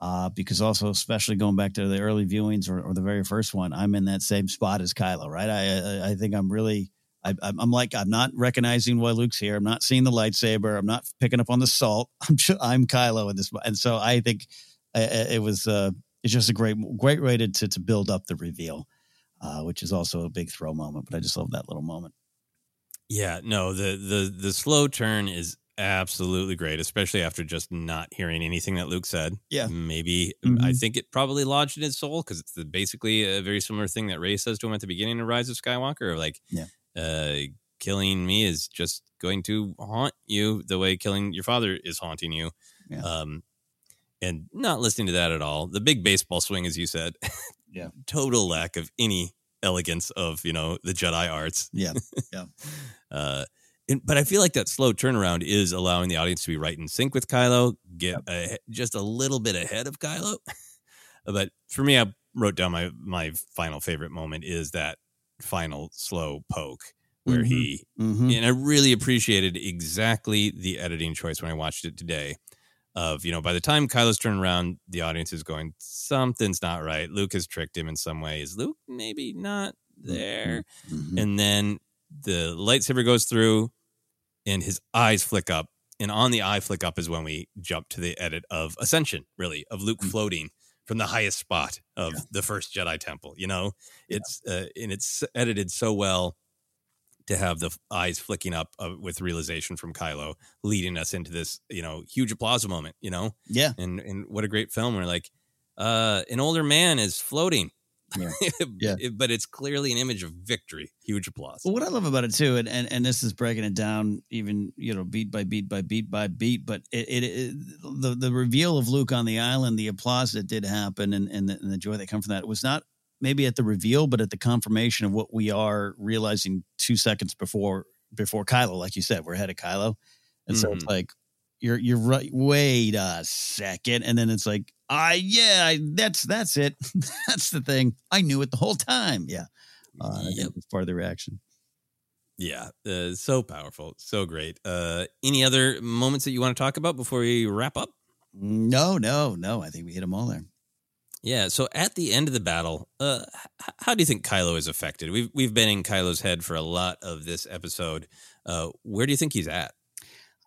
Uh, because also, especially going back to the early viewings or, or the very first one, I'm in that same spot as Kylo, right? I I, I think I'm really I, am like I'm not recognizing why Luke's here. I'm not seeing the lightsaber. I'm not picking up on the salt. I'm I'm Kylo in this, and so I think it was uh, it's just a great great way to to, to build up the reveal, uh, which is also a big throw moment. But I just love that little moment. Yeah, no, the the the slow turn is absolutely great, especially after just not hearing anything that Luke said. Yeah, maybe Mm-hmm. I think it probably lodged in his soul because it's the, basically a very similar thing that Rey says to him at the beginning of Rise of Skywalker, like, Yeah. Uh, killing me is just going to haunt you the way killing your father is haunting you. Yeah. Um, and not listening to that at all. The big baseball swing, as you said, Yeah. total lack of any elegance of you know the Jedi arts. Yeah, yeah. uh, and, but I feel like that slow turnaround is allowing the audience to be right in sync with Kylo, get a, just a little bit ahead of Kylo. but for me, I wrote down my my final favorite moment is that final slow poke where he Mhm. and I really appreciated exactly the editing choice when I watched it today. Of you know, by the time Kylo's turned around, the audience is going, something's not right. Luke has tricked him in some ways. Luke maybe not there, Mhm. and then the lightsaber goes through, and his eyes flick up, and on the eye flick up is when we jump to the edit of Ascension, really, of Luke floating from the highest spot of the first Jedi Temple. You know, it's uh, and it's edited so well to have the eyes flicking up uh, with realization from Kylo, leading us into this, you know, huge applause moment. You know, Yeah. and and what a great film. We're like, uh, an older man is floating, Yeah. Yeah. But it's clearly an image of victory. Huge applause. Well, what I love about it too, and, and and this is breaking it down even you know beat by beat by beat by beat, but it, it, it the the reveal of Luke on the island, the applause that did happen, and and the, and the joy that come from that was not maybe at the reveal, but at the confirmation of what we are realizing two seconds before before Kylo, like you said, we're ahead of Kylo, and so it's Mhm. like you're you're right. Wait a second, and then it's like, I yeah, I, that's that's it. that's the thing. I knew it the whole time. Yeah, uh, it's part of the reaction. Yeah, uh, so powerful, so great. Uh, any other moments that you want to talk about before we wrap up? No, no, no. I think we hit them all there. Yeah. So at the end of the battle, uh, h- how do you think Kylo is affected? We've we've been in Kylo's head for a lot of this episode. Uh, where do you think he's at?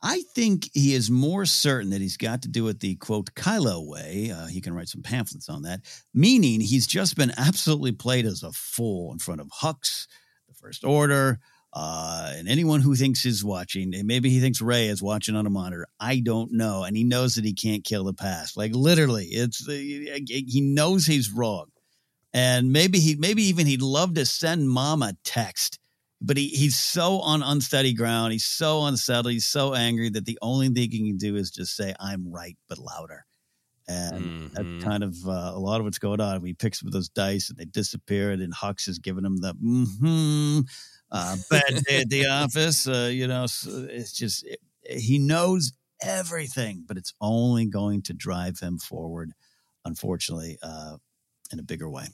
I think he is more certain that he's got to do it the quote Kylo way. Uh, he can write some pamphlets on that, meaning he's just been absolutely played as a fool in front of Hux, the First Order, uh, and anyone who thinks he's watching. Maybe he thinks Rey is watching on a monitor. I don't know, and he knows that he can't kill the past. Like literally, it's uh, he knows he's wrong, and maybe he maybe even he'd love to send mom a text but he, he's so on unsteady ground. He's so unsettled. He's so angry that the only thing he can do is just say, I'm right, but louder. And Mhm. that's kind of uh, a lot of what's going on. He picks up those dice and they disappear, and then Hux is giving him the mm-hmm, uh, bad day at the office. Uh, you know, so it's just, it, he knows everything, but it's only going to drive him forward, unfortunately, uh, in a bigger way.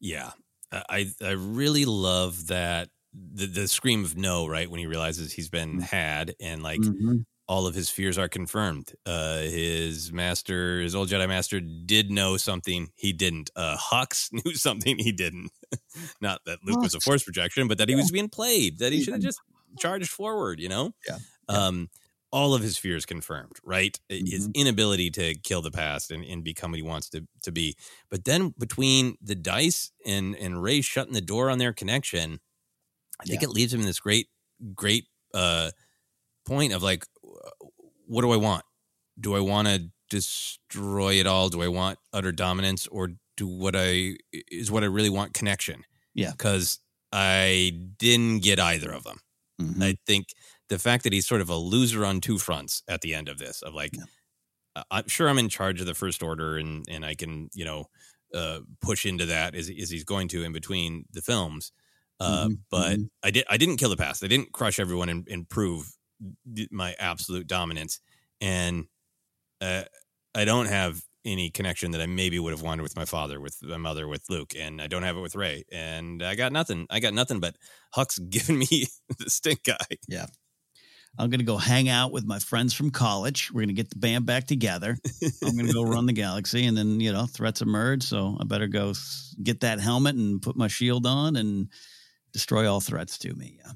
Yeah, I I really love that the the scream of no right when he realizes he's been had and like Mhm. all of his fears are confirmed. Uh, his master, his old Jedi master, did know something he didn't. Uh, Hux knew something he didn't. Not that Luke was a force projection, but that he was being played. That he should have just charged forward. You know. Yeah. Um, all of his fears confirmed, right? His inability to kill the past and, and become what he wants to, to be. But then between the dice and, and Rey shutting the door on their connection, I think Yeah. it leaves him in this great, great uh, point of like, what do I want? Do I want to destroy it all? Do I want utter dominance, or do what I is what I really want connection? Yeah. because I didn't get either of them. Mhm. I think the fact that he's sort of a loser on two fronts at the end of this, of like, I- I'm sure I'm in charge of the first order, and and I can you know uh, push into that as as he's going to in between the films. Uh, Mhm, but mhm. I did I didn't kill the past. I didn't crush everyone and, and prove my absolute dominance. And uh, I don't have any connection that I maybe would have wanted with my father, with my mother, with Luke, and I don't have it with Rey. And I got nothing. I got nothing but Hux's giving me the stink eye. Yeah. I'm going to go hang out with my friends from college. We're going to get the band back together. I'm going to go run the galaxy, and then you know threats emerge. So I better go get that helmet and put my shield on and destroy all threats to me. Yeah.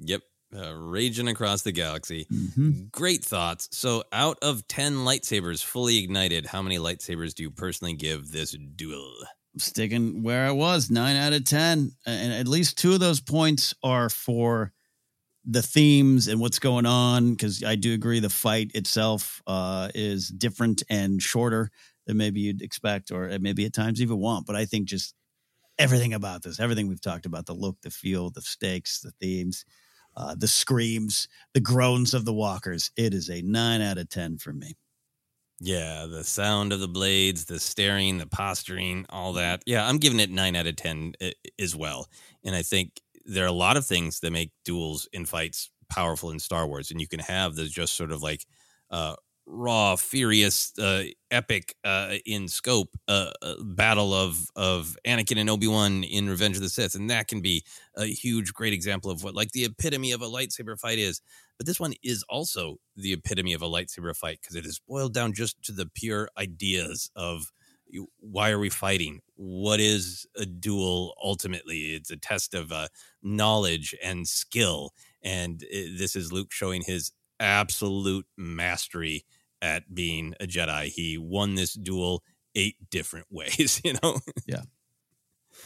Yep. Uh, raging across the galaxy. Mm-hmm. Great thoughts. So, out of 10 lightsabers fully ignited, how many lightsabers do you personally give this duel? Sticking where I was, nine out of 10. And at least two of those points are for the themes and what's going on. Because I do agree the fight itself uh, is different and shorter than maybe you'd expect, or maybe at times even want. But I think just everything about this, everything we've talked about the look, the feel, the stakes, the themes uh, the screams, the groans of the walkers. It is a nine out of 10 for me. Yeah, the sound of the blades, the staring, the posturing, all that. Yeah, I'm giving it nine out of 10 eh, as well. And I think there are a lot of things that make duels in fights powerful in Star Wars. And you can have the just sort of like uh, raw, furious, uh, epic uh, in scope uh, uh, battle of of Anakin and Obi Wan in Revenge of the Sith, and that can be a huge, great example of what like the epitome of a lightsaber fight is. But this one is also the epitome of a lightsaber fight because it is boiled down just to the pure ideas of why are we fighting? What is a duel ultimately? It's a test of uh, knowledge and skill. And uh, this is Luke showing his absolute mastery at being a Jedi. He won this duel eight different ways, you know? Yeah.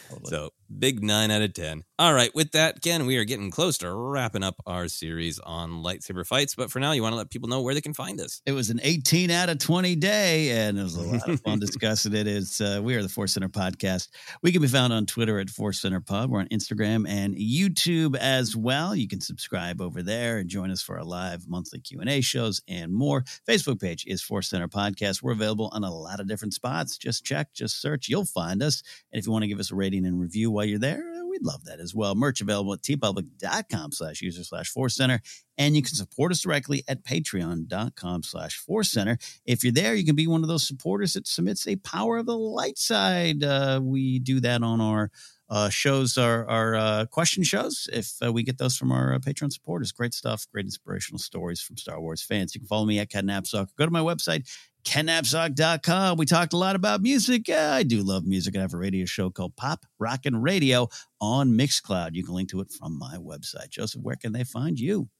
Totally. So big nine out of 10. All right. With that, Ken, we are getting close to wrapping up our series on lightsaber fights. But for now, you want to let people know where they can find us. It was an 18 out of 20 day, and it was a lot of fun discussing it. It's, uh, we are the Force Center podcast. We can be found on Twitter at Force Center Pod. We're on Instagram and YouTube as well. You can subscribe over there and join us for our live monthly Q&A shows and more. Facebook page is Force Center Podcast. We're available on a lot of different spots. Just check, just search. You'll find us. And if you want to give us a rating and review while you're there, uh, we'd love that as well. Merch available at teepublic.com slash user slash force center. And you can support us directly at patreon.com slash force center. If you're there, you can be one of those supporters that submits a power of the light side. Uh, we do that on our uh, shows, our, our uh, question shows. If uh, we get those from our uh, Patreon supporters, great stuff, great inspirational stories from Star Wars fans. You can follow me at Napzok. Go to my website, kennapzok.com. We talked a lot about music. I do love music. I have a radio show called Pop Rockin' Radio on Mixcloud. You can link to it from my website. Joseph, where can they find you?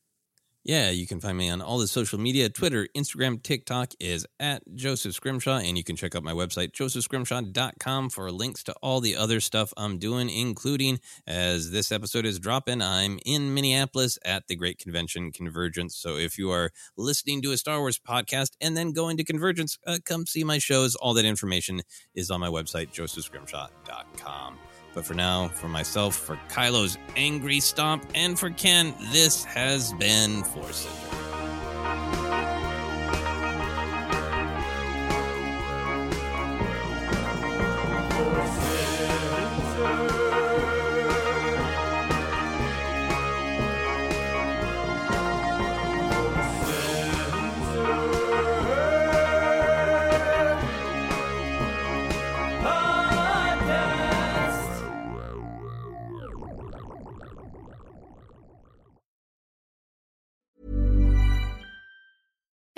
Yeah, you can find me on all the social media Twitter, Instagram, TikTok is at Joseph Scrimshaw. And you can check out my website, josephscrimshaw.com, for links to all the other stuff I'm doing, including as this episode is dropping, I'm in Minneapolis at the Great Convention Convergence. So if you are listening to a Star Wars podcast and then going to Convergence, uh, come see my shows. All that information is on my website, josephscrimshaw.com. But for now, for myself, for Kylo's angry stomp, and for Ken, this has been Force